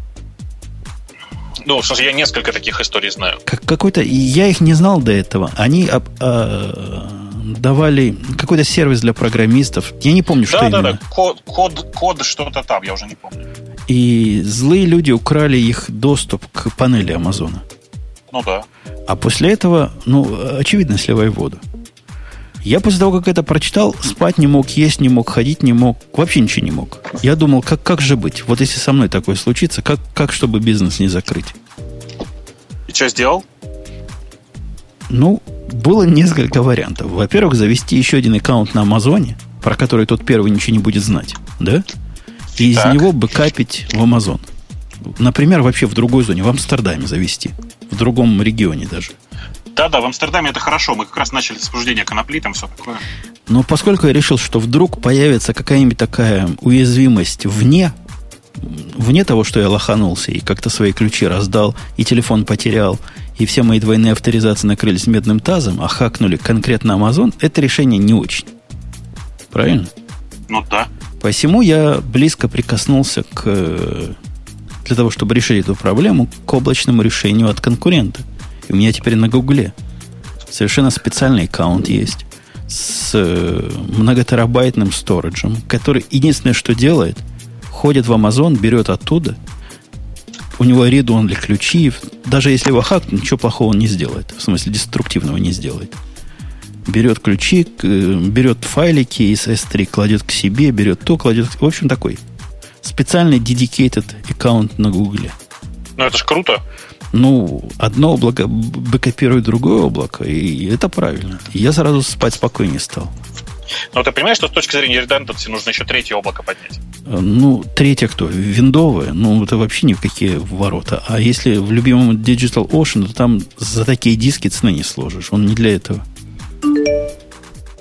Ну, в смысле, я несколько таких историй знаю. Как, какой-то, я их не знал до этого. Они об- а, давали какой-то сервис для программистов. Я не помню, что Да, да, именно. да. Код, код, код что-то там, я уже не помню. И злые люди украли их доступ к панели Амазона. Ну да. А после этого, ну, очевидно, сливай воду. Я после того, как это прочитал, спать не мог, есть не мог, ходить не мог, вообще ничего не мог. Я думал, как, как же быть? Вот если со мной такое случится, как, как чтобы бизнес не закрыть? И что сделал? Ну, было несколько вариантов. Во-первых, завести еще один аккаунт на Амазоне, про который тот первый ничего не будет знать, да? И из Так. него бэкапить в Амазон. Например, вообще в другой зоне, в Амстердаме завести. В другом регионе даже. Да, да, в Амстердаме это хорошо. Мы как раз начали с обсуждения конопли, там все такое. Но поскольку я решил, что вдруг появится какая-нибудь такая уязвимость вне, вне того, что я лоханулся и как-то свои ключи раздал, и телефон потерял, и все мои двойные авторизации накрылись медным тазом, а хакнули конкретно Amazon, это решение не очень. Правильно? Ну да. Посему я близко прикоснулся к, э, для того, чтобы решить эту проблему, к облачному решению от конкурента. У меня теперь на Гугле совершенно специальный аккаунт есть с э, многотерабайтным сториджем, который единственное, что делает, ходит в Amazon, берет оттуда, у него read для ключи, даже если его хакнут, ничего плохого он не сделает, в смысле деструктивного не сделает. Берет ключи, э, берет файлики из S3, кладет к себе, берет то, кладет... В общем, такой специальный dedicated аккаунт на Гугле. Ну это ж круто. Ну, одно облако бэкопирует другое облако, и это правильно. Я сразу спать спокойнее стал. Но ты понимаешь, что с точки зрения редунданции нужно еще третье облако поднять? Э, Ну, третье кто? Виндовое? Ну, это вообще ни в какие ворота. А если в любимом Digital Ocean, то там за такие диски цены не сложишь. Он не для этого.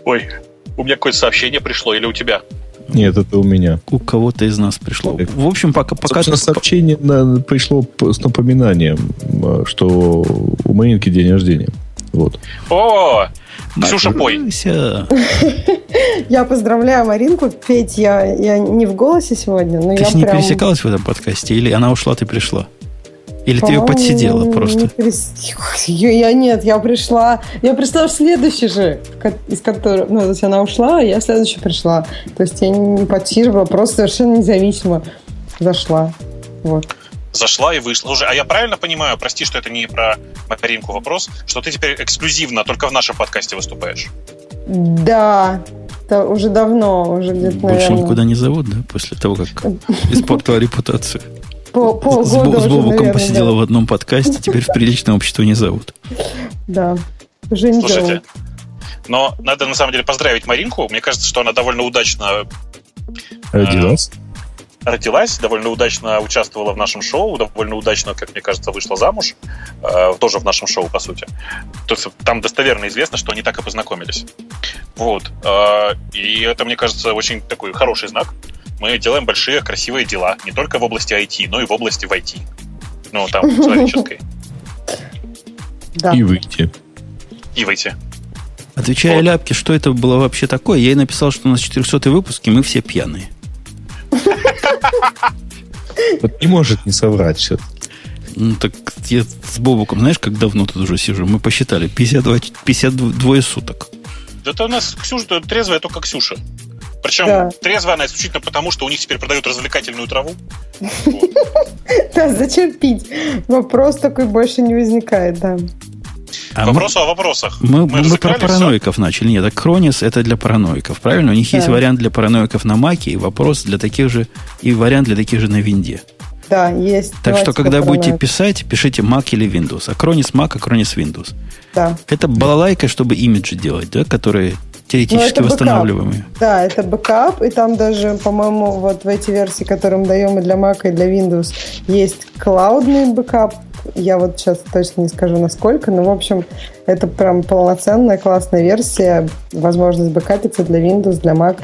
Ой, у меня какое-то сообщение пришло, или у тебя? Нет, это у меня. У кого-то из нас пришло. Так. В общем, пока... пока Собственно, сообщение на- пришло с напоминанием, э, что у Маринки день рождения. Вот. О, Ксюша, пой. Я поздравляю Маринку. Петь я, я не в голосе сегодня, но Ты я с ней прям... пересекалась в этом подкасте? Или она ушла, ты пришла? Или ты ее подсидела просто? Я, я нет, я пришла, я пришла в следующий же, из которого, ну, то есть она ушла, а я в следующий пришла. То есть я не подсиживала, просто совершенно независимо зашла. Вот. Зашла и вышла. Слушай, а я правильно понимаю, прости, что это не про Маринку вопрос, что ты теперь эксклюзивно только в нашем подкасте выступаешь? Да, это уже давно, уже где-то, Больше наверное. никуда не зовут, да, после того, как испортила репутацию? По, полгода с, уже, с Бобуком наверное, посидела да. в одном подкасте, теперь в приличное общество не зовут. Да, уже не Слушайте, делают. но надо на самом деле поздравить Маринку. Мне кажется, что она довольно удачно Родилась. родилась, довольно удачно участвовала в нашем шоу, довольно удачно, как мне кажется, вышла замуж, э, тоже в нашем шоу, по сути. То есть там достоверно известно, что они так и познакомились. Вот. Э, и это, мне кажется, очень такой хороший знак. Мы делаем большие, красивые дела, не только в области IT, но и в области в IT. Ну, там, человеческой. Да. И выйти. И выйти. Отвечая Вот. Ляпке, что это было вообще такое, я ей написал, что у нас 400 выпуск, и мы все пьяные. Вот не может не соврать все. Ну, так я с Бобуком, знаешь, как давно тут уже сижу? Мы посчитали, 52, 52 суток. Это у нас Ксюша трезвая только Ксюша. Причем Да. трезвая она исключительно потому, что у них теперь продают развлекательную траву. Да, зачем пить? Вопрос такой больше не возникает, да. А мы- Вопрос о вопросах. Мы, мы, про параноиков начали. Нет, Acronis это для параноиков, правильно? У них есть вариант для параноиков на Маке и вопрос для таких же, и вариант для таких же на Винде. Да, есть. Так Давайте что, когда будете писать, пишите Mac или Windows. Acronis Mac, Acronis Windows. Да. Это балалайка, чтобы имиджи делать, да, которые теоретически Ну, это бэкап. восстанавливаемые. Да, это бэкап, и там даже, по-моему, вот в эти версии, которые мы даем и для Mac, и для Windows, есть клаудный бэкап. Я вот сейчас точно не скажу, насколько, но, в общем, это прям полноценная, классная версия, возможность бэкапиться для Windows, для Mac.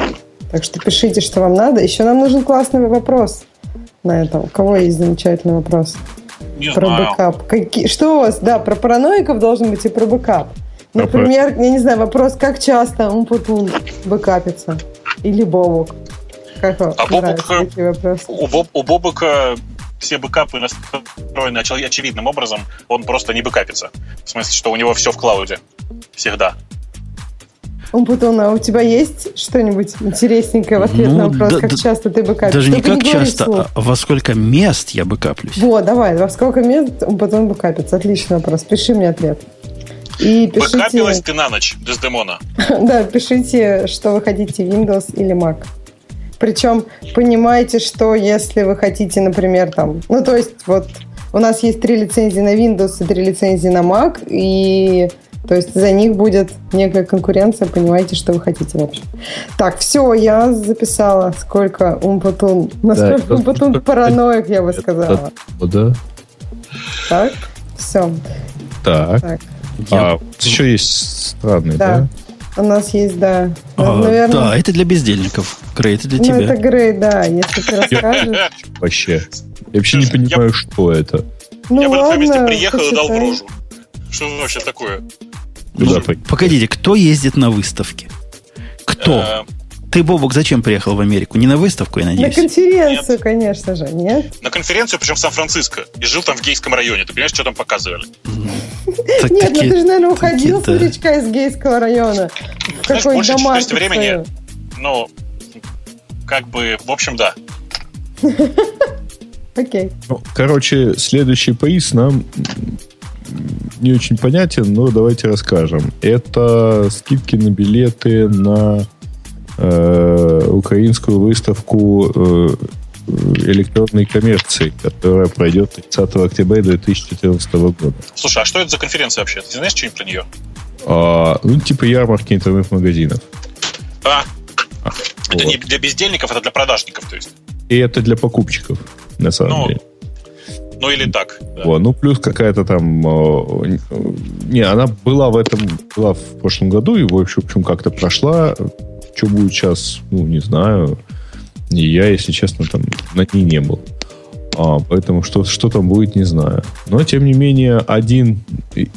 Так что пишите, что вам надо. Еще нам нужен классный вопрос на это. У кого есть замечательный вопрос? Не Про знаю. бэкап. Какие, что у вас? Да, про параноиков должен быть и про бэкап. Например, я не знаю, вопрос, как часто Умпутун бэкапится? Или Бобук? Как вам А вопросы? У, Боб- у Бобука все бэкапы настроены очевидным образом. Он просто не бэкапится. В смысле, что у него все в клауде. Всегда. Умпутун, а у тебя есть что-нибудь интересненькое в ответ Ну, на вопрос, да- как да- часто ты бэкапишь? Даже не Только как говори часто, вслух. а во сколько мест я бы каплюсь. Вот, давай, во сколько мест Умпутун бэкапится? Отличный вопрос. Пиши мне ответ. И Бэкапилась пишите, ты на ночь, Дездемона. да, пишите, что вы хотите, Windows или Mac. Причем понимаете, что если вы хотите, например, там, ну то есть вот у нас есть три лицензии на Windows и три лицензии на Mac, и то есть за них будет некая конкуренция, понимаете, что вы хотите в общем. Так, все, я записала, сколько Умпутун, насколько это Умпутун параноик, я бы сказала. Да. Так, все, Так. так. Я- А еще есть странный, Да. да? У нас есть, да, А, наверное... Да, это для бездельников. Крей, это для Ну, тебя. это Грей, да, если ты расскажешь. Вообще. Я вообще не Я- понимаю, что это. Ну я бы на твоем месте приехал и дал в рожу. Что вообще такое? Куда Ну, пойти? Погодите, кто ездит на выставке? Кто? Ты, Бобок, зачем приехал в Америку? Не на выставку, я На надеюсь? конференцию, конечно же, нет? на конференцию, причем в Сан-Франциско. И жил там в гейском районе. Ты понимаешь, что там показывали? Так Нет, ну таки- ты же, наверное, уходил с новичка из гейского района. В Знаешь, какой домашний часть времени- Ну, как бы, в общем, да. Окей. Ну, короче, следующий приз нам не очень понятен, но давайте расскажем. Это скидки на билеты на э, украинскую выставку э, электронной коммерции, которая пройдет 30 октября 2014 года. Слушай, а что это за конференция вообще? Ты знаешь что-нибудь про нее? А, ну, типа ярмарки интернет-магазинов. А, это Вот. не для бездельников, это для продажников, то есть. И это для покупчиков, на самом Ну, деле. Ну или так. да. Вот, ну, плюс какая-то там... э, Не, она была в этом... Была в прошлом году, и, в общем, как-то прошла. Что будет сейчас, ну, не знаю. И я, если честно, там на ней не был. А, поэтому что, что там будет, не знаю. Но, тем не менее, один...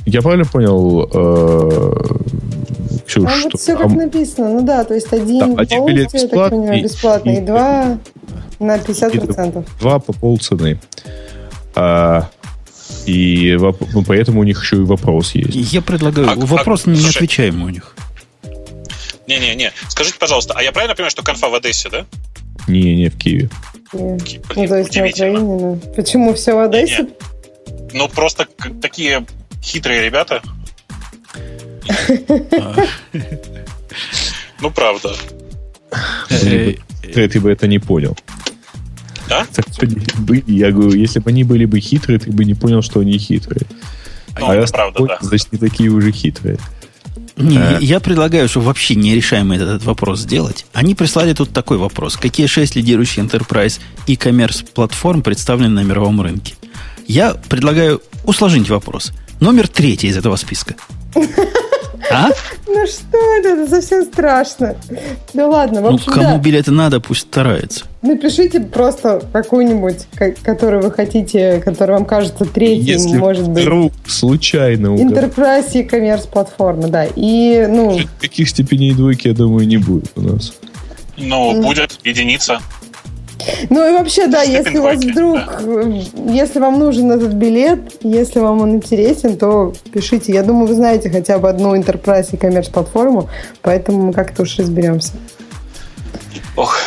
Я правильно понял, э, Ксюш, Там что... вот все как там- написано. Ну да, то есть один, Да, один билет так понимаю, бесплатный, бесплатный, и и- два на 50%. Два по полцены. А, И воп- ну, поэтому у них еще и вопрос есть. Я предлагаю, А- вопрос а- не слушай. отвечаем у них. Не-не-не. Скажите, пожалуйста, а я правильно понимаю, что конфа в Одессе, да? Не, не в Киеве. Не. Блин, Ну, то есть на. Украине, ну. Почему все в Одессе? Не-не. Ну, просто такие хитрые ребята. Ну, правда. э, Ты, ты бы это не понял. Да? Не- Я говорю, если бы они были бы хитрые, ты бы не понял, что они хитрые. Ну, а раз правда, да. значит, не такие уже хитрые. Не, Э. я предлагаю, что вообще нерешаемый этот вопрос сделать. Они прислали тут такой вопрос. Какие шесть лидирующих enterprise e-commerce платформ представлены на мировом рынке? Я предлагаю усложнить вопрос. Номер третий из этого списка. А? Ну что это? Это совсем страшно. Да ладно, в Ну, общем, кому да. билеты надо, пусть старается. Напишите просто какую-нибудь, ка- которую вы хотите, которая вам кажется третьим, Если может быть. вдруг случайно угадать, Enterprise и коммерс платформа, да. И, ну, таких степеней двойки, я думаю, не будет у нас. Ну, будет единица. ну и вообще, да, Степень если у вас вдруг, э, если вам нужен этот билет, если вам он интересен, то пишите. Я думаю, вы знаете хотя бы одну Enterprise и коммерс платформу, поэтому мы как-то уж разберемся. Ох,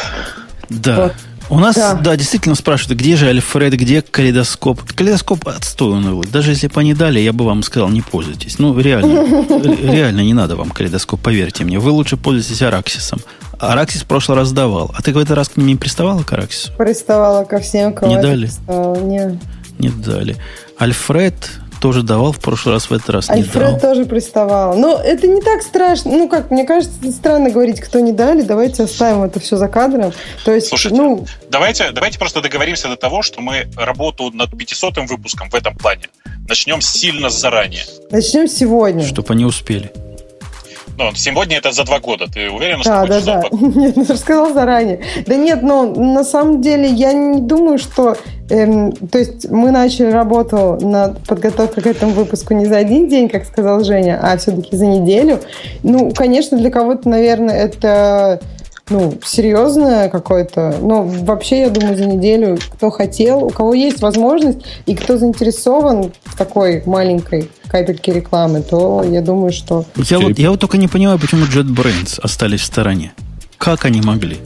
Да. У нас, да. Да. действительно спрашивают, где же Альфред, где калейдоскоп. Калейдоскоп отстой унылый. Даже если бы они дали, я бы вам сказал, не пользуйтесь. Ну, реально, ре- реально не надо вам калейдоскоп, поверьте мне. Вы лучше пользуйтесь Араксисом. Араксис в прошлый раз давал. А ты в этот раз к ним не приставала к Араксису? Приставала ко всем, кого Не дали? приставала. Не. Не дали. Альфред тоже давал, в прошлый раз в этот раз не Альфред дал. тоже приставал. Но это не так страшно. Ну, как, мне кажется, странно говорить, кто не дали. Давайте оставим это все за кадром. То есть, Слушайте, ну, давайте, давайте просто договоримся до того, что мы работу над 500 выпуском в этом плане начнем сильно заранее. начнем сегодня. Чтобы они успели. Ну, сегодня это за два года. Ты уверен, Да, что да, хочешь да. запад? Нет, ну, рассказал заранее. Да нет, но на самом деле я не думаю, что... эм, то есть мы начали работу над подготовкой к этому выпуску не за один день, как сказал Женя, а все-таки за неделю. Ну, конечно, для кого-то, наверное, это ну, серьезное какое-то. Но вообще, я думаю, за неделю, кто хотел, у кого есть возможность и кто заинтересован в такой маленькой капельке рекламы, то я думаю, что Я вот, я вот только не понимаю, почему JetBrains остались в стороне. Как они могли?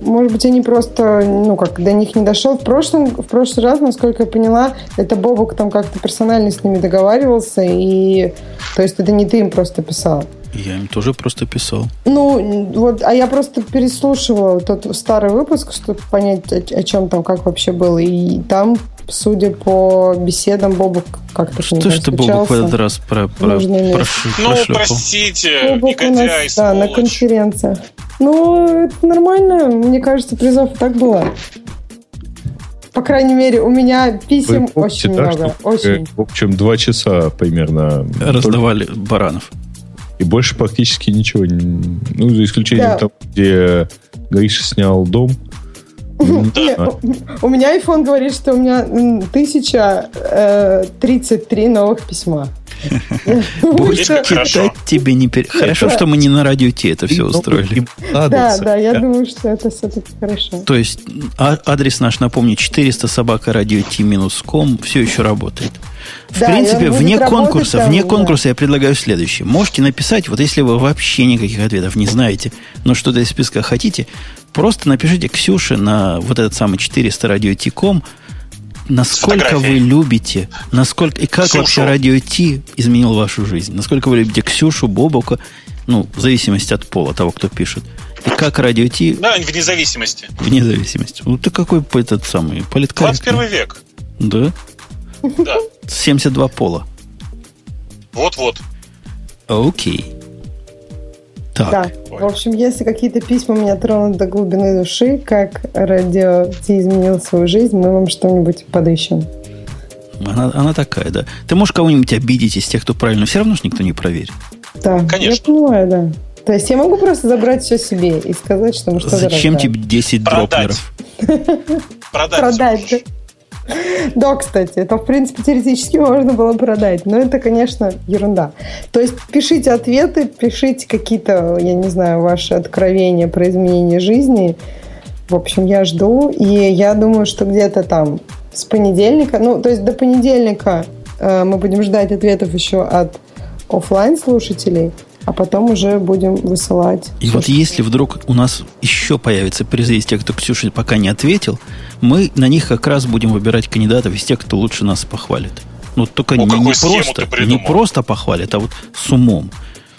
Может быть, они просто, ну, как до них не дошел. В прошлом, в прошлый раз, насколько я поняла, это Бобок там как-то персонально с ними договаривался, и то есть это не ты им просто писал. Я им тоже просто писал. Ну, вот, а я просто переслушивала тот старый выпуск, чтобы понять, о, о чем там, как вообще было. И там, судя по беседам, Бобок как-то Что ж ты, Бобок, в этот раз про, про, место. прошу- Ну, прошлепал? простите, Бобок у негодяй, нас, да, на конференциях. Ну, это нормально. Мне кажется, призов так было. По крайней мере, у меня писем Вы помните, очень да, много. что, э, Очень. В общем, два часа примерно. Раздавали баранов. И больше практически ничего. не- Ну, за исключением Да. того, где Гриша снял дом. Ну, у- меня iPhone говорит, что у меня м, 1033 новых письма. Будет читать тебе не пере... Хорошо, что мы не на радио Ти это все ну, устроили. им Да, да, я думаю, что это все-таки хорошо. То есть а- адрес наш, напомню, 400 собака радио Ти минус ком все еще работает. В Да, принципе, вне конкурса, там, вне да. конкурса я предлагаю следующее. Можете написать, вот если вы вообще никаких ответов не знаете, но что-то из списка хотите, просто напишите Ксюше на вот этот самый 400 радио Ти ком, насколько вы любите, насколько и как Ксюшу. вообще радио Ти изменил вашу жизнь, насколько вы любите Ксюшу, Бобока, ну, в зависимости от пола того, кто пишет. И как радио Ти Да, вне зависимости. Вне зависимости. Ну, ты какой по- этот самый политкорректный. 21 век. Да? Да. 72 пола. Вот-вот. Окей. Так. Да. В общем, если какие-то письма меня тронут до глубины души, как радио Ти изменил свою жизнь, мы вам что-нибудь подыщем. Она, она такая, да. Ты можешь кого-нибудь обидеть из тех, кто правильно. Все равно ж никто не проверит. Да, Конечно. я понимаю, да. То есть я могу просто забрать все себе и сказать, что мы что-то Зачем тебе 10 Продать. дроплеров? Продать. Продать. Да. Кстати, это, в принципе, теоретически можно было продать, но это, конечно, ерунда. То есть пишите ответы, пишите какие-то, я не знаю, ваши откровения про изменение жизни. В общем, я жду, и я думаю, что где-то там с понедельника, ну, то есть до понедельника э, мы будем ждать ответов еще от офлайн слушателей, а потом уже будем высылать. И вот если вдруг у нас еще появится призы из тех, кто Ксюша пока не ответил, мы на них как раз будем выбирать кандидатов из тех, кто лучше нас похвалит. Ну, только О, не, не, просто, не просто похвалит, а вот с умом.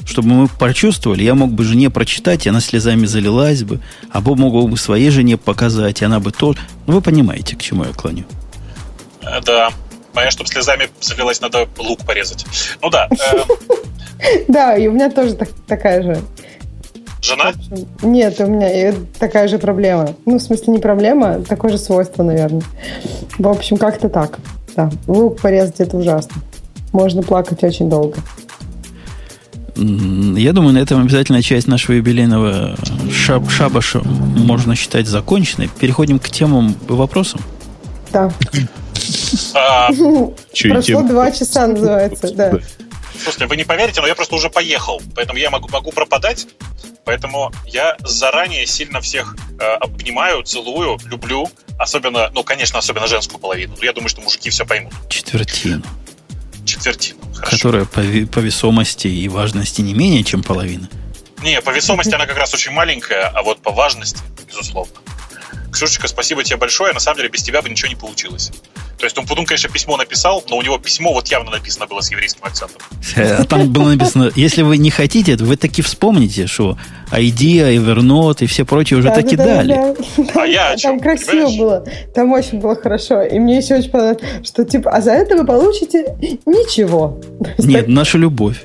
Чтобы мы прочувствовали, я мог бы жене прочитать, и она слезами залилась бы, а Боб мог бы своей жене показать, и она бы тоже... Ну, вы понимаете, к чему я клоню. Э, Да. Понятно, чтобы слезами залилась, надо лук порезать. Ну да. э, Да, и у меня тоже так- такая же. Жена? Нет, у меня и такая же проблема. Ну, в смысле, не проблема, а такое же свойство, наверное. В общем, как-то так. Да, лук порезать это ужасно. Можно плакать очень долго. Я думаю, на этом обязательно часть нашего юбилейного шаб- шабаша можно считать законченной. Переходим к темам и вопросам. Да. А, Прошло два часа, называется, да. Слушайте, вы не поверите, но я просто уже поехал, поэтому я могу, могу пропадать. Поэтому я заранее сильно всех э, обнимаю, целую, люблю. Особенно, ну, конечно, особенно женскую половину. Я думаю, что мужики все поймут. Четвертину, Четвертину. Хорошо. которая по, по весомости и важности не менее, чем половина. Не, по весомости она как раз очень маленькая, а вот по важности, безусловно. Ксюшечка, спасибо тебе большое. На самом деле, без тебя бы ничего не получилось. То есть он потом, конечно, письмо написал, но у него письмо вот явно написано было с еврейским акцентом. А там было написано, если вы не хотите, вы таки вспомните, что ID, Evernote и все прочие уже Да, таки да, да, дали. да. А я о чем, Там красиво понимаешь? было. Там очень было хорошо. И мне еще очень понравилось, что типа, а за это вы получите ничего. Нет, так, наша любовь.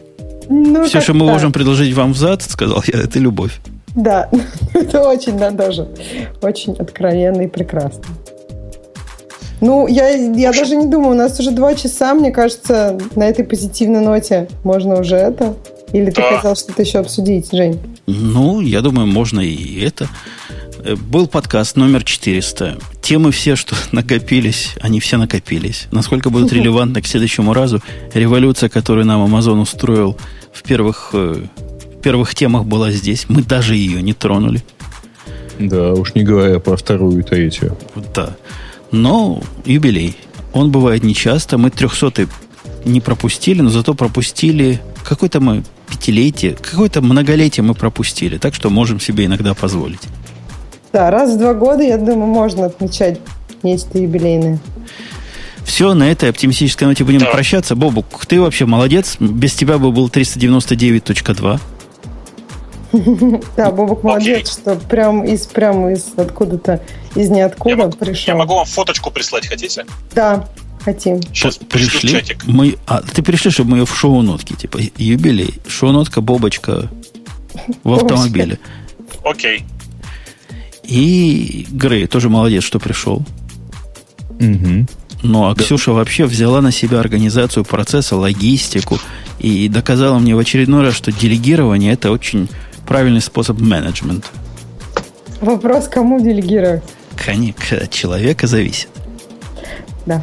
ну, Все, что мы так. можем предложить вам взад, сказал я, это любовь. Да, это очень, да, тоже. Очень откровенно и прекрасно. Ну, я, я даже не думаю, у нас уже два часа, мне кажется, на этой позитивной ноте можно уже это. Или ты Да. хотел что-то еще обсудить, Жень? Ну, я думаю, можно и это. Э, Был подкаст номер 400. Темы все, что накопились, они все накопились. Насколько будут релевантны к следующему разу, революция, которую нам Amazon устроил в первых, э, в первых темах была здесь. Мы даже ее не тронули. Да, уж не говоря про вторую и третью. Да. Но юбилей. Он бывает нечасто. Мы 300 не пропустили, но зато пропустили какое-то мы пятилетие, какое-то многолетие мы пропустили. Так что можем себе иногда позволить. Да, раз в два года, я думаю, можно отмечать нечто юбилейное. Все, на этой оптимистической ноте будем Да. прощаться. Бобук, ты вообще молодец. Без тебя бы был 399.2. Да, Бобок молодец, что прям из, прям из откуда-то, из ниоткуда пришел. я могу вам фоточку прислать, хотите? Да, хотим. Сейчас П- пришлю в чатик. Мы, а, ты пришли, чтобы мы ее в шоу-нотке, типа юбилей. Шоу-нотка, бобочка в автомобиле. Окей. И Грей тоже молодец, что пришел. Угу. Ну, а Ксюша вообще взяла на себя организацию процесса, логистику и доказала мне в очередной раз, что делегирование это очень правильный способ менеджмента. Вопрос, кому делегировать? Конечно, от человека зависит. Да.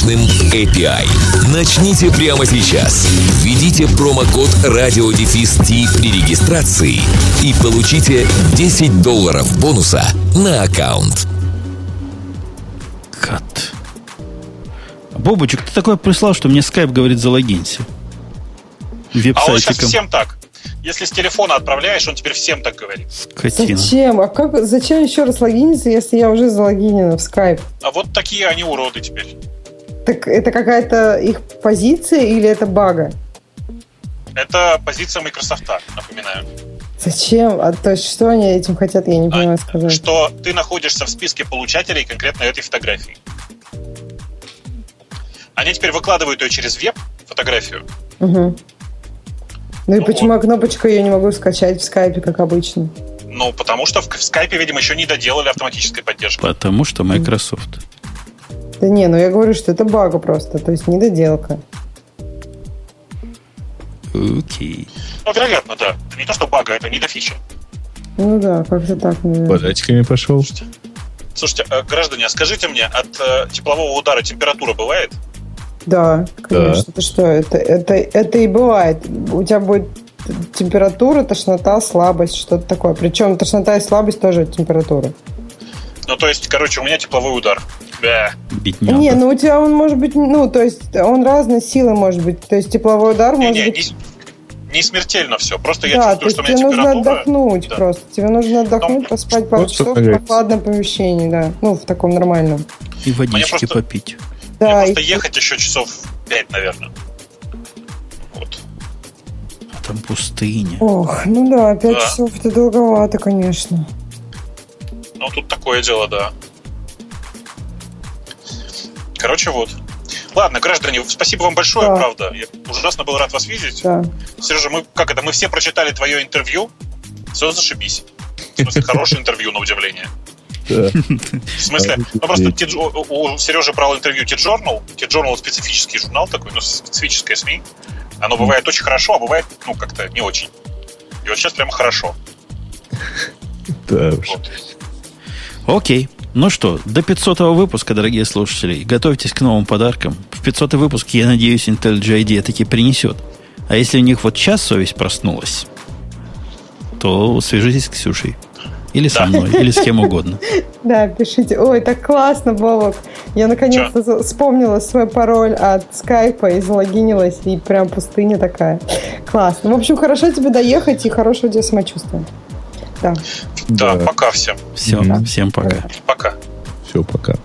мощным API. Начните прямо сейчас. Введите промокод радиодефис Ти при регистрации и получите 10 долларов бонуса на аккаунт. Кат. Бобочек, ты такое прислал, что мне скайп говорит залогинься. А он сейчас Веб-сайтиком. всем так. Если с телефона отправляешь, он теперь всем так говорит. Скотина. Зачем? А как, зачем еще раз логиниться, если я уже залогинена в Skype? А вот такие они уроды теперь. Так это какая-то их позиция или это бага? Это позиция Microsoft, напоминаю. Зачем? А то есть что они этим хотят, я не понимаю сказать. Что ты находишься в списке получателей конкретно этой фотографии. Они теперь выкладывают ее через веб, фотографию. Мгм. Ну и Ну почему я кнопочку ее не могу скачать в скайпе, как обычно? Ну, потому что в, в скайпе, видимо, еще не доделали автоматической поддержки. Потому что Microsoft. Да не, ну я говорю, что это бага просто, то есть недоделка. Окей. Ну, вероятно, да. Не то, что бага, это не до фичи. Ну да, как-то так. Квадратиками пошел. Слушайте, э, граждане, а скажите мне, от э, теплового удара температура бывает? Да, конечно. Да. Это что? Это, это, это и бывает. У тебя будет температура, тошнота, слабость, что-то такое. Причем тошнота и слабость тоже от температуры. Ну, то есть, короче, у меня тепловой удар. Да. Бедняга. Не, ну у тебя он может быть, ну, то есть он разной силы может быть. То есть тепловой удар не, может не, быть... Не, не смертельно все. Просто я чувствую, что у меня тебе нужно отдохнуть да. просто. Тебе нужно отдохнуть, Но... поспать пару часов в прохладном помещении, да. Ну, в таком нормальном. И водички просто... попить. Да, Мне просто и... ехать еще часов пять, наверное. Вот. А там пустыня. Ох, ну да, пять да. часов это долговато, конечно. Ну, тут такое дело, да. Короче, вот. Ладно, граждане, спасибо вам большое, да. правда. Я ужасно был рад вас видеть. Да. Сережа, мы как это? Мы все прочитали твое интервью. Все зашибись. В смысле, хорошее интервью, на удивление. В смысле, ну просто у Сережи брал интервью T-Journal. T-Journal специфический журнал такой, ну, специфическое СМИ. Оно бывает очень хорошо, а бывает, ну, как-то не очень. И вот сейчас прямо хорошо. Да уж. Окей. Ну что, до 500 выпуска, дорогие слушатели, готовьтесь к новым подаркам. В 500 выпуск, я надеюсь, IntelliJ IDEA таки принесет. А если у них вот сейчас совесть проснулась, то свяжитесь с Ксюшей. Или со мной, или с кем угодно. Да, пишите. Ой, так классно, Бобок. Я наконец-то вспомнила свой пароль от скайпа и залогинилась, и прям пустыня такая. Классно. В общем, хорошо тебе доехать и хорошего тебе самочувствия. Да. Да, пока всем. Все, всем пока. Пока. Все, пока.